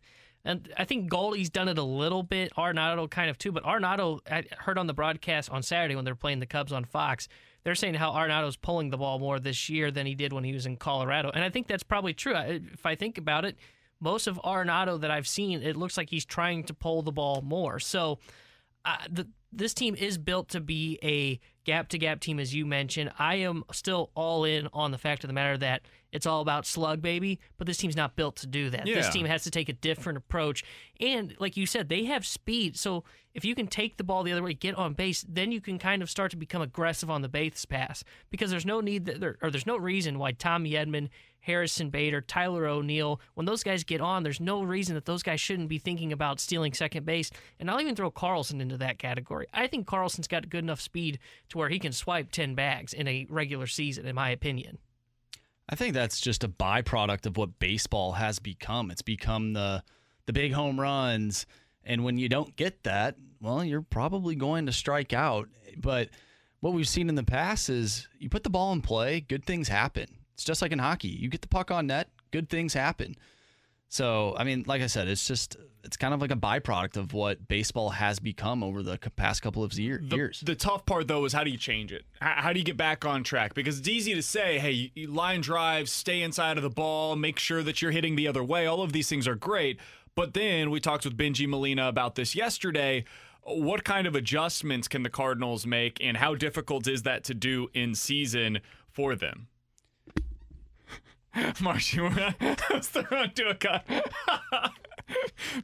and I think Goldie's done it a little bit. Arenado kind of too, but Arenado I heard on the broadcast on Saturday when they're playing the Cubs on Fox. They're saying how Arenado's pulling the ball more this year than he did when he was in Colorado, and I think that's probably true. If I think about it, most of Arenado that I've seen, it looks like he's trying to pull the ball more. So, uh, the this team is built to be a gap to gap team, as you mentioned. I am still all in on the fact of the matter that it's all about slug, baby, but this team's not built to do that. Yeah. This team has to take a different approach. And like you said, they have speed. So if you can take the ball the other way, get on base, then you can kind of start to become aggressive on the base pass because there's no need that there, or there's no reason why Tommy Edman, Harrison Bader, Tyler O'Neill, when those guys get on, there's no reason that those guys shouldn't be thinking about stealing second base. And I'll even throw Carlson into that category. I think Carlson's got good enough speed to where he can swipe 10 bags in a regular season, in my opinion. I think that's just a byproduct of what baseball has become. It's become the the big home runs, and when you don't get that, well, you're probably going to strike out. But what we've seen in the past is you put the ball in play, good things happen. It's just like in hockey. You get the puck on net, good things happen. So, I mean, like I said, it's just it's kind of like a byproduct of what baseball has become over the past couple of year, the, years. The tough part, though, is how do you change it? How, how do you get back on track? Because it's easy to say, hey, you, you line drives, stay inside of the ball, make sure that you're hitting the other way. All of these things are great. But then we talked with Benji Molina about this yesterday. What kind of adjustments can the Cardinals make, and how difficult is that to do in season for them? Marshy, let's throw into a cut.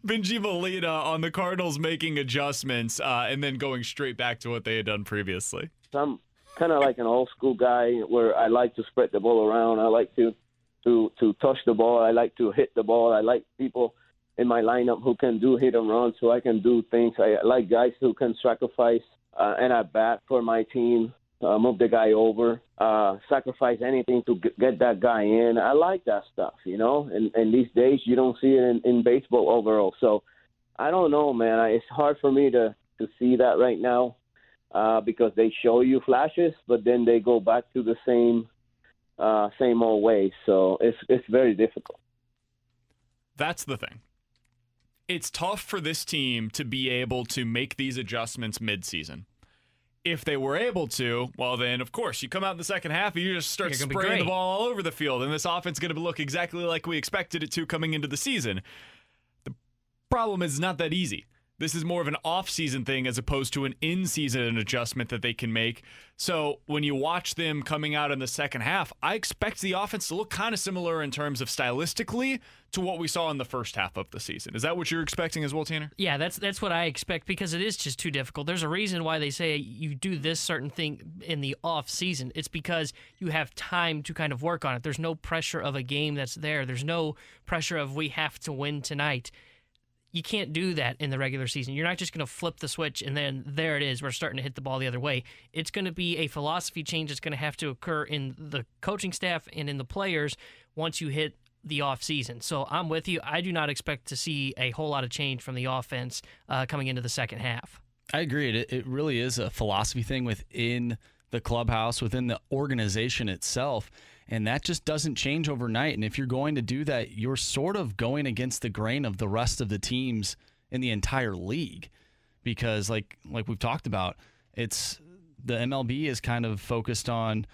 Benji Molina on the Cardinals making adjustments uh, and then going straight back to what they had done previously. I'm kind of like an old school guy where I like to spread the ball around. I like to to to touch the ball. I like to hit the ball. I like people in my lineup who can do hit and run, so I can do things. I like guys who can sacrifice uh, and at bat for my team uh, move the guy over, uh, sacrifice anything to get that guy in. I like that stuff, you know. And, and these days, you don't see it in, in baseball overall. So I don't know, man. It's hard for me to to see that right now uh, because they show you flashes, but then they go back to the same uh, same old way. So it's it's very difficult. That's the thing. It's tough for this team to be able to make these adjustments midseason if they were able to, well, then of course you come out in the second half and you just start spraying the ball all over the field, and this offense is going to look exactly like we expected it to coming into the season. The problem is not that easy This is more of an off-season thing as opposed to an in-season adjustment that they can make. So when you watch them coming out in the second half, I expect the offense to look kind of similar in terms of stylistically to what we saw in the first half of the season. Is that what you're expecting as well, Tanner? Yeah, that's that's what I expect because it is just too difficult. There's a reason why they say you do this certain thing in the off season. It's because you have time to kind of work on it. There's no pressure of a game that's there. There's no pressure of we have to win tonight you can't do that in the regular season. You're not just going to flip the switch and then there it is. We're starting to hit the ball the other way. It's going to be a philosophy change that's going to have to occur in the coaching staff and in the players once you hit the off season. So I'm with you. I do not expect to see a whole lot of change from the offense uh, coming into the second half. I agree. It, it really is a philosophy thing within the clubhouse, within the organization itself. And that just doesn't change overnight. And if you're going to do that, you're sort of going against the grain of the rest of the teams in the entire league. Because like like we've talked about, it's the MLB is kind of focused on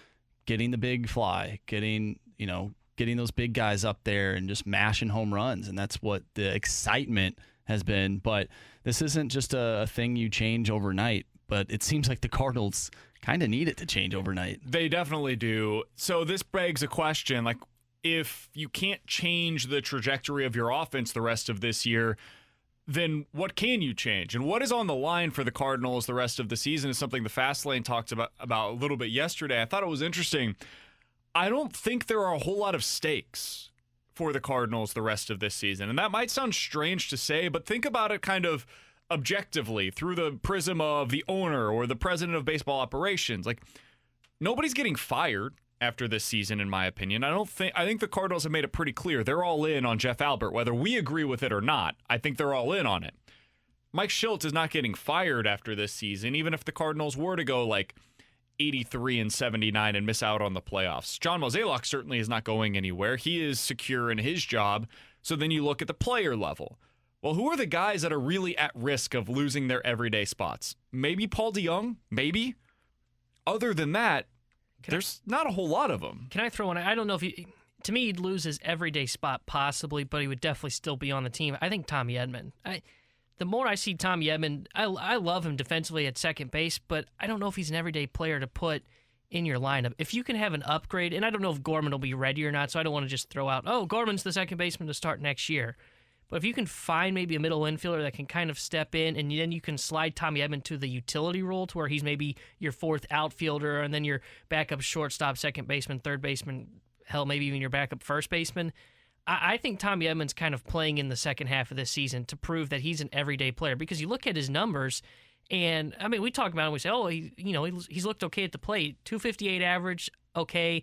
getting the big fly, getting, you know, getting those big guys up there and just mashing home runs. And that's what the excitement has been. But this isn't just a, thing you change overnight. But it seems like the Cardinals kind of need it to change overnight. They definitely do. So this begs a question like if you can't change the trajectory of your offense the rest of this year, then what can you change? And what is on the line for the Cardinals the rest of the season is something the Fast Lane talked about about a little bit yesterday. I thought it was interesting. I don't think there are a whole lot of stakes for the Cardinals the rest of this season. And that might sound strange to say, but think about it kind of objectively through the prism of the owner or the president of baseball operations. Like nobody's getting fired after this season, in my opinion. I don't think I think the Cardinals have made it pretty clear they're all in on Jeff Albert, whether we agree with it or not. I think they're all in on it. Mike Shildt is not getting fired after this season, even if the Cardinals were to go like 83 and 79 and miss out on the playoffs. John Mozeliak certainly is not going anywhere. He is secure in his job. So then you look at the player level. Well, who are the guys that are really at risk of losing their everyday spots? Maybe Paul DeJong, maybe. Other than that, Can there's I, not a whole lot of them. Can I throw one? I don't know if he. To me, he'd lose his everyday spot possibly, but he would definitely still be on the team. I think Tommy Edman. I, the more I see Tommy Edman, I, I love him defensively at second base, but I don't know if he's an everyday player to put in your lineup. If you can have an upgrade, and I don't know if Gorman will be ready or not, so I don't want to just throw out, oh, Gorman's the second baseman to start next year. But if you can find maybe a middle infielder that can kind of step in, and then you can slide Tommy Edman to the utility role to where he's maybe your fourth outfielder, and then your backup shortstop, second baseman, third baseman, hell, maybe even your backup first baseman. I, think Tommy Edman's kind of playing in the second half of this season to prove that he's an everyday player because you look at his numbers. And I mean, we talk about him. We say, "Oh, he, you know, he's looked okay at the plate. 258 average, okay.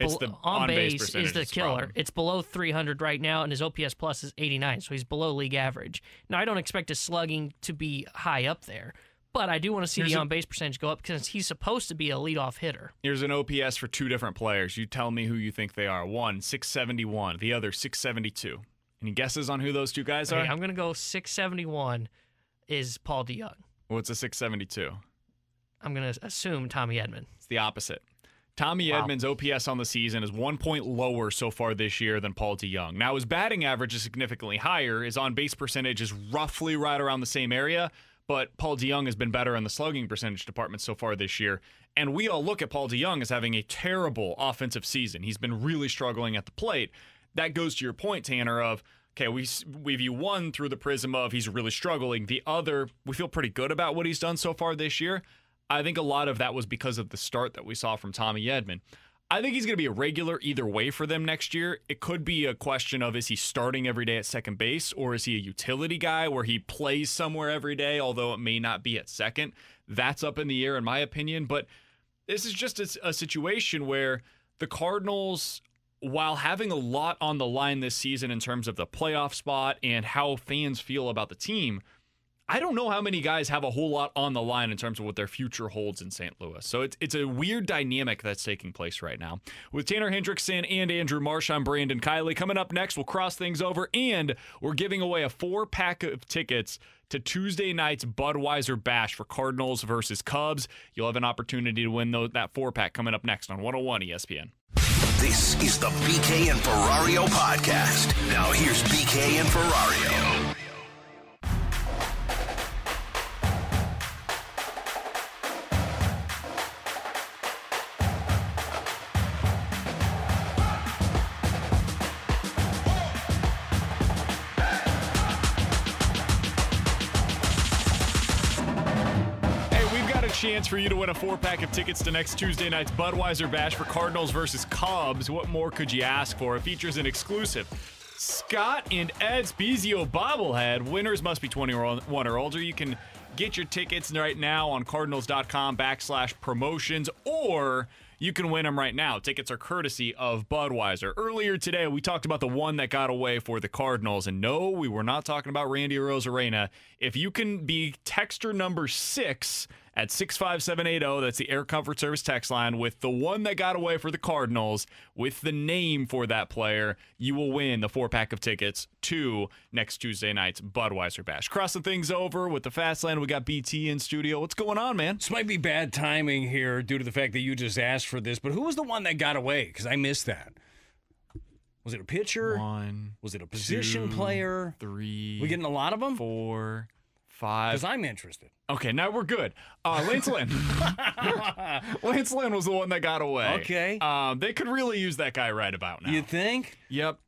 It's the on, base, is the killer. Problem. It's below 300 right now, and his OPS plus is 89, so he's below league average. Now, I don't expect his slugging to be high up there, but I do want to see Here's the on base percentage go up because he's supposed to be a leadoff hitter. Here's an OPS for two different players. You tell me who you think they are. One, 671, the other, 672. Any guesses on who those two guys okay, are? I'm going to go 671 is Paul DeJong. What's a 672? I'm going to assume Tommy Edman. It's the opposite. Tommy wow. Edman's OPS on the season is one point lower so far this year than Paul DeJong. Now, his batting average is significantly higher. His on base percentage is roughly right around the same area, but Paul DeJong has been better in the slugging percentage department so far this year. And we all look at Paul DeJong as having a terrible offensive season. He's been really struggling at the plate. That goes to your point, Tanner, of okay, we we view one through the prism of he's really struggling. The other, we feel pretty good about what he's done so far this year. I think a lot of that was because of the start that we saw from Tommy Edman. I think he's going to be a regular either way for them next year. It could be a question of is he starting every day at second base or is he a utility guy where he plays somewhere every day, although it may not be at second. That's up in the air, in my opinion. But this is just a, a situation where the Cardinals, while having a lot on the line this season in terms of the playoff spot and how fans feel about the team, I don't know how many guys have a whole lot on the line in terms of what their future holds in St. Louis. So it's it's a weird dynamic that's taking place right now. With Tanner Hendrickson and Andrew Marsh, I'm Brandon Kiley. Coming up next, we'll cross things over and we're giving away a four pack of tickets to Tuesday night's Budweiser Bash for Cardinals versus Cubs. You'll have an opportunity to win those, that four pack coming up next on 101 ESPN. This is the BK and Ferrario podcast. Now here's BK and Ferrario. For you to win a four pack of tickets to next Tuesday night's Budweiser Bash for Cardinals versus Cubs. What more could you ask for? It features an exclusive Scott and Ed Spiezio bobblehead. Winners must be 21 or older. You can get your tickets right now on cardinals.com backslash promotions or you can win them right now. Tickets are courtesy of Budweiser. Earlier today, we talked about the one that got away for the Cardinals. And no, we were not talking about Randy Arozarena. If you can be texture number six at 65780, that's the Air Comfort Service text line, with the one that got away for the Cardinals, with the name for that player, you will win the four pack of tickets to next Tuesday night's Budweiser Bash. Crossing things over with the Fast Lane, we got BT in studio. What's going on, man? This might be bad timing here due to the fact that you just asked for this, but who was the one that got away? Because I missed that. Was it a pitcher? One. Was it a position two, player? Three. We getting a lot of them? Four. Five. Because I'm interested. Okay, now we're good. Uh, Lance Lynn. Lance Lynn was the one that got away. Okay. Um, they could really use that guy right about now. You think? Yep.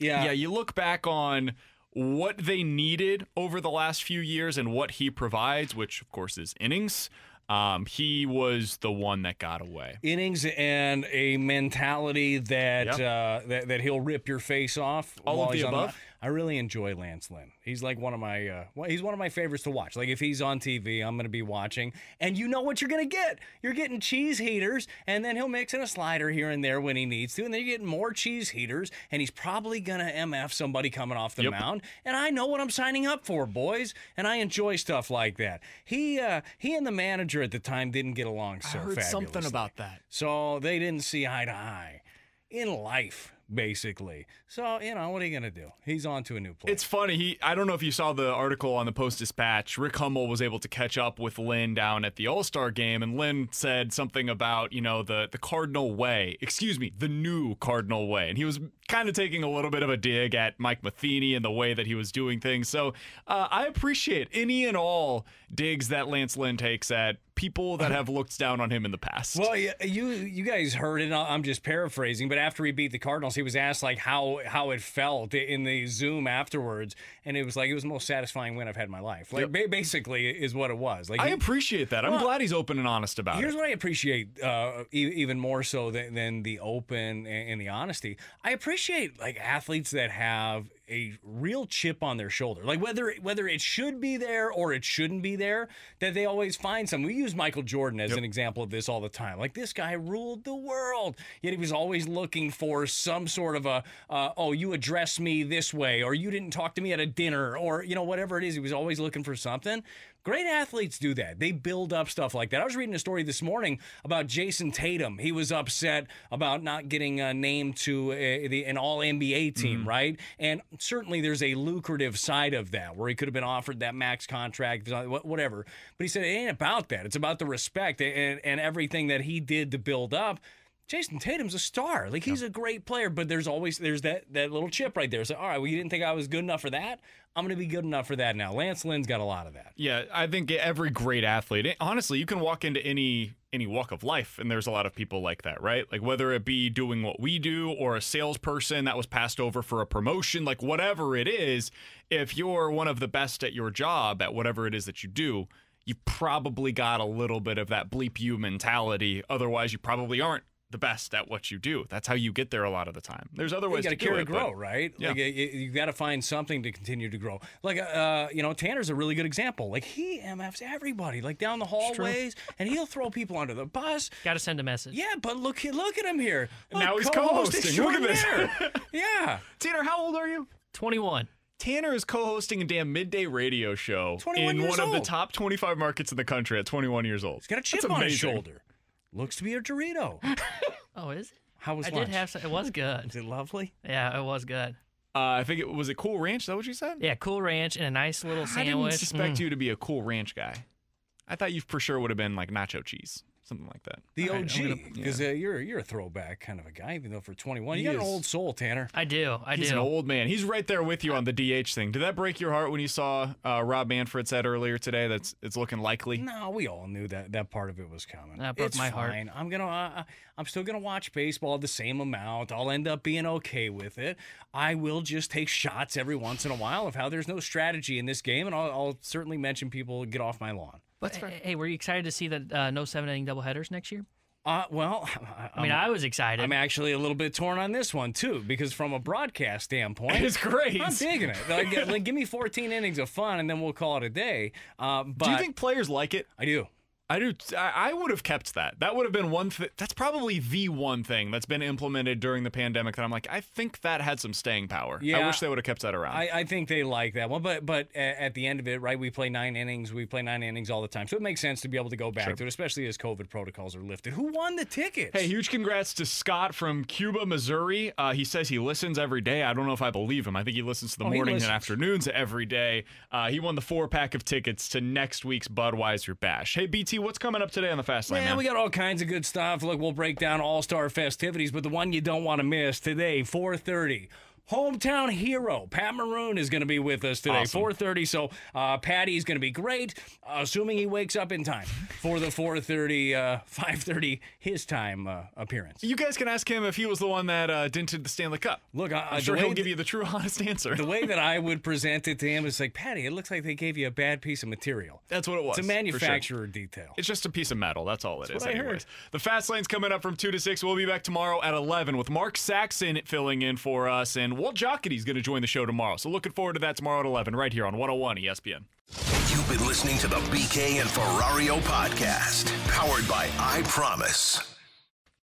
Yeah. Yeah, you look back on what they needed over the last few years and what he provides, which of course is innings. Um, he was the one that got away. Innings and a mentality that Yep. uh, that, that he'll rip your face off. All of the he's on above? I really enjoy Lance Lynn. He's like one of my uh, well, he's one of my favorites to watch. Like if he's on TV, I'm going to be watching, and you know what you're going to get. You're getting cheese heaters, and then he'll mix in a slider here and there when he needs to, and then you're getting more cheese heaters, and he's probably going to mf somebody coming off the Yep. mound. And I know what I'm signing up for, boys, and I enjoy stuff like that. He uh, he and the manager at the time didn't get along so I heard something about that. So they didn't see eye to eye in life, basically. So, you know, what are you going to do? He's on to a new place. It's funny. He I don't know if you saw the article on the Post Dispatch. Rick Hummel was able to catch up with Lynn down at the All Star game, and Lynn said something about you know the the Cardinal way. Excuse me, the new Cardinal way, and he was kind of taking a little bit of a dig at Mike Matheny and the way that he was doing things. So uh, I appreciate any and all digs that Lance Lynn takes at people that have looked down on him in the past. Well, you you guys heard it. I'm just paraphrasing, but after he beat the Cardinals, he was asked like how how it felt in the Zoom afterwards, and it was like it was the most satisfying win I've had in my life. Like ba- basically is what it was. Like I he- appreciate that. I'm Well, glad he's open and honest about Here's it. Here's what I appreciate uh, e- even more so than, than the open and, and the honesty. I appreciate like athletes that have a real chip on their shoulder, like whether whether it should be there or it shouldn't be there, that they always find some. We use Michael Jordan as an example of this all the time. Like this guy ruled the world, yet he was always looking for some sort of a uh, oh you addressed me this way or you didn't talk to me at a dinner or you know whatever it is. He was always looking for something. Great athletes do that. They build up stuff like that. I was reading a story this morning about Jayson Tatum. He was upset about not getting uh, named to uh, the, an All NBA team, right? And certainly there's a lucrative side of that where he could have been offered that max contract, whatever. But he said it ain't about that. It's about the respect and, and everything that he did to build up. Jayson Tatum's a star. Like he's a great player, but there's always there's that that little chip right there. So all right, well you didn't think I was good enough for that. I'm going to be good enough for that now. Lance Lynn's got a lot of that. Yeah, I think every great athlete, eh, honestly, you can walk into any any walk of life and there's a lot of people like that, right? Like whether it be doing what we do or a salesperson that was passed over for a promotion, like whatever it is, if you're one of the best at your job at whatever it is that you do, you probably got a little bit of that bleep you mentality. Otherwise, you probably aren't the best at what you do. That's how you get there a lot of the time. There's other ways you got to to do carry it, grow, but- right? Yeah. Like you, you got to find something to continue to grow. Like uh, you know, Tanner's a really good example. Like he MFs everybody, like down the true. hallways, and he'll throw people under the bus. Got to send a message. Yeah, but look, look at him here. Now he's co-host co-hosting. Look at this. yeah. Tanner, how old are you? 21. Tanner is co-hosting a damn midday radio show in years one of the top 25 markets in the country at 21 years old. He's got a chip That's on his shoulder. Looks to be a Dorito. Oh, is it? How was I lunch? did have some. It was good. Is it lovely? Yeah, it was good. Uh, I think it was a Cool Ranch. Is that what you said? Yeah, Cool Ranch and a nice little sandwich. I sandwich. didn't suspect Mm. you to be a Cool Ranch guy. I thought you for sure would have been like nacho cheese, something like that. The All right, I'm OG, gonna- because uh, you're you're a throwback kind of a guy, even though for 21 you He got an old soul, Tanner. I do. I He's do. He's an old man. He's right there with you on the DH thing. Did that break your heart when you saw uh, Rob Manfred said earlier today that's it's looking likely? No, we all knew that that part of it was coming. That broke it's my heart. fine. I'm gonna, uh, I'm still gonna watch baseball the same amount. I'll end up being okay with it. I will just take shots every once in a while of how there's no strategy in this game, and I'll, I'll certainly mention people get off my lawn. But hey, were you excited to see that uh, no seven inning doubleheaders next year? Uh, well, I mean, I was excited. I'm actually a little bit torn on this one too, because from a broadcast standpoint, It's great. I'm digging it. Like, like, give me 14 innings of fun, and then we'll call it a day. Uh, but Do you think players like it? I do. I do. I, I would have kept that. That would have been one. Th- that's probably the one thing that's been implemented during the pandemic that I'm like, I think that had some staying power. Yeah, I wish they would have kept that around. I, I think they like that one, but but at the end of it, right? We play nine innings. We play nine innings all the time, so it makes sense to be able to go back Sure. to it, especially as COVID protocols are lifted. Who won the tickets? Hey, huge congrats to Scott from Cuba, Missouri. Uh, he says he listens every day. I don't know if I believe him. I think he listens to the Oh, mornings and afternoons every day. Uh, he won the four pack of tickets to next week's Budweiser Bash. Hey, BT, what's coming up today on the Fast Lane, Man, man? we got all kinds of good stuff. Look, we'll break down All Star festivities, but the one you don't want to miss today, 4:30. Hometown hero Pat Maroon is going to be with us today, Awesome. 4:30. So uh, Patty is going to be great, assuming he wakes up in time for the 4:30, uh, 5:30 his time uh, appearance. you guys can ask him if he was the one that uh, dented the Stanley Cup. Look, I, I'm sure he'll that- give you the true, honest answer. The way that I would present it to him is like, Patty, it looks like they gave you a bad piece of material. That's what it was. It's a for sure. manufacturer detail. It's just a piece of metal. That's all it is. what I heard. The Fast Lane's coming up from 2 to 6. We'll be back tomorrow at 11 with Mark Saxon filling in for us. And Walt Jocketty's going to join the show tomorrow. So looking forward to that tomorrow at 11 right here on 101 ESPN. You've been listening to the BK and Ferrario podcast, powered by I Promise.